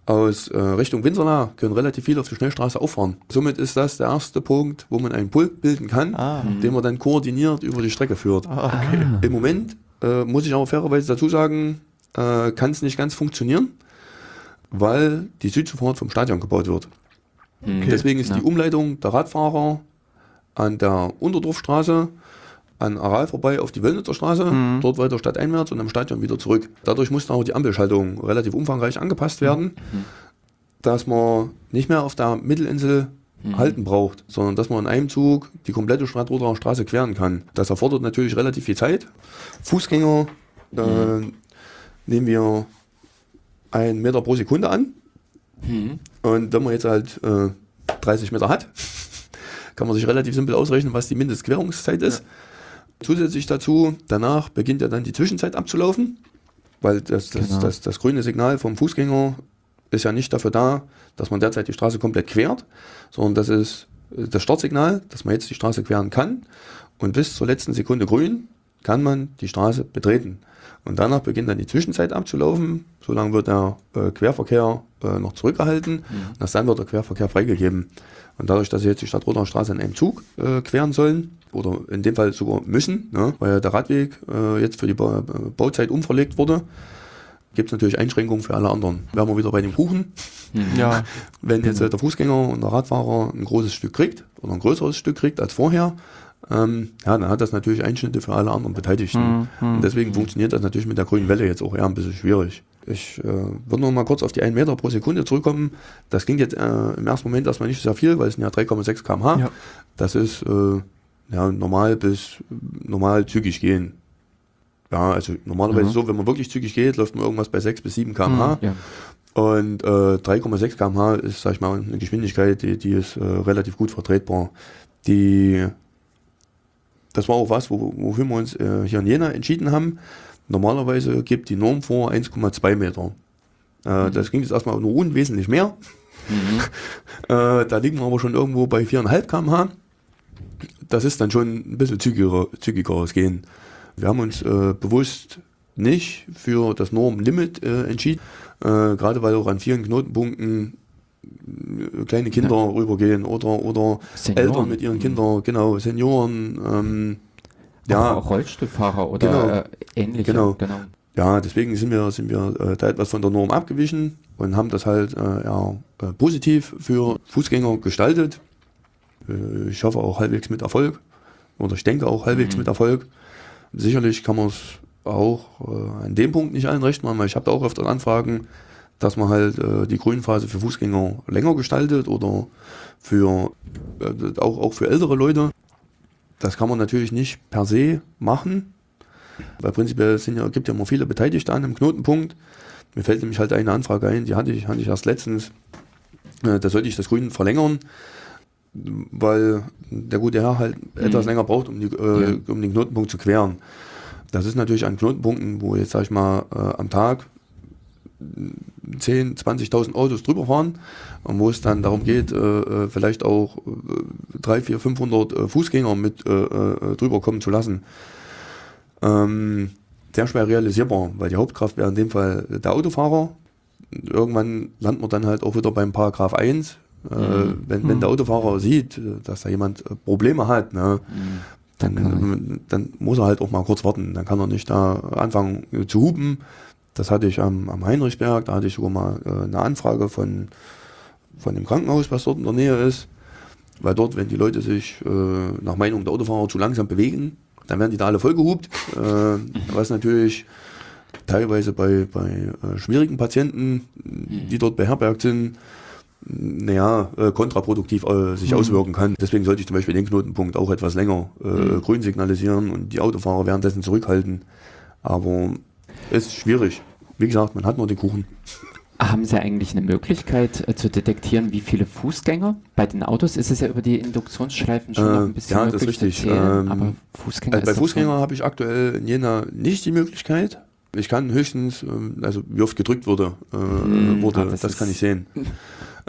aus äh, Richtung Winterla können relativ viele auf die Schnellstraße auffahren. Somit ist das der erste Punkt, wo man einen Pulk bilden kann, Ah. den man dann koordiniert über die Strecke führt. Ah, okay. Im Moment äh, muss ich aber fairerweise dazu sagen, äh, kann es nicht ganz funktionieren, weil die Südzufahrt vom Stadion gebaut wird. Mhm. Deswegen ist Ja. die Umleitung der Radfahrer an der Unterdorfstraße an Aral vorbei auf die Wellnitzer Straße, Mhm. dort weiter stadteinwärts und am Stadion wieder zurück. Dadurch musste auch die Ampelschaltung relativ umfangreich angepasst werden, dass man nicht mehr auf der Mittelinsel halten braucht, sondern dass man in einem Zug die komplette Stadtroder Straße queren kann. Das erfordert natürlich relativ viel Zeit. Fußgänger äh, nehmen wir einen Meter pro Sekunde an. Und wenn man jetzt halt äh, 30 Meter hat, kann man sich relativ simpel ausrechnen, was die Mindestquerungszeit ist. Zusätzlich dazu, danach beginnt ja dann die Zwischenzeit abzulaufen, weil das, das, Genau. das, das grüne Signal vom Fußgänger ist ja nicht dafür da, dass man derzeit die Straße komplett quert, sondern das ist äh, das Startsignal, dass man jetzt die Straße queren kann. Und bis zur letzten Sekunde grün kann man die Straße betreten. Und danach beginnt dann die Zwischenzeit abzulaufen. Solange wird der äh, Querverkehr äh, noch zurückgehalten. Und erst dann wird der Querverkehr freigegeben. Und dadurch, dass sie jetzt die Stadt Roter Straße in einem Zug äh, queren sollen, oder in dem Fall sogar müssen, ne, weil der Radweg äh, jetzt für die ba äh, Bauzeit umverlegt wurde, gibt es natürlich Einschränkungen für alle anderen. Wären wir wieder bei dem Kuchen. Ja, Wenn jetzt äh, der Fußgänger und der Radfahrer ein großes Stück kriegt oder ein größeres Stück kriegt als vorher, ähm, ja, dann hat das natürlich Einschnitte für alle anderen Beteiligten. Und deswegen funktioniert das natürlich mit der grünen Welle jetzt auch eher ein bisschen schwierig. Ich äh, würde noch mal kurz auf die 1 Meter pro Sekunde zurückkommen. Das klingt jetzt äh, im ersten Moment erstmal nicht sehr viel, weil es sind ja 3,6 km/h. Ja. Das ist äh, ja, normal bis normal zügig gehen. Ja, also normalerweise Mhm. so, wenn man wirklich zügig geht, läuft man irgendwas bei 6 bis 7 km/h. Ja. Und äh, 3,6 km/h ist, sag ich mal, eine Geschwindigkeit, die, die ist äh, relativ gut vertretbar. Die, das war auch was, wo, wofür wir uns äh, hier in Jena entschieden haben. Normalerweise gibt die Norm vor 1,2 Meter. Äh, Das klingt jetzt erstmal nur unwesentlich mehr. Mhm. Äh, da liegen wir aber schon irgendwo bei 4,5 km/h. Das ist dann schon ein bisschen zügiger, zügigeres Gehen. Wir haben uns äh, bewusst nicht für das Normlimit äh, entschieden, äh, gerade weil auch an vielen Knotenpunkten kleine Kinder rübergehen oder, oder Senioren. Eltern mit ihren Kindern, genau, Senioren. Ähm, ja, auch Rollstuhlfahrer oder Genau. äh, ähnliche. Genau. genau. Ja, deswegen sind wir, sind wir äh, da etwas von der Norm abgewichen und haben das halt äh, ja, äh, positiv für Fußgänger gestaltet. Äh, ich hoffe auch halbwegs mit Erfolg. Oder ich denke auch halbwegs Mhm. mit Erfolg. Sicherlich kann man es auch äh, an dem Punkt nicht allen recht machen, weil ich habe da auch öfter Anfragen, dass man halt äh, die Grünphase für Fußgänger länger gestaltet oder für äh, auch, auch für ältere Leute. Das kann man natürlich nicht per se machen, weil prinzipiell sind ja, gibt ja immer viele Beteiligte an einem Knotenpunkt. Mir fällt nämlich halt eine Anfrage ein, die hatte ich, hatte ich erst letztens. Äh, da sollte ich das Grün verlängern, weil der gute Herr halt etwas länger braucht, um, die, äh, Ja. um den Knotenpunkt zu queren. Das ist natürlich an Knotenpunkten, wo jetzt, sag ich mal, äh, am Tag 10, 20.000 Autos drüber fahren und wo es dann darum geht, äh, äh, vielleicht auch äh, 3, 4, 500 äh, Fußgänger mit äh, äh, drüber kommen zu lassen. Ähm, sehr schwer realisierbar, weil die Hauptkraft wäre in dem Fall der Autofahrer. Irgendwann landet man dann halt auch wieder beim Paragraph 1. Äh, Mhm. wenn, wenn der Autofahrer sieht, dass da jemand Probleme hat, ne, Mhm. dann, Dann muss er halt auch mal kurz warten. Dann kann er nicht da anfangen zu hupen. Das hatte ich am, am Heinrichsberg, da hatte ich sogar mal äh, eine Anfrage von, von dem Krankenhaus, was dort in der Nähe ist. Weil dort, wenn die Leute sich äh, nach Meinung der Autofahrer zu langsam bewegen, dann werden die da alle vollgehupt. Äh, was natürlich teilweise bei, bei äh, schwierigen Patienten, die dort beherbergt sind, naja, äh, kontraproduktiv äh, sich Mhm. auswirken kann. Deswegen sollte ich zum Beispiel den Knotenpunkt auch etwas länger äh, Mhm. grün signalisieren und die Autofahrer währenddessen zurückhalten. Aber ist schwierig. Wie gesagt, man hat nur den Kuchen. Haben Sie eigentlich eine Möglichkeit äh, zu detektieren, wie viele Fußgänger? Bei den Autos ist es ja über die Induktionsschleifen schon Äh, noch ein bisschen ja, das ist möglich richtig. zu zählen, Ähm, aber Fußgänger Also bei ist doch Fußgänger habe ich aktuell in Jena nicht die Möglichkeit. Ich kann höchstens, ähm, also wie oft gedrückt wurde, äh, Hm, wurde ah, das, das kann ich sehen.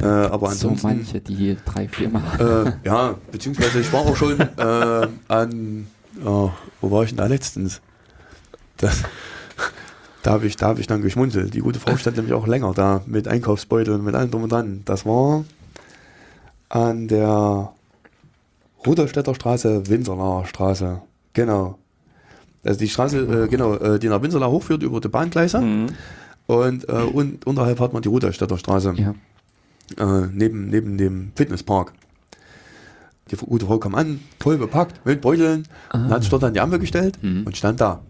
Äh, aber so ansonsten, manche, die drei, viermal. äh, ja, beziehungsweise ich war auch schon äh, an, oh, wo war ich denn da letztens? Das, da habe ich, da hab ich dann geschmunzelt. Die gute Frau stand nämlich auch länger da mit Einkaufsbeuteln, mit allem drum und dran. Das war an der Ruderstädter Straße, Winserlaer Straße. Genau. Also die Straße, äh, genau, äh, die nach Winserlau hochführt über die Bahngleise Mhm. und, äh, und unterhalb hat man die Ruderstädter Straße Ja. äh, neben, neben dem Fitnesspark. Die gute Frau kam an, voll bepackt, mit Beuteln, und hat sich dort an die Ampel gestellt Mhm. und stand da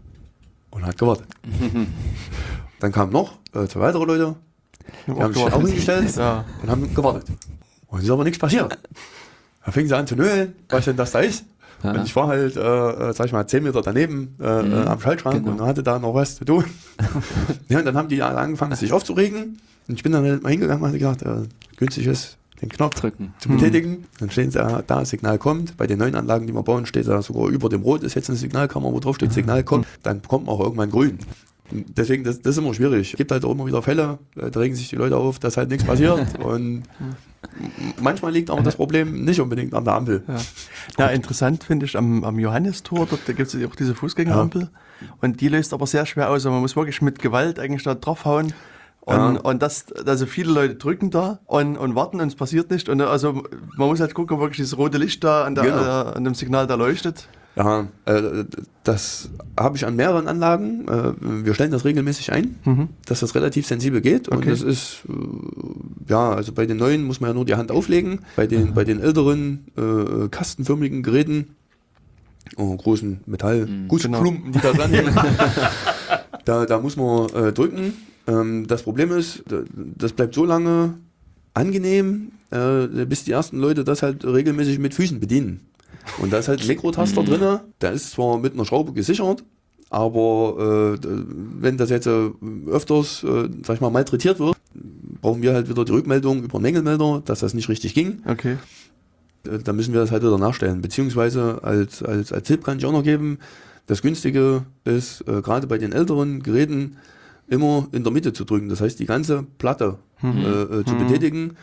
und hat gewartet. Dann kamen noch äh, zwei weitere Leute, die haben sich auch hingestellt Ja. und haben gewartet. Und es ist aber nichts passiert. Da fingen sie an zu nölen, was denn das da ist. Ja. Und ich war halt, äh, äh, sag ich mal, zehn Meter daneben äh, Mhm, äh, am Schaltschrank genau. und hatte da noch was zu tun. ja, und dann haben die alle angefangen, sich aufzuregen. Und ich bin dann halt mal hingegangen und hatte gesagt, äh, günstig ist, den Knopf Drücken. zu betätigen. Dann stehen sie da, da, Signal kommt. Bei den neuen Anlagen, die wir bauen, steht da sogar über dem Rot ist jetzt eine Signalkammer, wo drauf steht Signal kommt. Dann kommt man auch irgendwann grün. Und Deswegen, das, das ist immer schwierig. Es gibt halt auch immer wieder Fälle, äh, da regen sich die Leute auf, dass halt nichts passiert. Und manchmal liegt aber das Problem nicht unbedingt an der Ampel. Ja, ja interessant finde ich am, am Johannistor, dort da gibt es auch diese Fußgängerampel. Und die löst aber sehr schwer aus. Also man muss wirklich mit Gewalt eigentlich da draufhauen. Und, Ja. und das, also viele Leute drücken da und, und warten und es passiert nicht. Und also man muss halt gucken, ob wirklich dieses rote Licht da an, der, Genau. äh, an dem Signal da leuchtet. Ja, äh, das habe ich an mehreren Anlagen. Äh, wir stellen das regelmäßig ein, dass das relativ sensibel geht. Und Okay. das ist, äh, ja, also bei den neuen muss man ja nur die Hand auflegen. Bei den, bei den älteren, äh, kastenförmigen Geräten, oh, großen Metallgussklumpen, die da dran hängen, da, da muss man äh, drücken. Ähm, das Problem ist, das bleibt so lange angenehm, äh, bis die ersten Leute das halt regelmäßig mit Füßen bedienen. Und da ist halt ein Mikrotaster drinne. Der ist zwar mit einer Schraube gesichert, aber äh, wenn das jetzt äh, öfters, äh, sag ich mal, malträtiert wird, brauchen wir halt wieder die Rückmeldung über Mängelmelder, dass das nicht richtig ging. Okay. Äh, Dann müssen wir das halt wieder nachstellen. Beziehungsweise als, als, als Tipp kann ich auch noch geben, das Günstige ist, äh, gerade bei den älteren Geräten, immer in der Mitte zu drücken. Das heißt, die ganze Platte Mhm. äh, äh, zu betätigen,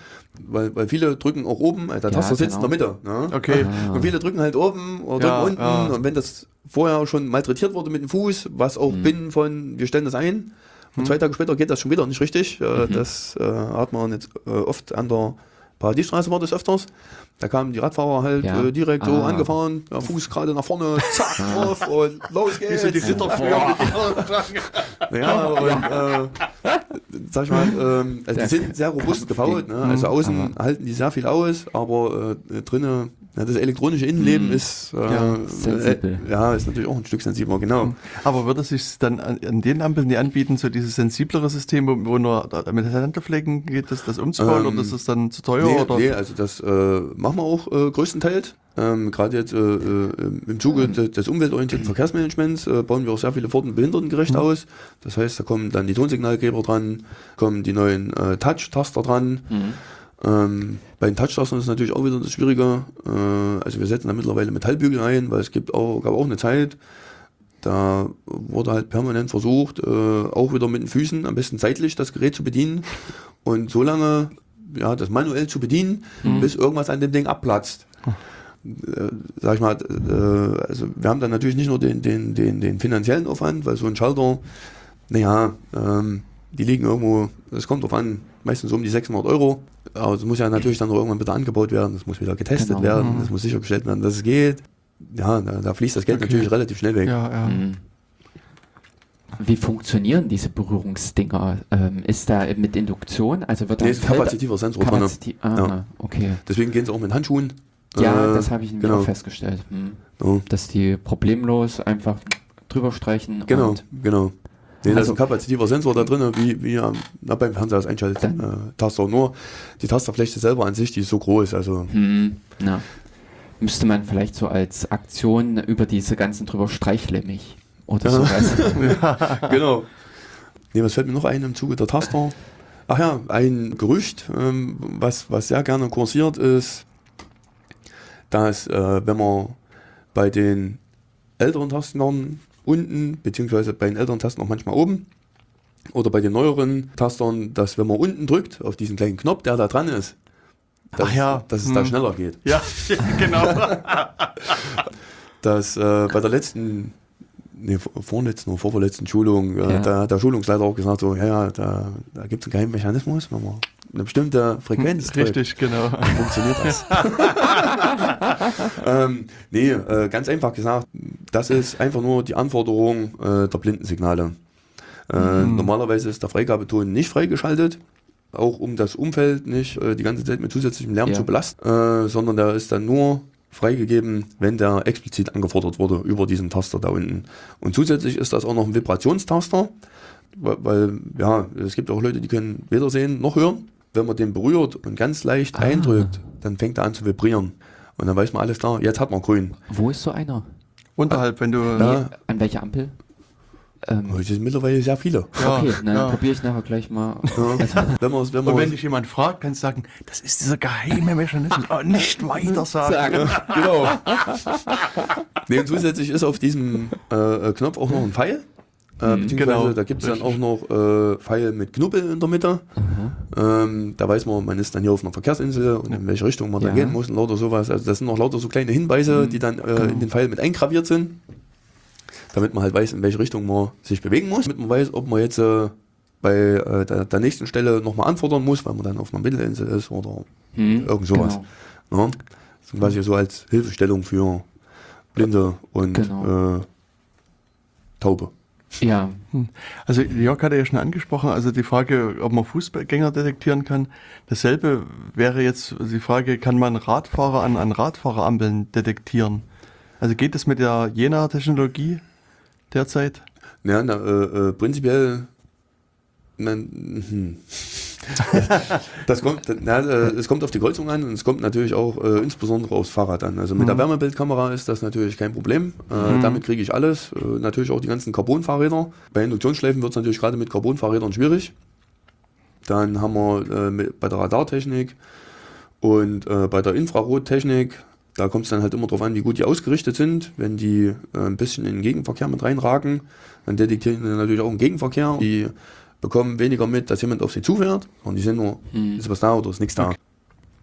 weil, weil viele drücken auch oben, äh, der Ja, Taster sitzt genau. in der Mitte. Ne? Okay. Ah. Und viele drücken halt oben oder Ja, drücken unten. ja. Und wenn das vorher schon malträtiert wurde mit dem Fuß, was auch Mhm. binnen von, wir stellen das ein, und zwei Tage später geht das schon wieder nicht richtig. Äh, Mhm. Das äh, hat man jetzt äh, oft an der Paradiesstraße war das öfters. Da kamen die Radfahrer halt Ja. äh, direkt so Ah. angefahren, der Fuß gerade nach vorne, zack, drauf und los geht's. so die Ritter Ja, und äh, sag ich mal, ähm, also die sind sehr robust gebaut. Ne? Also außen halten die sehr viel aus, aber äh, drinnen, ja, das elektronische Innenleben ist, äh, Ja. Äh, ja, ist natürlich auch ein Stück sensibler, genau. Aber würde es sich dann an, an den Ampeln die anbieten, so dieses sensiblere System, wo, wo nur mit Handflächen geht, das, das umzubauen Ähm, oder ist das dann zu teuer? Nee, oder? nee, also das äh, machen wir auch äh, größtenteils. Ähm, Gerade jetzt äh, äh, im Zuge de, des umweltorientierten Verkehrsmanagements äh, bauen wir auch sehr viele Pforten behindertengerecht aus. Das heißt, da kommen dann die Tonsignalgeber dran, kommen die neuen Touch-Taster dran. Ähm, bei den Touch-Tastern ist natürlich auch wieder das Schwierige. Äh, also wir setzen da mittlerweile Metallbügel ein, weil es gibt auch, gab auch eine Zeit, da wurde halt permanent versucht, äh, auch wieder mit den Füßen, am besten seitlich, das Gerät zu bedienen und so lange ja, das manuell zu bedienen, bis irgendwas an dem Ding abplatzt. Äh, sag ich mal, äh, also wir haben dann natürlich nicht nur den, den, den, den finanziellen Aufwand, weil so ein Schalter, naja, ähm, die liegen irgendwo, es kommt drauf an, meistens um die 600 Euro. Aber es muss ja natürlich dann noch irgendwann wieder angebaut werden, es muss wieder getestet Genau. werden, es muss sichergestellt werden, dass es geht. Ja, da, da fließt das Geld Okay. natürlich relativ schnell weg. Ja, ja. Mhm. wie funktionieren diese Berührungsdinger? Ähm, ist da mit Induktion? Also wird da Nee, ist ein kapazitiver Sensor. Kapaziti ah, Ja. okay. Deswegen gehen sie auch mit Handschuhen. Ja, Äh, das habe ich nämlich genau. auch festgestellt. Hm. Ja, Dass die problemlos einfach drüber streichen genau, und genau. Nee, da ist Also- ein kapazitiver Sensor da drin, wie, wie na, beim Fernseher das Einschalttaster. Äh, Taster. Nur die Tasterfläche selber an sich, die ist so groß. Also hm, na, müsste man vielleicht so als Aktion über diese ganzen drüber streichle mich oder Ja. sowas. genau. Nee, was fällt mir noch ein im Zuge der Taster? Ach ja, ein Gerücht, ähm, was, was sehr gerne kursiert, ist, dass äh, wenn man bei den älteren Tastern unten, beziehungsweise bei den älteren Tasten auch manchmal oben, oder bei den neueren Tastern, dass wenn man unten drückt auf diesen kleinen Knopf, der da dran ist, dass, ja. dass es da Hm. schneller geht. Ja, genau. dass äh, bei der letzten, nee, vor- vorletzten oder vorvorletzten Schulung, äh, Ja. da hat der Schulungsleiter auch gesagt, so, ja, ja, da, da gibt es einen geheimen Mechanismus, wenn man eine bestimmte Frequenz drückt, Richtig, genau. funktioniert das. ähm, nee, äh, ganz einfach gesagt, das ist einfach nur die Anforderung äh, der Blindensignale. Äh, Mhm. Normalerweise ist der Freigabeton nicht freigeschaltet, auch um das Umfeld nicht äh, die ganze Zeit mit zusätzlichem Lärm Ja. zu belasten, äh, sondern der ist dann nur freigegeben, wenn der explizit angefordert wurde über diesen Taster da unten. Und zusätzlich ist das auch noch ein Vibrationstaster, weil, weil ja, es gibt auch Leute, die können weder sehen noch hören. Wenn man den berührt und ganz leicht Ah. eindrückt, dann fängt er an zu vibrieren. Und dann weiß man alles klar, jetzt hat man grün. Wo ist so einer? Unterhalb, wenn du. Ja. An welcher Ampel? Ähm, Heute sind mittlerweile sehr viele. Ja, okay, dann ja. probiere ich nachher gleich mal. Ja. Wenn man, wenn Und man, wenn dich jemand fragt, kannst du sagen, das ist dieser geheime Mechanismus. Oh, nicht weiter sagen. Sagen. genau. nee, und zusätzlich ist auf diesem äh, Knopf auch noch ein Pfeil. Äh, beziehungsweise genau. da gibt es dann auch noch äh, Pfeil mit Knubbel in der Mitte. Ähm, da weiß man, man ist dann hier auf einer Verkehrsinsel und in welche Richtung man da Ja. gehen muss und lauter sowas. Also das sind noch lauter so kleine Hinweise, die dann äh, in den Pfeil mit eingraviert sind. Damit man halt weiß, in welche Richtung man sich bewegen muss. Damit man weiß, ob man jetzt äh, bei äh, der, der nächsten Stelle nochmal anfordern muss, weil man dann auf einer Mittelinsel ist oder Hm, Irgend sowas. Genau. ja, das ist quasi so als Hilfestellung für Blinde und Genau. äh, Taube. Ja, Also Jörg hatte ja schon angesprochen, also die Frage, ob man Fußgänger detektieren kann. Dasselbe wäre jetzt die Frage, kann man Radfahrer an, an Radfahrerampeln detektieren? Also geht es mit der Jena-Technologie derzeit? Ja, na, äh, äh, prinzipiell. Na, hm. Das kommt, na, äh, es kommt auf die Kreuzung an und es kommt natürlich auch äh, insbesondere aufs Fahrrad an. Also mit der Mhm. Wärmebildkamera ist das natürlich kein Problem. Äh, Mhm. Damit kriege ich alles. Äh, natürlich auch die ganzen Carbon-Fahrräder. Bei Induktionsschleifen wird es natürlich gerade mit Carbon-Fahrrädern schwierig. Dann haben wir äh, mit, bei der Radartechnik und äh, bei der Infrarottechnik, da kommt es dann halt immer darauf an, wie gut die ausgerichtet sind. Wenn die äh, ein bisschen in den Gegenverkehr mit reinragen, dann detektieren die natürlich auch einen Gegenverkehr. Die bekommen weniger mit, dass jemand auf sie zufährt und die sehen nur, Hm. ist was da oder ist nichts da.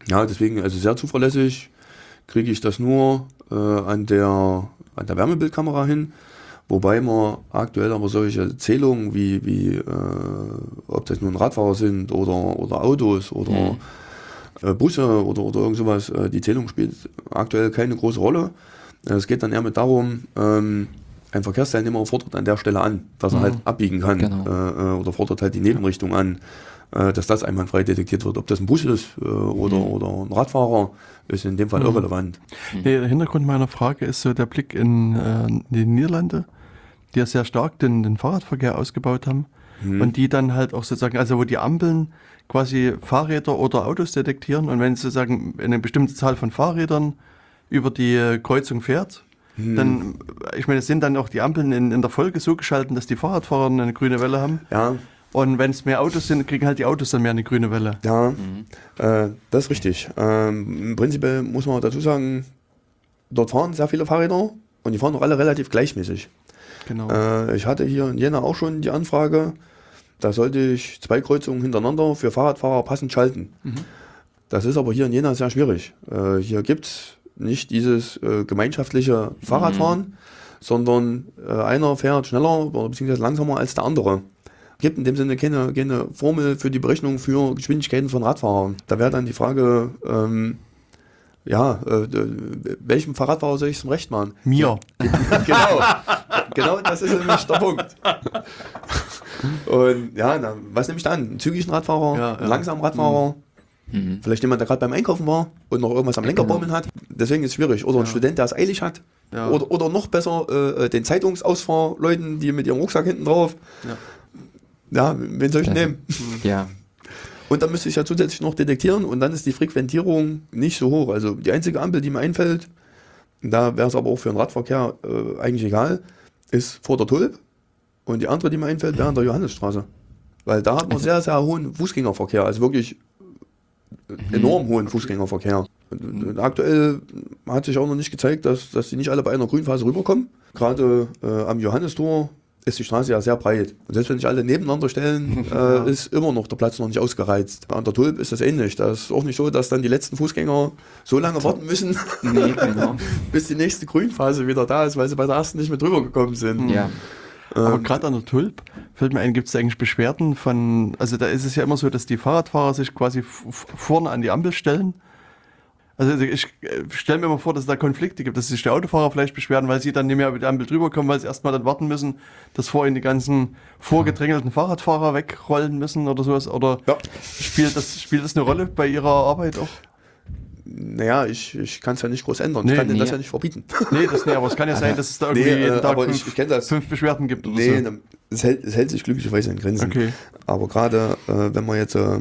Ja, deswegen, also sehr zuverlässig kriege ich das nur äh, an, der, an der Wärmebildkamera hin. Wobei man aktuell aber solche Zählungen wie, wie äh, ob das nun Radfahrer sind oder, oder Autos oder Mhm. äh, Busse oder, oder irgend sowas, äh, die Zählung spielt aktuell keine große Rolle. Es geht dann eher mit darum, ähm, ein Verkehrsteilnehmer fordert an der Stelle an, dass er Mhm. halt abbiegen kann Genau. äh, äh, oder fordert halt die Nebenrichtung an, äh, dass das einwandfrei detektiert wird. Ob das ein Bus ist äh, oder, Mhm. oder ein Radfahrer, ist in dem Fall Mhm. irrelevant. Nee, der Hintergrund meiner Frage ist so der Blick in, äh, in die Niederlande, die ja sehr stark den, den Fahrradverkehr ausgebaut haben Mhm. und die dann halt auch sozusagen, also wo die Ampeln quasi Fahrräder oder Autos detektieren und wenn sozusagen eine bestimmte Zahl von Fahrrädern über die Kreuzung fährt, Mhm. dann, ich meine, es sind dann auch die Ampeln in, in der Folge so geschalten, dass die Fahrradfahrer eine grüne Welle haben Ja, und wenn es mehr Autos sind, kriegen halt die Autos dann mehr eine grüne Welle. ja, Mhm. äh, das ist richtig. Ähm, Prinzipiell muss man dazu sagen, dort fahren sehr viele Fahrräder und die fahren auch alle relativ gleichmäßig. Genau. Äh, ich hatte hier in Jena auch schon die Anfrage, da sollte ich zwei Kreuzungen hintereinander für Fahrradfahrer passend schalten. Mhm. Das ist aber hier in Jena sehr schwierig. Äh, hier gibt es nicht dieses äh, gemeinschaftliche Fahrradfahren, sondern äh, einer fährt schneller oder beziehungsweise langsamer als der andere. gibt in dem Sinne keine, keine Formel für die Berechnung für Geschwindigkeiten von Radfahrern. Da wäre dann die Frage, ähm, ja, äh, welchem Fahrradfahrer soll ich es zum Recht machen? Mir. genau. genau das ist nämlich der Punkt. Und ja, na, was nehme ich dann? Einen zügigen Radfahrer, Ja, ja. einen langsamen Radfahrer, Mhm. Vielleicht jemand, der gerade beim Einkaufen war und noch irgendwas am Lenker Genau. baumeln hat. Deswegen ist es schwierig. Oder ein Student, der es eilig hat. Ja. Oder, oder noch besser äh, den Zeitungsausfahrleuten, die mit ihrem Rucksack hinten drauf. Ja. Ja, wen soll ich nehmen? Ja, Und dann müsste ich ja zusätzlich noch detektieren und dann ist die Frequentierung nicht so hoch. Also die einzige Ampel, die mir einfällt, da wäre es aber auch für den Radverkehr äh, eigentlich egal, ist vor der Tulp. Und die andere, die mir einfällt, wäre an der Johannesstraße. Weil da hat man sehr, sehr hohen Fußgängerverkehr, also wirklich enorm hohen Fußgängerverkehr. Und, aktuell hat sich auch noch nicht gezeigt, dass, dass die nicht alle bei einer Grünphase rüberkommen. Gerade äh, am Johannistor ist die Straße ja sehr breit. Und selbst wenn sich alle nebeneinander stellen, äh, ist immer noch der Platz noch nicht ausgereizt. An der Tulp ist das ähnlich. Da ist auch nicht so, dass dann die letzten Fußgänger so lange warten müssen, nee, genau. bis die nächste Grünphase wieder da ist, weil sie bei der ersten nicht mehr drüber gekommen sind. Ja, Aber Ähm, gerade an der Tulp fällt mir ein, gibt es eigentlich Beschwerden von, also da ist es ja immer so, dass die Fahrradfahrer sich quasi vorne an die Ampel stellen. Also ich stelle mir immer vor, dass es da Konflikte gibt, dass sich die Autofahrer vielleicht beschweren, weil sie dann nicht mehr über die Ampel drüber kommen, weil sie erstmal dann warten müssen, dass vor ihnen die ganzen vorgedrängelten Fahrradfahrer wegrollen müssen oder sowas. Oder Ja. spielt, das, spielt das eine Rolle bei ihrer Arbeit auch? Naja, ich, ich kann es ja nicht groß ändern. Nee, ich kann denen das nee. ja nicht verbieten. Nee, das, nee, aber es kann ja sein, dass es da irgendwie Nee, äh, jeden Tag aber fünf, ich- ich fünf Beschwerden gibt oder Nee, so. ne, es hält, es hält sich glücklicherweise in Grenzen. Okay. Aber gerade äh, wenn man jetzt äh,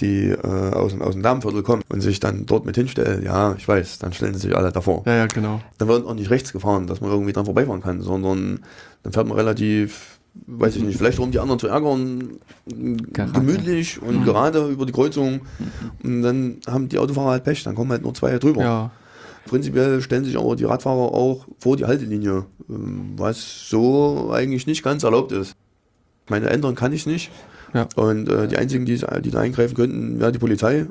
die äh, aus, dem- aus dem Damenviertel kommen und sich dann dort mit hinstellen, ja, ich weiß, dann stellen sie sich alle davor. Ja, ja, genau. Dann wird auch nicht rechts gefahren, dass man irgendwie dran vorbeifahren kann, sondern dann fährt man relativ, weiß ich nicht, vielleicht um die anderen zu ärgern, Gerade. gemütlich und Mhm. gerade über die Kreuzung. Und dann haben die Autofahrer halt Pech, dann kommen halt nur zwei drüber. Ja. Prinzipiell stellen sich aber die Radfahrer auch vor die Haltelinie, ähm, was so eigentlich nicht ganz erlaubt ist. Meine ändern kann ich nicht. Ja. Und äh, die einzigen, die, die da eingreifen könnten, wäre die Polizei.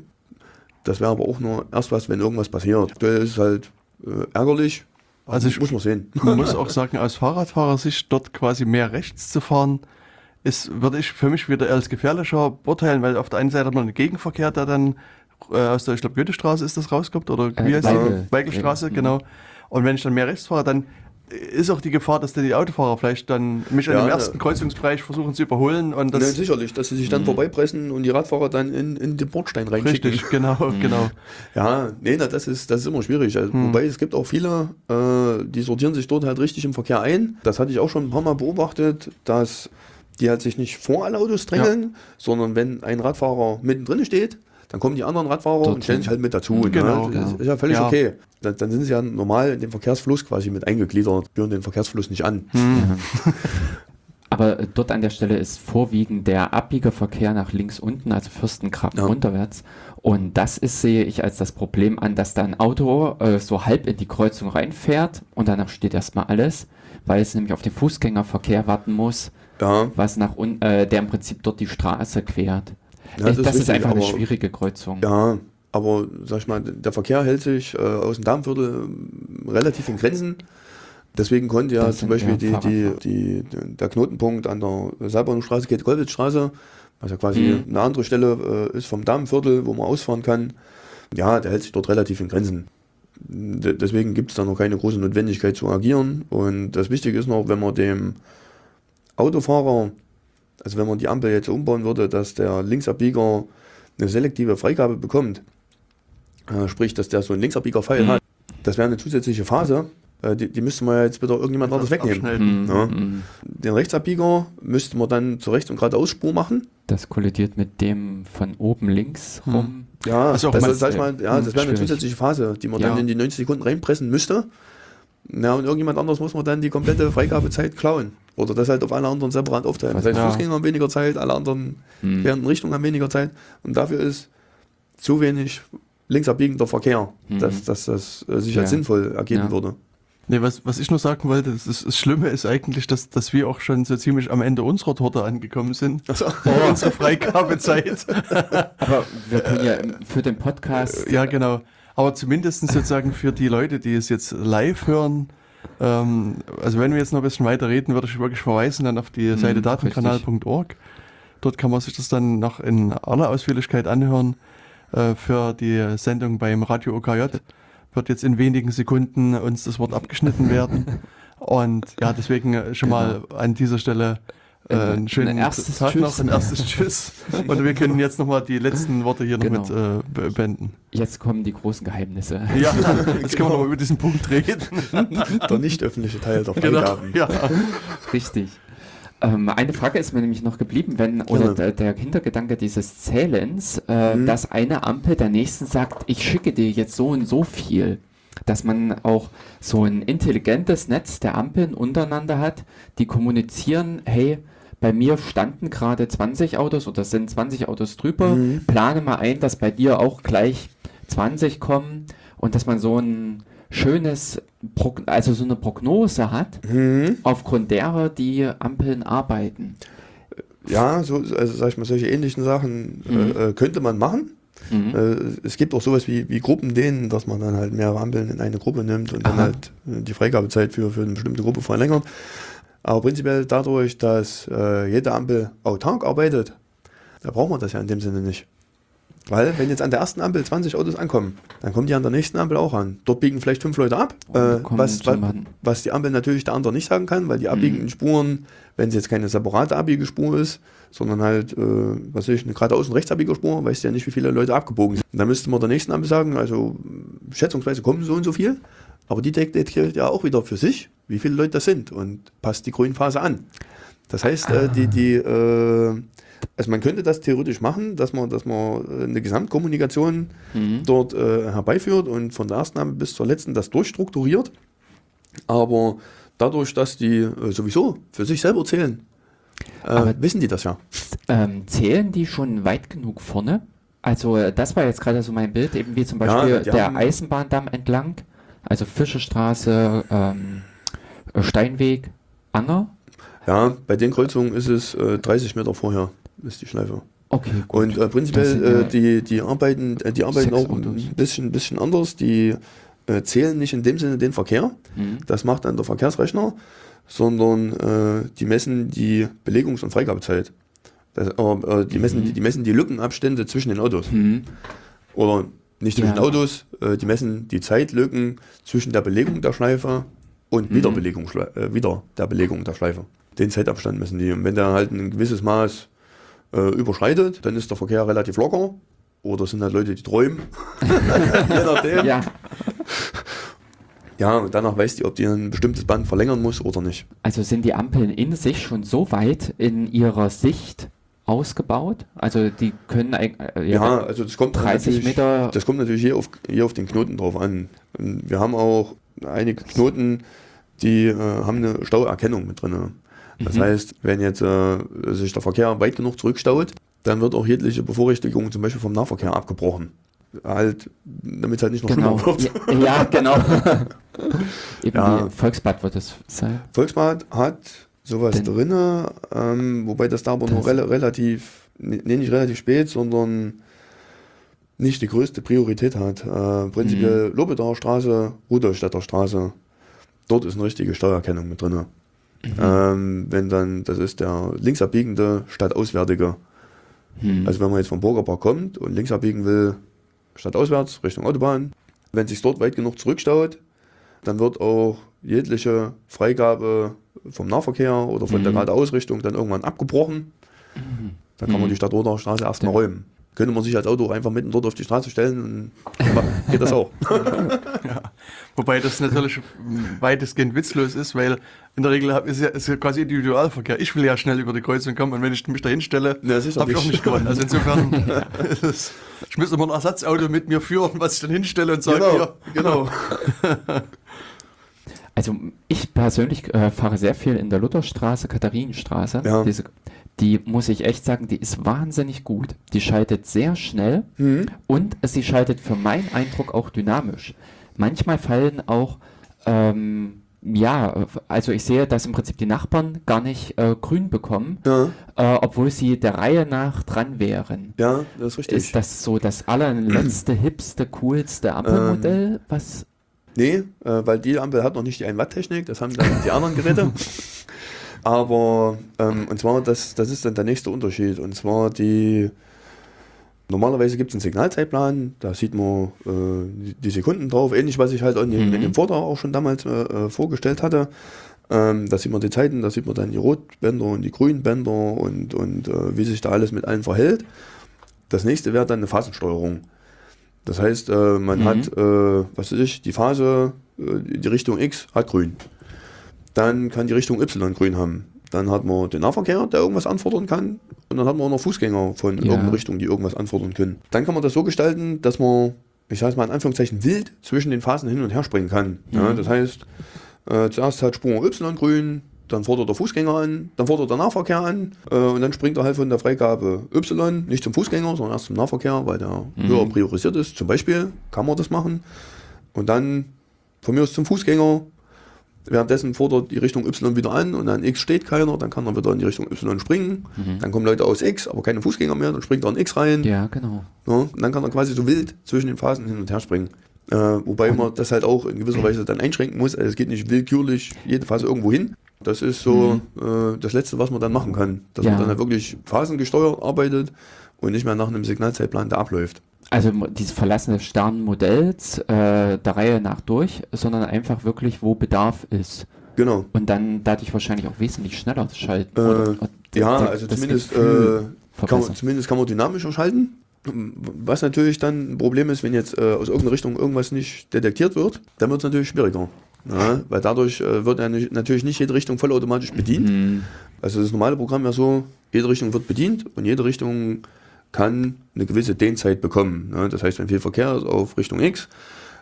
Das wäre aber auch nur erst was, wenn irgendwas passiert. Aktuell ist es halt äh, ärgerlich. Also ich- muss man sehen. Man muss auch sagen, aus Fahrradfahrersicht dort quasi mehr rechts zu fahren, ist, würde ich für mich wieder als gefährlicher beurteilen, weil auf der einen Seite hat man einen Gegenverkehr, der dann äh, aus der, ich glaube, Goethestraße ist das rauskommt, oder Äh, wie heißt Weigel. die? Weigelstraße, Weigel, genau. Und wenn ich dann mehr rechts fahre, dann ist auch die Gefahr, dass die Autofahrer vielleicht dann mich Ja, dem ne. ersten Kreuzungsbereich versuchen zu überholen und das sicherlich, dass sie sich dann vorbeipressen und die Radfahrer dann in, in den Bordstein reinschicken. richtig, genau, genau. Ja, nee, na, das ist, das ist immer schwierig. Also, Hm. Wobei es gibt auch viele, äh, die sortieren sich dort halt richtig im Verkehr ein. Das hatte ich auch schon ein paar Mal beobachtet, dass die halt sich nicht vor alle Autos drängeln, sondern wenn ein Radfahrer mittendrin steht, dann kommen die anderen Radfahrer und Dorthin. stellen sich halt mit dazu. Genau, ne? Das genau. ist ja völlig Ja. okay. Dann, dann sind sie ja normal in den Verkehrsfluss quasi mit eingegliedert, führen den Verkehrsfluss nicht an. Hm. Aber dort an der Stelle ist vorwiegend der Abbiegerverkehr nach links unten, also Fürstengraben Ja. runterwärts. Und das ist, sehe ich als das Problem an, dass da ein Auto äh, so halb in die Kreuzung reinfährt und danach steht erstmal alles, weil es nämlich auf den Fußgängerverkehr warten muss, Ja, was nach un äh, der im Prinzip dort die Straße quert. Ja, das das ist ist richtig, einfach eine schwierige Kreuzung. ja, aber sag ich mal, der Verkehr hält sich äh, aus dem Darmviertel ähm, relativ in Grenzen. Deswegen konnte ja Das zum Beispiel die, die, die, der Knotenpunkt an der Seilbahnstraße, Käthe-Kollwitz-Straße, was ja quasi Mhm. eine andere Stelle äh, ist vom Damenviertel, wo man ausfahren kann, ja, der hält sich dort relativ in Grenzen. D deswegen gibt es da noch keine große Notwendigkeit zu agieren. Und das Wichtige ist noch, wenn man dem Autofahrer, also wenn man die Ampel jetzt umbauen würde, dass der Linksabbieger eine selektive Freigabe bekommt, äh, sprich, dass der so einen Linksabbieger-Pfeil Mhm. hat, das wäre eine zusätzliche Phase. Äh, die, die müsste man ja jetzt wieder irgendjemand anderes wegnehmen. Abschneiden. Mhm, Ja. mhm. Den Rechtsabbieger müsste man dann zur Rechts- und geradeausspur machen. Das kollidiert mit dem von oben links Hm. rum. Ja, Also das, mal- ja, das wäre eine zusätzliche Phase, die man Ja. dann in die 90 Sekunden reinpressen müsste. Ja, und irgendjemand anders muss man dann die komplette Freigabezeit klauen. Oder das halt auf alle anderen separat aufteilen. Das heißt, Ja. Fußgänger haben weniger Zeit, alle anderen Hm. während Richtung haben weniger Zeit. Und dafür ist zu wenig linksabbiegender Verkehr, Mhm. dass, dass das äh, sich Ja. als sinnvoll ergeben Ja. würde. Nee, was, was ich nur sagen wollte, das, ist, das Schlimme ist eigentlich, dass, dass wir auch schon so ziemlich am Ende unserer Torte angekommen sind. Also, Vor unserer Freigabezeit. Aber wir können ja für den Podcast ja, genau. Aber zumindest sozusagen für die Leute, die es jetzt live hören, ähm, also wenn wir jetzt noch ein bisschen weiter reden, würde ich wirklich verweisen dann auf die Seite Mhm, datenkanal.org. Dort kann man sich das dann noch in aller Ausführlichkeit anhören. Äh, für die Sendung beim Radio OKJ wird jetzt in wenigen Sekunden uns das Wort abgeschnitten werden. Und ja, deswegen schon mal an dieser Stelle äh, Ein- einen schönen ein erstes Tag Tschüss. noch, ein erstes Tschüss. Und wir können jetzt nochmal die letzten Worte hier Genau. noch mit äh, be- beenden. Jetzt kommen die großen Geheimnisse. Ja, jetzt können wir nochmal über diesen Punkt reden. Der nicht öffentliche Teil der Genau. Freigaben. Ja. Richtig. Ähm, eine Frage ist mir nämlich noch geblieben, wenn, oder der, der Hintergedanke dieses Zählens, äh, Mhm. dass eine Ampel der nächsten sagt, ich schicke dir jetzt so und so viel. Dass man auch so ein intelligentes Netz der Ampeln untereinander hat, die kommunizieren, hey, bei mir standen gerade 20 Autos oder sind 20 Autos drüber, Mhm. plane mal ein, dass bei dir auch gleich 20 kommen und dass man so ein schönes, Prog also so eine Prognose hat, Mhm. aufgrund derer die Ampeln arbeiten. Ja, so, also sag ich mal, solche ähnlichen Sachen Mhm. äh, äh, könnte man machen. Mhm. Äh, es gibt auch sowas wie, wie Gruppendehnen, dass man dann halt mehrere Ampeln in eine Gruppe nimmt und dann Aha. halt äh, die Freigabezeit für, für eine bestimmte Gruppe verlängert. Aber prinzipiell dadurch, dass äh, jede Ampel autark arbeitet, da braucht man das ja in dem Sinne nicht. Weil, wenn jetzt an der ersten Ampel 20 Autos ankommen, dann kommen die an der nächsten Ampel auch an. Dort biegen vielleicht fünf Leute ab, Und äh, was, was, was die Ampel natürlich der andere nicht sagen kann, weil die Mhm. abbiegenden Spuren, wenn es jetzt keine separate Abbiegespur ist, sondern halt, äh, was weiß ich, eine geradeaus- und rechtsabbiegerspur, weißt du ja nicht, wie viele Leute abgebogen sind. Da müsste man der nächsten Ampel sagen, also schätzungsweise kommen so und so viel, aber die detektiert ja auch wieder für sich, wie viele Leute das sind und passt die Grünphase an. Das heißt, äh, die, die, äh, also man könnte das theoretisch machen, dass man, dass man äh, eine Gesamtkommunikation Mhm. dort äh, herbeiführt und von der ersten Ampel bis zur letzten das durchstrukturiert. Aber dadurch, dass die äh, sowieso für sich selber zählen, äh, wissen die das ja. Ähm, zählen die schon weit genug vorne? Also äh, das war jetzt gerade so mein Bild, eben wie zum Ja, Beispiel die der Eisenbahndamm entlang, also Fischerstraße, ähm, äh, Steinweg, Anger. Ja, bei den Kreuzungen ist es äh, 30 Meter vorher, ist die Schleife. Okay, gut. Und äh, prinzipiell, sind äh, die, die arbeiten, äh, die arbeiten auch ein bisschen, bisschen anders. Die äh, zählen nicht in dem Sinne den Verkehr, Mhm. das macht dann der Verkehrsrechner, sondern äh, die messen die Belegungs- und Freigabezeit. Das, die, messen, Mhm. die, die messen die Lückenabstände zwischen den Autos. Mhm. Oder nicht zwischen Ja. Autos, äh, die messen die Zeitlücken zwischen der Belegung der Schleife und Mhm. Wiederbelegung, Schle- äh, wieder der Belegung der Schleife. Den Zeitabstand messen die. Und wenn der halt ein gewisses Maß äh, überschreitet, dann ist der Verkehr relativ locker. Oder sind halt Leute, die träumen. Je nachdem. Ja. Ja, und danach weiß die, ob die ein bestimmtes Band verlängern muss oder nicht. also sind die Ampeln in sich schon so weit in ihrer Sicht ausgebaut? Also die können äh, Ja, ja, also das kommt 30 natürlich- Meter. Das kommt natürlich hier auf, hier auf den Knoten drauf an. Wir haben auch einige Knoten, die äh, haben eine Stauerkennung mit drin. Das Mhm. heißt, wenn jetzt äh, sich der Verkehr weit genug zurückstaut, dann wird auch jegliche Bevorrechtigung zum Beispiel vom Nahverkehr abgebrochen. Halt, damit es halt nicht noch Genau. schlimmer wird. Ja, ja, genau. Eben Ja. Volksbad wird es sein. Volksbad hat sowas Denn- drinne, ähm, wobei das da aber nur Das- rel relativ, nee, nicht relativ spät, sondern nicht die größte Priorität hat. Äh, prinzipiell Mhm. Lobedaer Straße, Rudolstädter Straße, dort ist eine richtige Steuerkennung mit drinne. Mhm. Ähm, wenn dann, das ist der linksabbiegende stadtauswärtige. Hm. Also wenn man jetzt vom Burgerpark kommt und links abbiegen will, stadtauswärts, Richtung Autobahn, wenn sich dort weit genug zurückstaut, dann wird auch jegliche Freigabe vom Nahverkehr oder von der Mhm. Geradeausrichtung dann irgendwann abgebrochen. Dann kann man Mhm. die Stadtroder Straße erstmal Ja. räumen. Könnte man sich als Auto einfach mitten dort auf die Straße stellen und dann geht das auch. Wobei das natürlich weitestgehend witzlos ist, weil in der Regel ist ja, ist ja quasi Individualverkehr. Ich will ja schnell über die Kreuzung kommen und wenn ich mich da hinstelle, sicher habe ich auch nicht. gewonnen. Also insofern, ist es- ich muss immer ein Ersatzauto mit mir führen, was ich dann hinstelle und sage, Genau, ja, genau. Also ich persönlich äh, fahre sehr viel in der Lutherstraße, Katharinenstraße. Ja. Diese, die muss ich echt sagen, die ist wahnsinnig gut. Die schaltet sehr schnell Mhm. und sie schaltet für meinen Eindruck auch dynamisch. Manchmal fallen auch, ähm, ja, also ich sehe, dass im Prinzip die Nachbarn gar nicht äh, grün bekommen, Ja, äh, obwohl sie der Reihe nach dran wären. ja, das ist richtig. Ist das so das allerletzte, hipste, coolste Ampelmodell, was Nee, äh, weil die Ampel hat noch nicht die 1 Watt Technik, das haben dann die anderen Geräte. Aber, ähm, und zwar, das, das ist dann der nächste Unterschied. Und zwar die, normalerweise gibt es einen Signalzeitplan, da sieht man äh, die- Sekunden drauf, ähnlich was ich halt in dem, Mhm. in dem Vortrag auch schon damals äh, äh, vorgestellt hatte. Ähm, da sieht man die Zeiten, da sieht man dann die Rotbänder und die Grünbänder und, und äh, wie sich da alles mit allen verhält. Das nächste wäre dann eine Phasensteuerung. Das heißt, äh, man Mhm. hat, äh, was weiß ich, die Phase, äh, die Richtung X hat grün. Dann kann die Richtung Y grün haben. Dann hat man den Nahverkehr, der irgendwas anfordern kann. Und dann hat man auch noch Fußgänger von Ja. irgendeiner Richtung, die irgendwas anfordern können. Dann kann man das so gestalten, dass man, ich sage es mal in Anführungszeichen, wild zwischen den Phasen hin und her springen kann. Ja, Mhm. das heißt, äh, zuerst hat Spur Y grün, dann fordert der Fußgänger an, dann fordert der Nahverkehr an äh, und dann springt er halt von der Freigabe Y nicht zum Fußgänger, sondern erst zum Nahverkehr, weil der Mhm. höher priorisiert ist. Zum Beispiel kann man das machen. Und dann von mir aus zum Fußgänger. Währenddessen fordert die Richtung Y wieder an und an X steht keiner, dann kann er wieder in die Richtung Y springen. Dann kommen Leute aus X, aber keine Fußgänger mehr, dann springt er in X rein. Ja, genau. Ja, und dann kann er quasi so wild zwischen den Phasen hin und her springen. Äh, wobei man das halt auch in gewisser Weise dann einschränken muss. Also es geht nicht willkürlich jede Phase irgendwo hin. Das ist so äh, das Letzte, was man dann machen kann. Dass Ja. man dann halt wirklich phasengesteuert arbeitet und nicht mehr nach einem Signalzeitplan, der abläuft. Also dieses Verlassen des starren Modells äh, der Reihe nach durch, sondern einfach wirklich, wo Bedarf ist. Genau. Und dann dadurch wahrscheinlich auch wesentlich schneller schalten. Äh, Ja, also zumindest, äh, kann man, zumindest kann man dynamischer schalten. Was natürlich dann ein Problem ist, wenn jetzt äh, aus irgendeiner Richtung irgendwas nicht detektiert wird, dann wird es natürlich schwieriger. Ja, weil dadurch äh, wird ja nicht, natürlich nicht jede Richtung vollautomatisch bedient. Mhm. Also das normale Programm wäre so, jede Richtung wird bedient und jede Richtung kann eine gewisse Dehnzeit bekommen. Ne? Das heißt, wenn viel Verkehr ist auf Richtung X,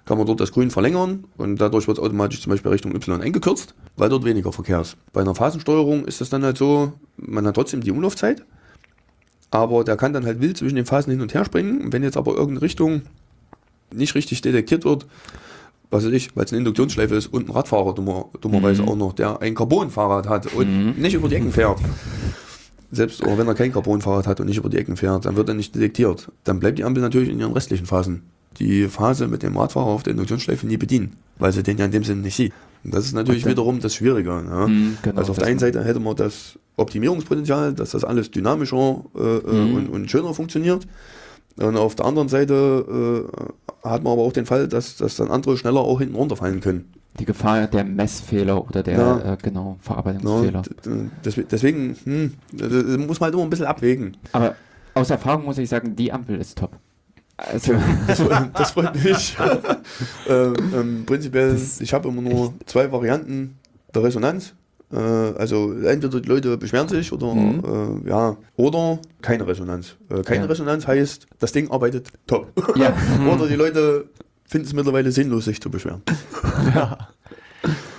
kann man dort das Grün verlängern und dadurch wird es automatisch zum Beispiel Richtung Y eingekürzt, weil dort weniger Verkehr ist. Bei einer Phasensteuerung ist das dann halt so, man hat trotzdem die Umlaufzeit, aber der kann dann halt wild zwischen den Phasen hin und her springen. Wenn jetzt aber irgendeine Richtung nicht richtig detektiert wird, was weiß ich, weil es eine Induktionsschleife ist und ein Radfahrer dummer, dummerweise Mhm. auch noch, der ein Carbonfahrrad hat und Mhm. nicht über die Ecken fährt. Selbst auch wenn er kein Carbonfahrrad hat und nicht über die Ecken fährt, dann wird er nicht detektiert. Dann bleibt die Ampel natürlich in ihren restlichen Phasen. Die Phase mit dem Radfahrer auf der Induktionsschleife nie bedienen, weil sie den ja in dem Sinne nicht sieht. Das ist natürlich dann- wiederum das Schwierige. Ja. Mhm, genau, also auf der einen Seite hätte man das Optimierungspotenzial, dass das alles dynamischer äh, äh, Mhm. und, und schöner funktioniert. Und auf der anderen Seite äh, hat man aber auch den Fall, dass, dass dann andere schneller auch hinten runterfallen können. Die Gefahr der Messfehler oder der, Ja. äh, genau, Ja, Verarbeitungsfehler. d- deswe- deswegen hm, muss man halt immer ein bisschen abwägen. Aber aus Erfahrung muss ich sagen, die Ampel ist top. Also, Das, freut- das freut mich. ähm, ähm, prinzipiell, Das- ich habe immer nur zwei Varianten der Resonanz. Äh, also entweder die Leute beschweren sich oder Mhm. äh, ja, oder keine Resonanz. Äh, keine Ja. Resonanz heißt, das Ding arbeitet top. ja. oder die Leute finden es mittlerweile sinnlos, sich zu beschweren. Ja.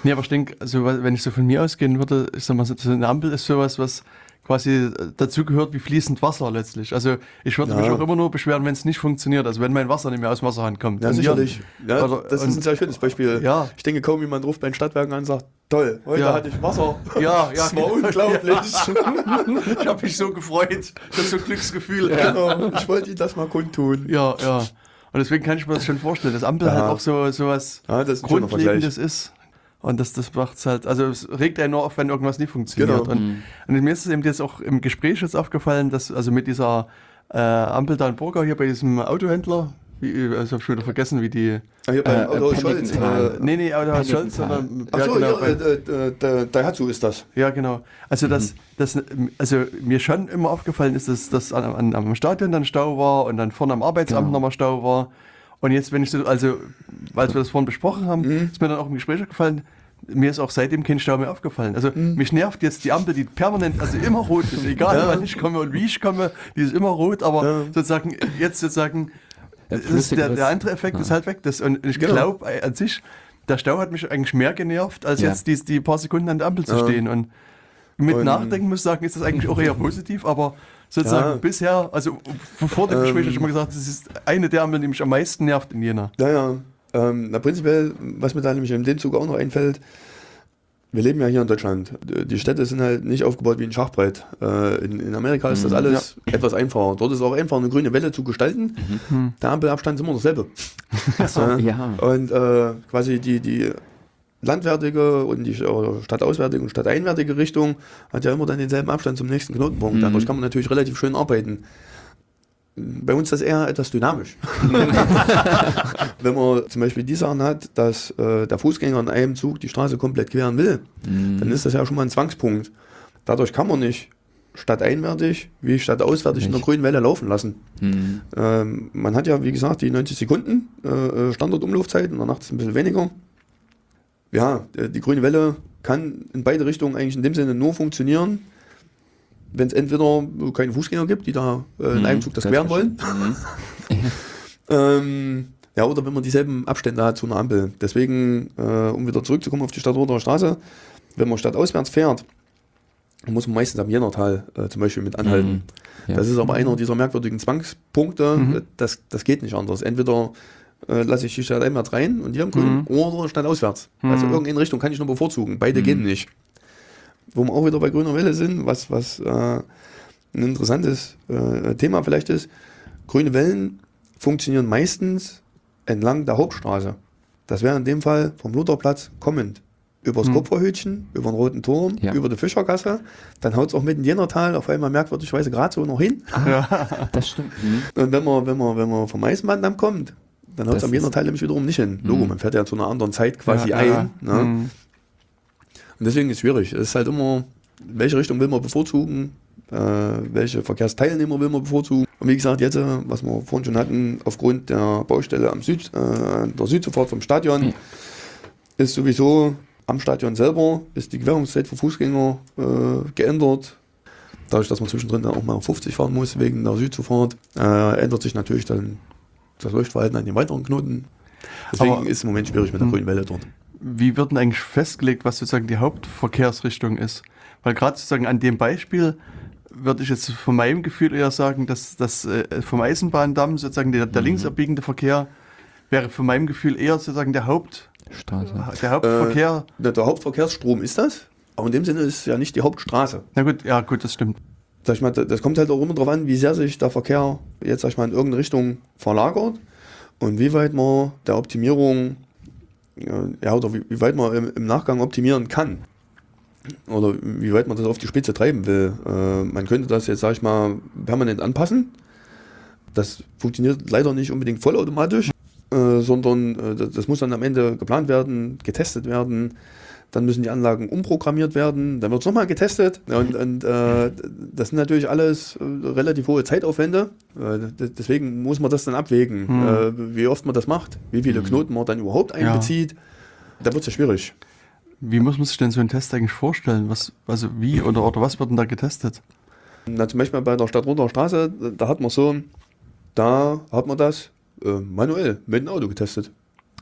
Nee, aber ich denke, also, wenn ich so von mir ausgehen würde, ich sag mal, so so eine Ampel ist sowas, was quasi äh, dazugehört wie fließend Wasser letztlich. Also ich würde Ja. mich auch immer nur beschweren, wenn es nicht funktioniert. Also wenn mein Wasser nicht mehr aus dem Wasserhahn kommt. Ja, sicherlich. Ja, Oder- das ist ein sehr schönes Beispiel. Ja. Ich denke, kaum jemand ruft bei den Stadtwerken an und sagt, toll, heute Ja. hatte ich Wasser. Ja, ja. Das war unglaublich. ich habe mich so gefreut. Das ist so ein Glücksgefühl. Genau. Ich wollte Ihnen das mal kundtun. Ja, ja. Und deswegen kann ich mir das schon vorstellen, dass Ampel halt auch so, so was Grundlegendes ist. Und das, das macht es halt, also es regt einen nur auf, wenn irgendwas nicht funktioniert. Genau. Und, und mir ist es eben jetzt auch im Gespräch jetzt aufgefallen, dass also mit dieser äh, Ampel da in Burger hier bei diesem Autohändler, wie, also ich habe schon wieder vergessen, wie die. Ah, hier beim Äh, Autohaus äh, Scholz. Äh, Nee, nee, Autohaus Penningenthal. Scholz, sondern. Ach so, genau, ja, bei- äh, äh, Daihatsu ist das. ja, genau. Also, das, das, also mir schon immer aufgefallen ist, dass, dass an, an, am Stadion dann Stau war und dann vorne am Arbeitsamt Genau. nochmal Stau war. Und jetzt, wenn ich so, also, weil wir das vorhin besprochen haben, Mhm. ist mir dann auch im Gespräch aufgefallen, mir ist auch seitdem kein Stau mehr aufgefallen. Also mich nervt jetzt die Ampel, die permanent, also immer rot ist, egal Mhm. Ja. wann ich komme und wie ich komme, die ist immer rot, aber Ja. sozusagen, jetzt sozusagen, Der ist der, der andere Effekt Ja. ist halt weg. Das, und ich Genau. glaube an sich, der Stau hat mich eigentlich mehr genervt, als Ja. jetzt die, die paar Sekunden an der Ampel zu stehen. Und mit Und- Nachdenken muss ich sagen, ist das eigentlich auch eher positiv, aber sozusagen Ja. bisher, also vor dem Gespräch Ähm. habe ich immer gesagt, das ist eine der Ampeln, die mich am meisten nervt in Jena. Naja, ähm, na prinzipiell, was mir da nämlich in dem Zug auch noch einfällt, wir leben ja hier in Deutschland. Die Städte sind halt nicht aufgebaut wie ein Schachbrett. Äh, in, in Amerika ist das Mhm. alles etwas einfacher. Dort ist auch einfach eine grüne Welle zu gestalten. Mhm. Der Ampelabstand ist immer dasselbe. Achso, Ja. ja. Und äh, quasi die, die landwärtige und die äh, stadtauswärtige und stadteinwärtige Richtung hat ja immer dann denselben Abstand zum nächsten Knotenpunkt. Mhm. Dadurch kann man natürlich relativ schön arbeiten. Bei uns ist das eher etwas dynamisch. Wenn man zum Beispiel die Sachen hat, dass äh, der Fußgänger in einem Zug die Straße komplett queren will, dann ist das ja schon mal ein Zwangspunkt. Dadurch kann man nicht stadteinwärtig wie stadtauswärtig in der grünen Welle laufen lassen. Hm. Ähm, man hat ja, wie gesagt, die 90 Sekunden äh, Standardumlaufzeit und danach ist es ein bisschen weniger. Ja, äh, die grüne Welle kann in beide Richtungen eigentlich in dem Sinne nur funktionieren, wenn es entweder keine Fußgänger gibt, die da äh, in einem Zug das queren wollen, Mhm. ähm, ja, oder wenn man dieselben Abstände hat zu einer Ampel. Deswegen, äh, um wieder zurückzukommen auf die Stadtroder Straße, wenn man stadtauswärts fährt, muss man meistens am Jenertal äh, zum Beispiel mit anhalten. Mhm. Ja. Das ist aber einer dieser merkwürdigen Zwangspunkte. Mhm. Das, das geht nicht anders. Entweder äh, lasse ich die Stadt einwärts rein und die am Grün Mhm. oder Stadt auswärts. Also Mhm. irgendeine Richtung kann ich nur bevorzugen. Beide Mhm. gehen nicht. Wo wir auch wieder bei grüner Welle sind, was, was äh, ein interessantes äh, Thema vielleicht ist, grüne Wellen funktionieren meistens entlang der Hauptstraße. Das wäre in dem Fall vom Lutherplatz kommend. Übers Mhm. Kupferhütchen, über den Roten Turm, Ja. über die Fischergasse, dann haut es auch mit in Jenertal auf einmal merkwürdigerweise gerade so noch hin. Das stimmt. Hm. Und wenn man, wenn man, wenn man vom Eisenbahndamm kommt, dann haut es am Jenertal nämlich wiederum nicht hin. Logo, Mhm. man fährt ja zu einer anderen Zeit quasi Ja, ein. ja. Ne? Mhm. Und deswegen ist es schwierig. Es ist halt immer, welche Richtung will man bevorzugen, äh, welche Verkehrsteilnehmer will man bevorzugen. Und wie gesagt, jetzt, äh, was wir vorhin schon hatten, aufgrund der Baustelle am Süd, äh, der Südzufahrt vom Stadion, Ja. ist sowieso am Stadion selber ist die Gewährungszeit für Fußgänger äh, geändert. Dadurch, dass man zwischendrin dann auch mal auf 50 fahren muss wegen der Südzufahrt, äh, ändert sich natürlich dann das Leuchtverhalten an den weiteren Knoten. Deswegen Aber- ist es im Moment schwierig mit der Hm. grünen Welle dort. Wie wird denn eigentlich festgelegt, was sozusagen die Hauptverkehrsrichtung ist? Weil gerade sozusagen an dem Beispiel würde ich jetzt von meinem Gefühl eher sagen, dass das äh, vom Eisenbahndamm sozusagen der, der Mhm. links abbiegende Verkehr wäre von meinem Gefühl eher sozusagen der Haupt Straße. der Hauptverkehr. Der, der Hauptverkehrsstrom ist das, aber in dem Sinne ist es ja nicht die Hauptstraße. Na gut, ja gut, das stimmt. Sag ich mal, das kommt halt auch immer darauf an, wie sehr sich der Verkehr jetzt sag ich mal, in irgendeine Richtung verlagert und wie weit man der Optimierung, äh, ja, oder wie, wie weit man im, im Nachgang optimieren kann. Oder wie weit man das auf die Spitze treiben will. Äh, man könnte das jetzt, sag ich mal, permanent anpassen. Das funktioniert leider nicht unbedingt vollautomatisch, äh, sondern äh, das muss dann am Ende geplant werden, getestet werden. Dann müssen die Anlagen umprogrammiert werden, dann wird es nochmal getestet. Ja, Und, und äh, das sind natürlich alles äh, relativ hohe Zeitaufwände. Äh, deswegen muss man das dann abwägen, Hm. äh, wie oft man das macht, wie viele Hm. Knoten man dann überhaupt Ja. einbezieht. Da wird es ja schwierig. Wie muss man sich denn so einen Test eigentlich vorstellen? Was, also wie oder, oder was wird denn da getestet? Na, zum Beispiel bei der Stadtroter Straße, da hat man so, da hat man das äh, manuell mit dem Auto getestet.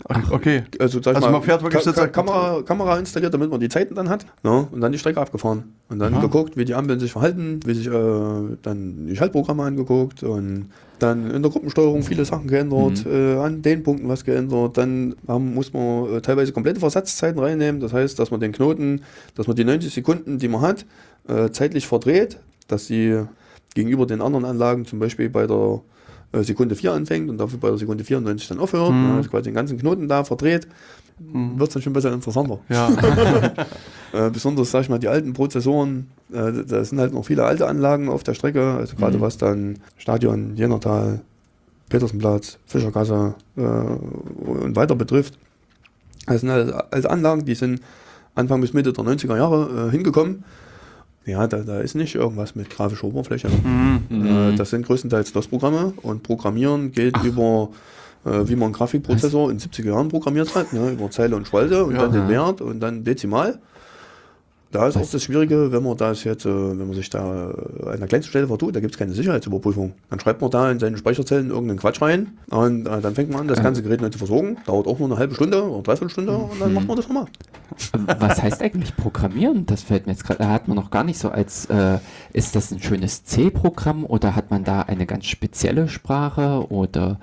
Ach, okay. Also, sag Also mal, man fährt wirklich Ka Ka Kamera, Kamera installiert, damit man die Zeiten dann hat. Ja, und dann die Strecke abgefahren. Und dann Aha. geguckt, wie die Ampeln sich verhalten, wie sich äh, dann die Schaltprogramme angeguckt und dann in der Gruppensteuerung viele Sachen geändert, Mhm. äh, an den Punkten was geändert. Dann haben, muss man äh, teilweise komplette Versatzzeiten reinnehmen. Das heißt, dass man den Knoten, dass man die 90 Sekunden, die man hat, äh, zeitlich verdreht, dass sie gegenüber den anderen Anlagen, zum Beispiel bei der Sekunde 4 anfängt und dafür bei der Sekunde 94 dann aufhört. Mhm. Ja, also quasi den ganzen Knoten da verdreht Mhm. wird es dann schon ein bisschen interessanter. Ja. Äh, besonders, sag ich mal, die alten Prozessoren, äh, da sind halt noch viele alte Anlagen auf der Strecke, also gerade Mhm. was dann Stadion, Jenertal, Petersenplatz, Fischergasse äh, und weiter betrifft. Das sind halt alte Anlagen, die sind Anfang bis Mitte der 90er Jahre äh, hingekommen. Ja, da, da ist nicht irgendwas mit grafischer Oberfläche. Mhm. Äh, das sind größtenteils DOS-Programme und Programmieren geht über, äh, wie man einen Grafikprozessor in 70er Jahren programmiert hat, ne, über Zeile und Spalte und Ja. dann den Ja. Wert und dann Dezimal. Da ist auch das Schwierige, wenn man das jetzt, äh, wenn man sich da äh, an der kleinsten Stelle vertut, da gibt es keine Sicherheitsüberprüfung. Dann schreibt man da in seine Speicherzellen irgendeinen Quatsch rein und äh, dann fängt man an, das ganze Gerät neu zu versorgen. Dauert auch nur eine halbe Stunde oder dreiviertel Stunde und dann Mhm. macht man das nochmal. Was heißt eigentlich Programmieren? Das fällt mir jetzt gerade, da hat man noch gar nicht so als, äh, ist das ein schönes C-Programm oder hat man da eine ganz spezielle Sprache oder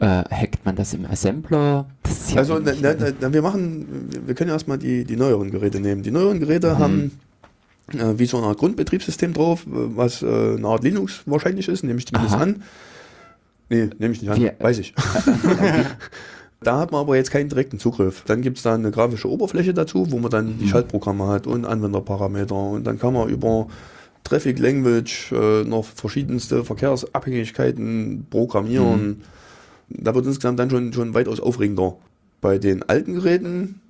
äh, hackt man das im Assembler? Das ja Also na, na, na, wir machen, wir können erstmal die, die neueren Geräte nehmen. Die neueren Geräte Mhm. haben äh, wie so eine Art Grundbetriebssystem drauf, äh, was äh, eine Art Linux wahrscheinlich ist, nehme ich zumindest Aha. an. Nee, nehme ich nicht an, Wir- weiß ich. Da hat man aber jetzt keinen direkten Zugriff. Dann gibt es da eine grafische Oberfläche dazu, wo man dann die Mhm. Schaltprogramme hat und Anwenderparameter. Und dann kann man über Traffic Language, äh, noch verschiedenste Verkehrsabhängigkeiten programmieren. Da wird insgesamt dann schon, schon weitaus aufregender. Bei den alten Geräten,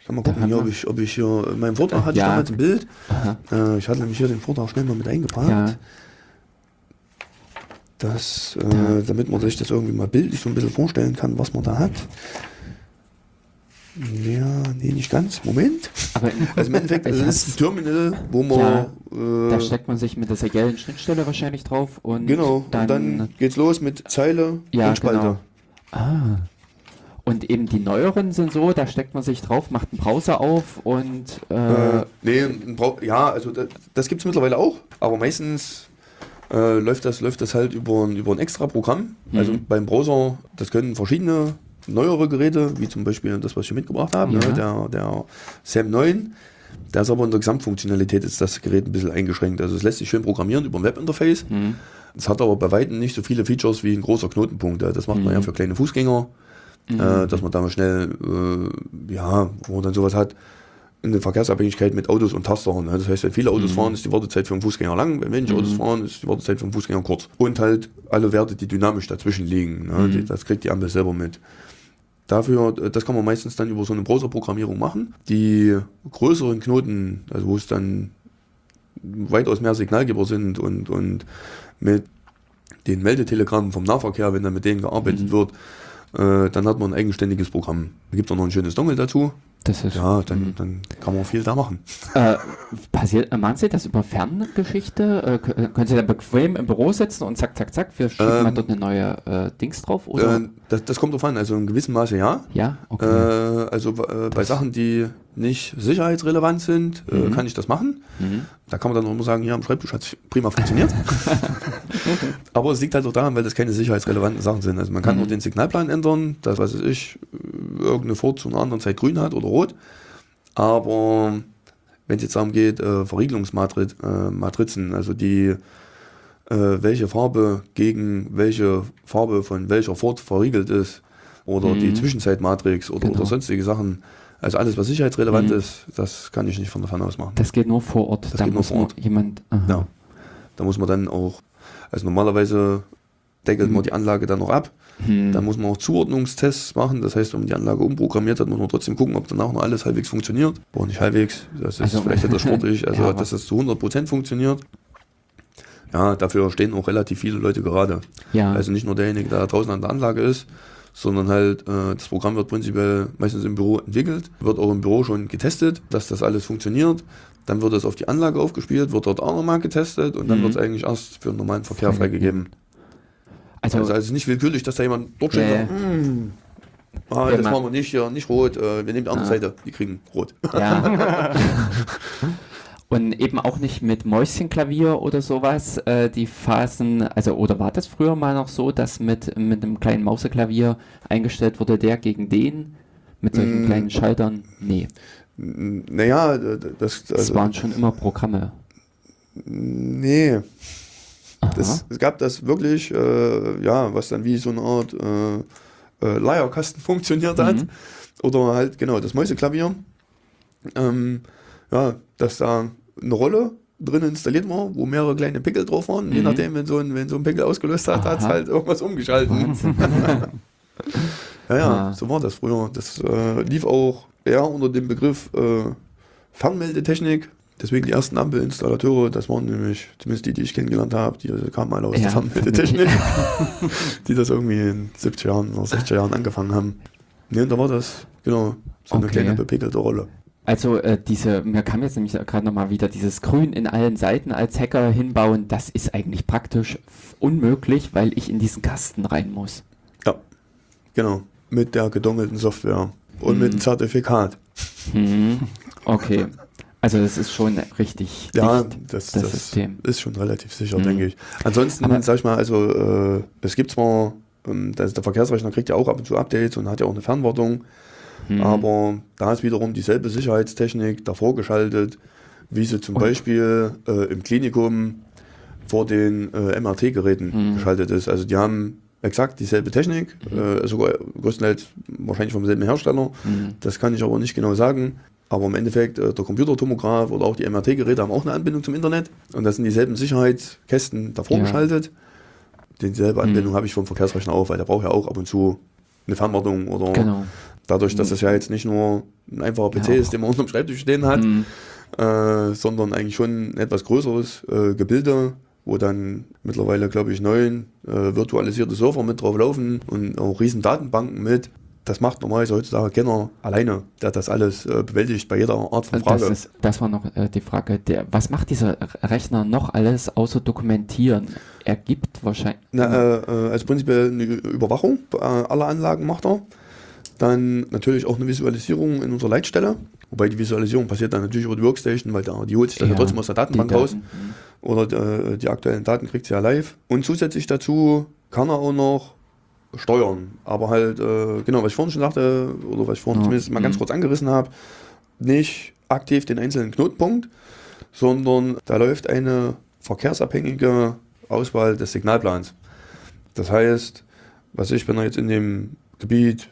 ich kann mal gucken, hier, ob, ich, ob ich hier, in meinem Vortrag hatte Ja. ich damals ein Bild. Äh, ich hatte nämlich hier den Vortrag schnell mal mit eingepackt. Ja, Das, äh, Da. damit man sich das irgendwie mal bildlich so ein bisschen vorstellen kann, was man da hat. Ja, nee, nicht ganz. Moment. aber Also im Endeffekt Ich es ist ein Terminal, wo man. Ja, da äh, steckt man sich mit der seriellen Schnittstelle wahrscheinlich drauf und genau, dann, und dann geht's los mit Zeile Ja, und Spalte. genau. Ah. Und eben die neueren sind so, da steckt man sich drauf, macht einen Browser auf und äh, Äh, nee, ja, also das, das gibt es mittlerweile auch, aber meistens äh, läuft, das, läuft das halt über ein, über ein extra Programm. Also Mhm. beim Browser, das können verschiedene neuere Geräte, wie zum Beispiel das, was ich mitgebracht habe, Ja. ne, der, der SAM 9. Da ist aber in der Gesamtfunktionalität ist das Gerät ein bisschen eingeschränkt. Also es lässt sich schön programmieren über ein Webinterface. hm, Es hat aber bei weitem nicht so viele Features wie ein großer Knotenpunkt. Das macht man Mhm. ja für kleine Fußgänger, mhm. äh, dass man da mal schnell, äh, ja, wo man dann sowas hat, eine Verkehrsabhängigkeit mit Autos und Tastern. Ne? Das heißt, wenn viele Autos Mhm. fahren, ist die Wartezeit für einen Fußgänger lang. Wenn wenig Mhm. Autos fahren, ist die Wartezeit für einen Fußgänger kurz. Und halt alle Werte, die dynamisch dazwischen liegen. Ne? Mhm. Die, das kriegt die Ampel selber mit. Dafür, äh, das kann man meistens dann über so eine Browserprogrammierung machen. Die größeren Knoten, also wo es dann weitaus mehr Signalgeber sind und, und mit den Meldetelegrammen vom Nahverkehr, wenn dann mit denen gearbeitet Mhm. wird, äh, dann hat man ein eigenständiges Programm. Da gibt es auch noch ein schönes Dongle dazu. Das ist Ja, dann, mhm. dann kann man viel da machen. Äh, passiert, machen Sie das über Ferngeschichte? Äh, äh, können Sie da bequem im Büro sitzen und zack, zack, zack, wir schieben Ähm, mal dort eine neue äh, Dings drauf? Oder? Äh, das, das kommt drauf an, also in gewissem Maße ja. ja, okay. Äh, also bei Sachen, die nicht sicherheitsrelevant sind, äh, Mhm. kann ich das machen. mhm. Da kann man dann auch immer sagen, hier am Schreibtisch hat es prima funktioniert. Aber es liegt halt auch daran, weil das keine sicherheitsrelevanten Sachen sind. Also man kann Mhm. nur den Signalplan ändern, dass, was weiß ich, äh, irgendeine Furt zu einer anderen Zeit grün hat oder rot. Aber wenn es jetzt darum geht, äh, Verriegelungsmatrizen, äh, also die, äh, welche Farbe gegen welche Farbe von welcher Furt verriegelt ist, oder Mhm. die Zwischenzeitmatrix oder, Genau. oder sonstige Sachen, also alles, was sicherheitsrelevant Mhm. ist, das kann ich nicht von der Ferne aus machen. das geht nur vor Ort. das da geht nur muss vor Ort. jemand. aha. Ja. Da muss man dann auch, also normalerweise deckelt Mhm. man die Anlage dann noch ab. Hm. Da muss man auch Zuordnungstests machen. Das heißt, wenn man die Anlage umprogrammiert hat, muss man trotzdem gucken, ob danach noch alles halbwegs funktioniert. Boah, nicht halbwegs, das ist Also- vielleicht etwas sportlich, also Ja, dass es zu 100% funktioniert. Ja, dafür stehen auch relativ viele Leute gerade. ja. Also nicht nur derjenige, der da draußen an der Anlage ist, sondern halt äh, das Programm wird prinzipiell meistens im Büro entwickelt, wird auch im Büro schon getestet, dass das alles funktioniert. Dann wird es auf die Anlage aufgespielt, wird dort auch nochmal getestet und dann Mhm. wird es eigentlich erst für den normalen Verkehr freigegeben. also, Also, also nicht willkürlich, dass da jemand dort steht sagt, "Mm, ah, das machen wir nicht hier, nicht rot, äh, wir nehmen die andere Ah. Seite, die kriegen rot. ja. Und eben auch nicht mit Mäuschenklavier oder sowas, äh, die Phasen, also oder war das früher mal noch so, dass mit, mit einem kleinen Mauseklavier eingestellt wurde, der gegen den mit solchen Mm. kleinen Schaltern? Nee, Naja, d- d- das, das also, waren schon immer Programme. nee. Das, es gab das wirklich, äh, ja, was dann wie so eine Art äh, äh, Leierkasten funktioniert hat. Mhm. Oder halt, genau, das Mäuseklavier. Ähm, ja, dass da eine Rolle drin installiert war, wo mehrere kleine Pickel drauf waren. Je Mhm. nachdem, wenn so ein, wenn so ein Pickel ausgelöst hat, hat es halt irgendwas umgeschalten. Ja, ja, Ah. so war das früher. Das äh, lief auch eher unter dem Begriff äh, Fernmeldetechnik. Deswegen die ersten Ampelinstallateure, das waren nämlich, zumindest die, die ich kennengelernt habe, die kamen alle aus Ja, der Fernmeldetechnik, die das irgendwie in den 70er Jahren oder 60er Jahren angefangen haben. Ne, da war das, genau, so eine Okay. kleine bepickelte Rolle. Also äh, diese, mir kam jetzt nämlich gerade nochmal wieder dieses Grün in allen Seiten als Hacker hinbauen, das ist eigentlich praktisch unmöglich, weil ich in diesen Kasten rein muss. Ja, genau. Mit der gedongelten Software und Mhm. mit dem Zertifikat. Hm, okay. Also das ist schon richtig Ja, das, das, das, System. ist schon relativ sicher, Mhm. denke ich. Ansonsten, Aber- sag ich mal, also äh, es gibt zwar, ähm, das, der Verkehrsrechner kriegt ja auch ab und zu Updates und hat ja auch eine Fernwartung, Hm. aber da ist wiederum dieselbe Sicherheitstechnik davor geschaltet, wie sie zum Beispiel äh, im Klinikum vor den äh, MRT-Geräten Mhm. geschaltet ist. Also die haben exakt dieselbe Technik, Mhm. äh, sogar größtenteils wahrscheinlich vom selben Hersteller. Hm. Das kann ich aber nicht genau sagen. Aber im Endeffekt, äh, der Computertomograph oder auch die MRT-Geräte haben auch eine Anbindung zum Internet. Und das sind dieselben Sicherheitskästen davor Ja. geschaltet. Dieselbe Anbindung Mhm. habe ich vom Verkehrsrechner auch, weil der braucht ja auch ab und zu eine Fernwartung oder Genau. Dadurch, dass das ja jetzt nicht nur ein einfacher PC Ja, ist, den man unterm Schreibtisch stehen hat, Mhm. äh, sondern eigentlich schon ein etwas größeres äh, Gebilde, wo dann mittlerweile, glaube ich, neun äh, virtualisierte Server mit drauf laufen und auch riesen Datenbanken mit. Das macht normalerweise heutzutage keiner alleine, der das alles äh, bewältigt bei jeder Art von Frage. Das, ist, das war noch äh, die Frage, der, was macht dieser Rechner noch alles außer dokumentieren? Er gibt wahrscheinlich. Na, äh, äh, also prinzipiell eine Überwachung aller Anlagen macht er. Dann natürlich auch eine Visualisierung in unserer Leitstelle. Wobei die Visualisierung passiert dann natürlich über die Workstation, weil da, die holt sich dann ja, Ja, trotzdem aus der Datenbank die raus. Daten, mhm. Oder äh, die aktuellen Daten kriegt sie ja live. Und zusätzlich dazu kann er auch noch steuern. Aber halt, äh, genau, was ich vorhin schon sagte, oder was ich vorhin Ja, zumindest mal ganz mhm. kurz angerissen habe, nicht aktiv den einzelnen Knotenpunkt, sondern da läuft eine verkehrsabhängige Auswahl des Signalplans. Das heißt, was ich, wenn er jetzt in dem Gebiet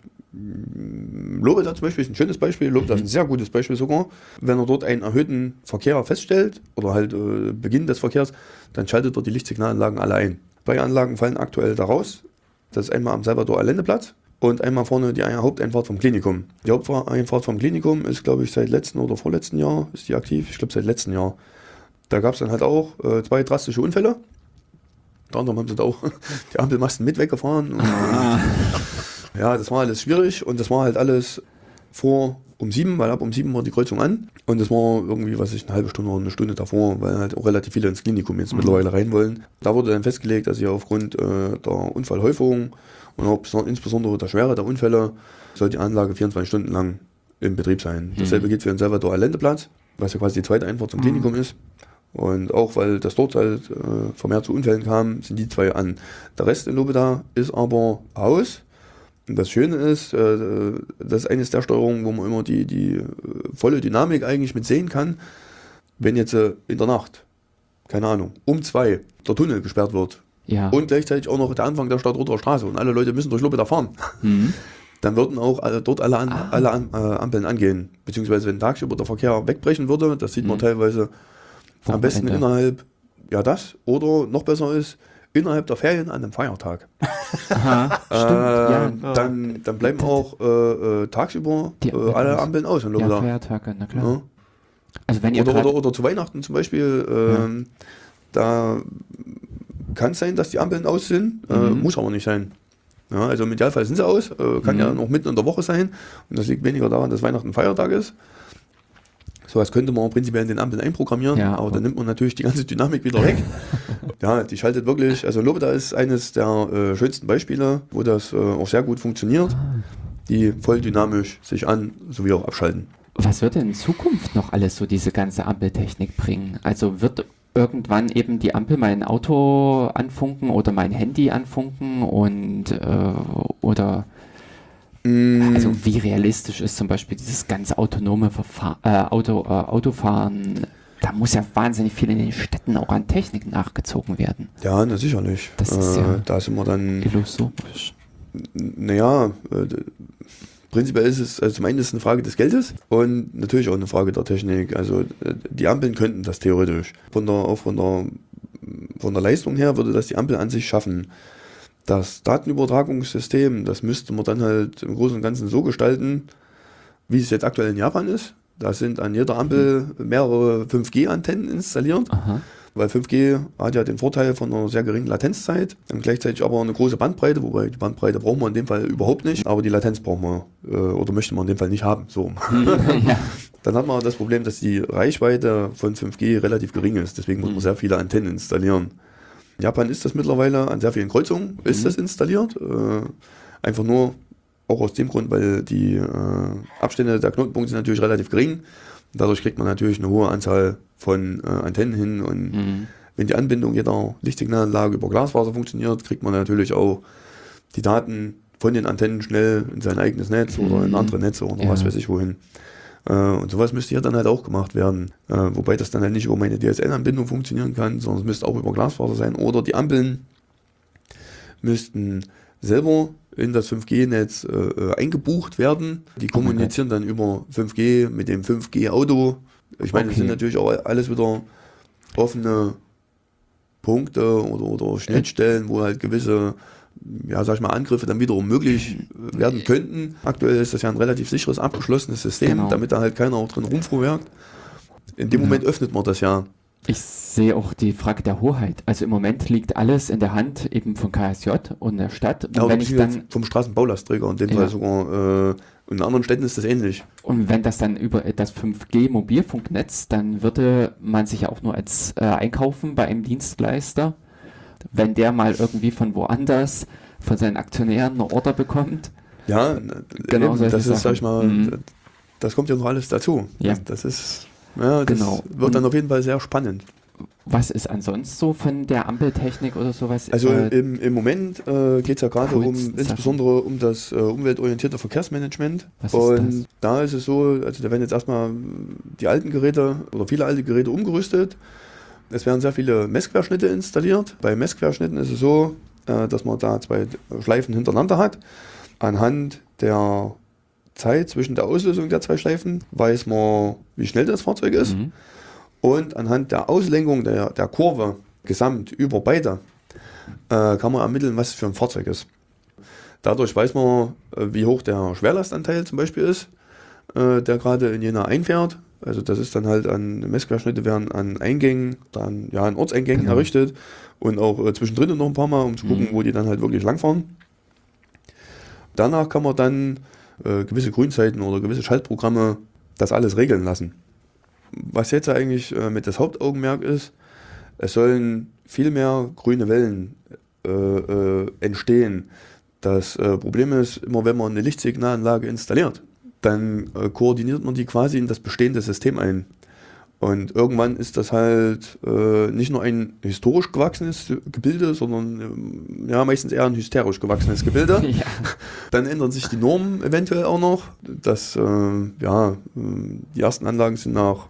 Lobeda zum Beispiel ist ein schönes Beispiel, Lobeda ist ein sehr gutes Beispiel sogar. Wenn er dort einen erhöhten Verkehr feststellt oder halt äh, Beginn des Verkehrs, dann schaltet er die Lichtsignalanlagen alle ein. Beide Anlagen fallen aktuell daraus. Das ist einmal am Salvador Allende-Platz und einmal vorne die Haupteinfahrt vom Klinikum. Die Haupteinfahrt vom Klinikum ist, glaube ich, seit letzten oder vorletzten Jahr ist die aktiv. Ich glaube, seit letzten Jahr. Da gab es dann halt auch äh, zwei drastische Unfälle. Unter anderem haben sie da auch die Ampelmasten mit weggefahren. Und, ja, das war alles schwierig und das war halt alles vor um sieben, weil ab um sieben war die Kreuzung an. Und das war irgendwie, was ich, eine halbe Stunde oder eine Stunde davor, weil halt auch relativ viele ins Klinikum jetzt mittlerweile rein wollen. Da wurde dann festgelegt, dass sie aufgrund äh, der Unfallhäufung und insbesondere der Schwere der Unfälle soll die Anlage 24 Stunden lang im Betrieb sein. Dasselbe gilt für den Salvador Allende-Platz, was ja quasi die zweite Einfahrt zum Klinikum ist. Und auch weil das dort halt äh, vermehrt zu Unfällen kam, sind die zwei an. Der Rest in Lobeda ist aber aus. Das Schöne ist, äh, das ist eines der Steuerungen, wo man immer die, die äh, volle Dynamik eigentlich mit sehen kann. Wenn jetzt äh, in der Nacht, keine Ahnung, um zwei der Tunnel gesperrt wird Ja. und gleichzeitig auch noch der Anfang der Stadtroter Straße und alle Leute müssen durch Lobeda fahren, Mhm. dann würden auch alle, dort alle, an, Ah. alle an, äh, Ampeln angehen. Beziehungsweise wenn tagsüber der Verkehr wegbrechen würde, das sieht man Mhm. teilweise am besten innerhalb, ja das, oder noch besser ist, innerhalb der Ferien an einem Feiertag. Aha, Äh, stimmt. ja. dann, dann bleiben auch äh, äh, tagsüber Die äh, alle. Ampeln aus in ja. Feiertage, na klar. Ja. Also wenn ihr Oder, oder, oder zu Weihnachten zum Beispiel, ähm, da kann es sein, dass die Ampeln aus sind, äh, Mhm. muss aber nicht sein. Ja, also im Idealfall sind sie aus, äh, kann Mhm. ja noch mitten in der Woche sein und das liegt weniger daran, dass Weihnachten Feiertag ist. So was könnte man prinzipiell in den Ampeln einprogrammieren, Ja, aber aber- dann nimmt man natürlich die ganze Dynamik wieder weg. ja, die schaltet wirklich, also Lobeda ist eines der äh, schönsten Beispiele, wo das äh, auch sehr gut funktioniert, Ah. die voll dynamisch sich an sowie auch abschalten. Was wird denn in Zukunft noch alles so diese ganze Ampeltechnik bringen? Also wird irgendwann eben die Ampel mein Auto anfunken oder mein Handy anfunken und äh, oder also wie realistisch ist zum Beispiel dieses ganze autonome Verfahr äh, Auto, äh, Autofahren? Da muss ja wahnsinnig viel in den Städten auch an Technik nachgezogen werden. Ja, na sicherlich. Das ist äh, ja- Da sind wir dann, Illusorisch. naja, äh, prinzipiell ist es, also zum einen ist es eine Frage des Geldes und natürlich auch eine Frage der Technik. Also äh, die Ampeln könnten das theoretisch. Von der, auch von der, von der Leistung her würde das die Ampel an sich schaffen. Das Datenübertragungssystem, das müsste man dann halt im Großen und Ganzen so gestalten, wie es jetzt aktuell in Japan ist. Da sind an jeder Ampel mehrere 5G-Antennen installiert. Aha. Weil 5G hat ja den Vorteil von einer sehr geringen Latenzzeit und gleichzeitig aber eine große Bandbreite, wobei die Bandbreite brauchen wir in dem Fall überhaupt nicht, aber die Latenz brauchen wir äh, oder möchte man in dem Fall nicht haben. So. ja. Dann hat man das Problem, dass die Reichweite von 5G relativ gering ist, deswegen muss man sehr viele Antennen installieren. In Japan ist das mittlerweile an sehr vielen Kreuzungen ist das installiert. Äh, einfach nur auch aus dem Grund, weil die äh, Abstände der Knotenpunkte sind natürlich relativ gering. Dadurch kriegt man natürlich eine hohe Anzahl von äh, Antennen hin und Mhm. wenn die Anbindung jeder Lichtsignalanlage über Glasfaser funktioniert, kriegt man natürlich auch die Daten von den Antennen schnell in sein eigenes Netz oder in Mhm. andere Netze oder Ja. was weiß ich wohin. Äh, Und sowas müsste hier dann halt auch gemacht werden. Äh, Wobei das dann halt nicht über meine DSL-Anbindung funktionieren kann, sondern es müsste auch über Glasfaser sein. Oder die Ampeln müssten selber in das 5G-Netz äh, äh, eingebucht werden. Die Oh kommunizieren dann über 5G mit dem 5G-Auto. Ich meine, das Okay. sind natürlich auch alles wieder offene Punkte oder, oder Schnittstellen, wo halt gewisse, ja, sag ich mal, Angriffe dann wiederum möglich äh, werden könnten. Aktuell ist das ja ein relativ sicheres, abgeschlossenes System, Genau. damit da halt keiner auch drin rumfuhrwerkt. In dem Ja. Moment öffnet man das ja. Ich sehe auch die Frage der Hoheit. Also im Moment liegt alles in der Hand eben von KSJ und der Stadt. Und Aber wenn ich dann vom Straßenbaulastträger und dem Ja. Fall sogar, äh, in anderen Städten ist das ähnlich. Und wenn das dann über das 5G-Mobilfunknetz, dann würde man sich ja auch nur als äh, einkaufen bei einem Dienstleister, wenn der mal irgendwie von woanders, von seinen Aktionären eine Order bekommt. Ja, Genau eben, das ist, sag ich mal, Mhm. das kommt ja noch alles dazu. Ja. Das, das ist, ja, das Genau. wird dann Und- auf jeden Fall sehr spannend. Was ist ansonsten so von der Ampeltechnik oder sowas? Also äh, im, im Moment äh, geht es ja gerade um insbesondere um das äh, umweltorientierte Verkehrsmanagement. Was ist und das? da ist es so, also da werden jetzt erstmal die alten Geräte oder viele alte Geräte umgerüstet. Es werden sehr viele Messquerschnitte installiert. Bei Messquerschnitten ist es so, äh, dass man da zwei Schleifen hintereinander hat. Anhand der Zeit zwischen der Auslösung der zwei Schleifen weiß man, wie schnell das Fahrzeug ist. mhm. Und anhand der Auslenkung der, der Kurve gesamt über beide äh, kann man ermitteln, was es für ein Fahrzeug ist. Dadurch weiß man, äh, wie hoch der Schwerlastanteil zum Beispiel ist, äh, der gerade in Jena einfährt. Also das ist dann halt an Messquerschnitte werden an Eingängen, dann ja an Ortseingängen Genau. errichtet und auch äh, zwischendrin noch ein paar Mal, um zu gucken, Mhm. wo die dann halt wirklich langfahren. Danach kann man dann äh, gewisse Grünzeiten oder gewisse Schaltprogramme das alles regeln lassen. Was jetzt eigentlich äh, mit das Hauptaugenmerk ist, es sollen viel mehr grüne Wellen äh, äh, entstehen. Das äh, Problem ist, immer wenn man eine Lichtsignalanlage installiert, dann äh, koordiniert man die quasi in das bestehende System ein. Und irgendwann ist das halt äh, nicht nur ein historisch gewachsenes Gebilde, sondern ähm, ja, meistens eher ein hysterisch gewachsenes Gebilde. ja. Dann ändern sich die Normen eventuell auch noch. Das, äh, ja, äh, die ersten Anlagen sind nach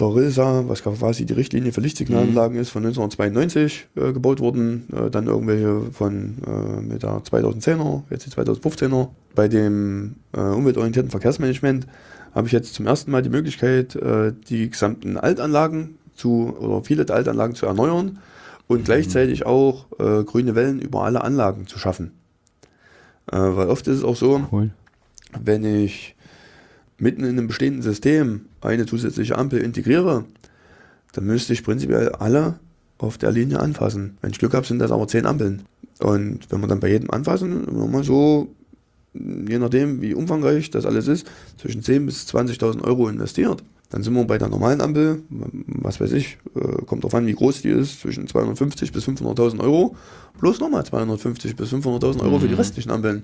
der RILSA, was quasi die Richtlinie für Lichtsignalanlagen ist, von 1992 äh, gebaut worden. Äh, dann irgendwelche von äh, mit der 2010er, jetzt die 2015er. Bei dem äh, umweltorientierten Verkehrsmanagement habe ich jetzt zum ersten Mal die Möglichkeit, äh, die gesamten Altanlagen zu, oder viele der Altanlagen zu erneuern und gleichzeitig auch äh, grüne Wellen über alle Anlagen zu schaffen. Weil oft ist es auch so, Cool. wenn ich mitten in einem bestehenden System eine zusätzliche Ampel integriere, dann müsste ich prinzipiell alle auf der Linie anfassen. Wenn ich Glück habe, sind das aber zehn Ampeln. Und wenn man dann bei jedem anfassen, immer mal so, je nachdem wie umfangreich das alles ist, zwischen 10.000 bis 20.000 Euro investiert, dann sind wir bei der normalen Ampel, was weiß ich, äh, kommt drauf an, wie groß die ist, zwischen 250 bis 500.000 Euro, plus nochmal 250 bis 500.000 Euro für die Mhm. restlichen Ampeln.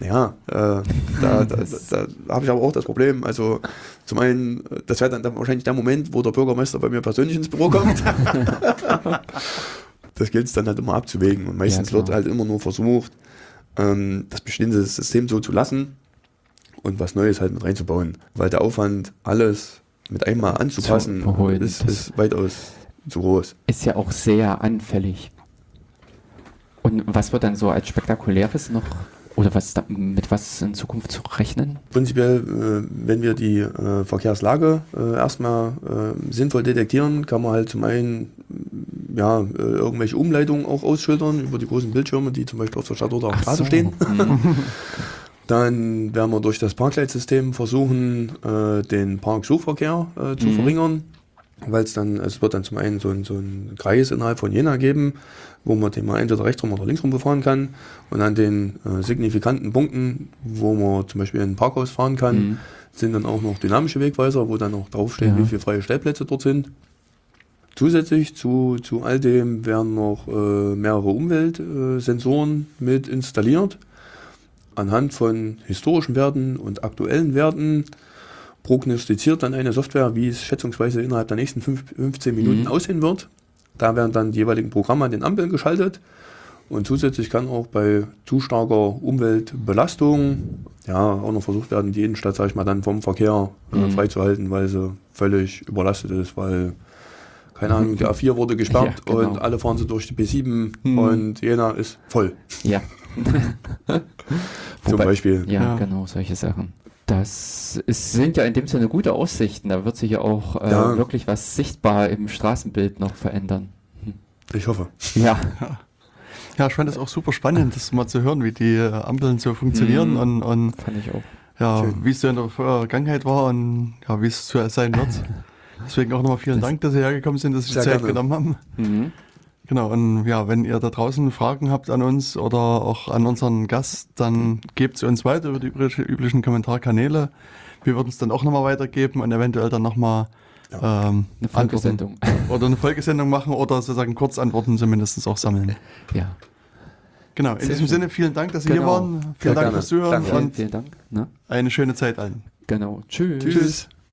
Ja, äh, da, da, da, da habe ich aber auch das Problem. Also zum einen, das wäre dann, wahrscheinlich der Moment, wo der Bürgermeister bei mir persönlich ins Büro kommt. das gilt es dann halt immer abzuwägen. Und meistens Ja, wird halt immer nur versucht, ähm, das bestehende System so zu lassen und was Neues halt mit reinzubauen. Weil der Aufwand, alles mit einmal anzupassen, ist, ist weitaus zu groß. Ist ja auch sehr anfällig. Und was wird dann so als spektakuläres noch, oder was da, mit was in Zukunft zu rechnen? Prinzipiell, äh, wenn wir die äh, Verkehrslage äh, erstmal sinnvoll detektieren, kann man halt zum einen ja, irgendwelche Umleitungen auch ausschildern über die großen Bildschirme, die zum Beispiel auf der Stadt oder auf der Straße so. stehen. Mhm. Dann werden wir durch das Parkleitsystem versuchen, den Parksuchverkehr äh, zu Mhm. verringern, weil es dann, es wird dann zum einen so ein, so ein Kreis innerhalb von Jena geben, wo man den mal entweder rechts rum oder links rum befahren kann und an den äh, signifikanten Punkten, wo man zum Beispiel in ein Parkhaus fahren kann, Mhm. sind dann auch noch dynamische Wegweiser, wo dann auch draufsteht, Ja. wie viele freie Stellplätze dort sind. Zusätzlich zu, zu all dem werden noch äh, mehrere Umweltsensoren mit installiert. Anhand von historischen Werten und aktuellen Werten prognostiziert dann eine Software, wie es schätzungsweise innerhalb der nächsten fünf, 15 Minuten Mhm. aussehen wird. Da werden dann die jeweiligen Programme an den Ampeln geschaltet. Und zusätzlich kann auch bei zu starker Umweltbelastung ja auch noch versucht werden, die Innenstadt, sag ich mal, dann vom Verkehr äh, Mhm. freizuhalten, weil sie völlig überlastet ist, weil keine Ahnung, die A4 wurde gesperrt Ja, genau. und alle fahren sie durch die B7 Hm. und Jena ist voll. Ja. Zum Wobei- Beispiel. Ja, Ja. genau, solche Sachen. Das ist, sind ja in dem Sinne gute Aussichten. Da wird sich ja auch äh, Ja. wirklich was sichtbar im Straßenbild noch verändern. Ich hoffe. Ja, Ja, ich fand das auch super spannend, das mal zu hören, wie die äh, Ampeln so funktionieren Mhm. und, und fand ich auch. ja, wie es so in der Vergangenheit war und ja, wie es so sein wird. Deswegen auch nochmal vielen Das- Dank, dass Sie hergekommen sind, dass Sie die Zeit gerne. genommen haben. Mhm. Genau, und ja, wenn ihr da draußen Fragen habt an uns oder auch an unseren Gast, dann gebt sie uns weiter über die übliche- üblichen Kommentarkanäle. Wir würden es dann auch nochmal weitergeben und eventuell dann nochmal ähm, Eine antworten. Folgesendung. Oder eine Folgesendung machen oder sozusagen Kurzantworten zumindest auch sammeln. Ja. Genau, in Sehr diesem schön. Sinne vielen Dank, dass Sie hier Genau. waren. Vielen Sehr Dank gerne. fürs Zuhören Danke. Vielen, und vielen Dank. Ne? eine schöne Zeit allen. Genau. Tschüss. Tschüss.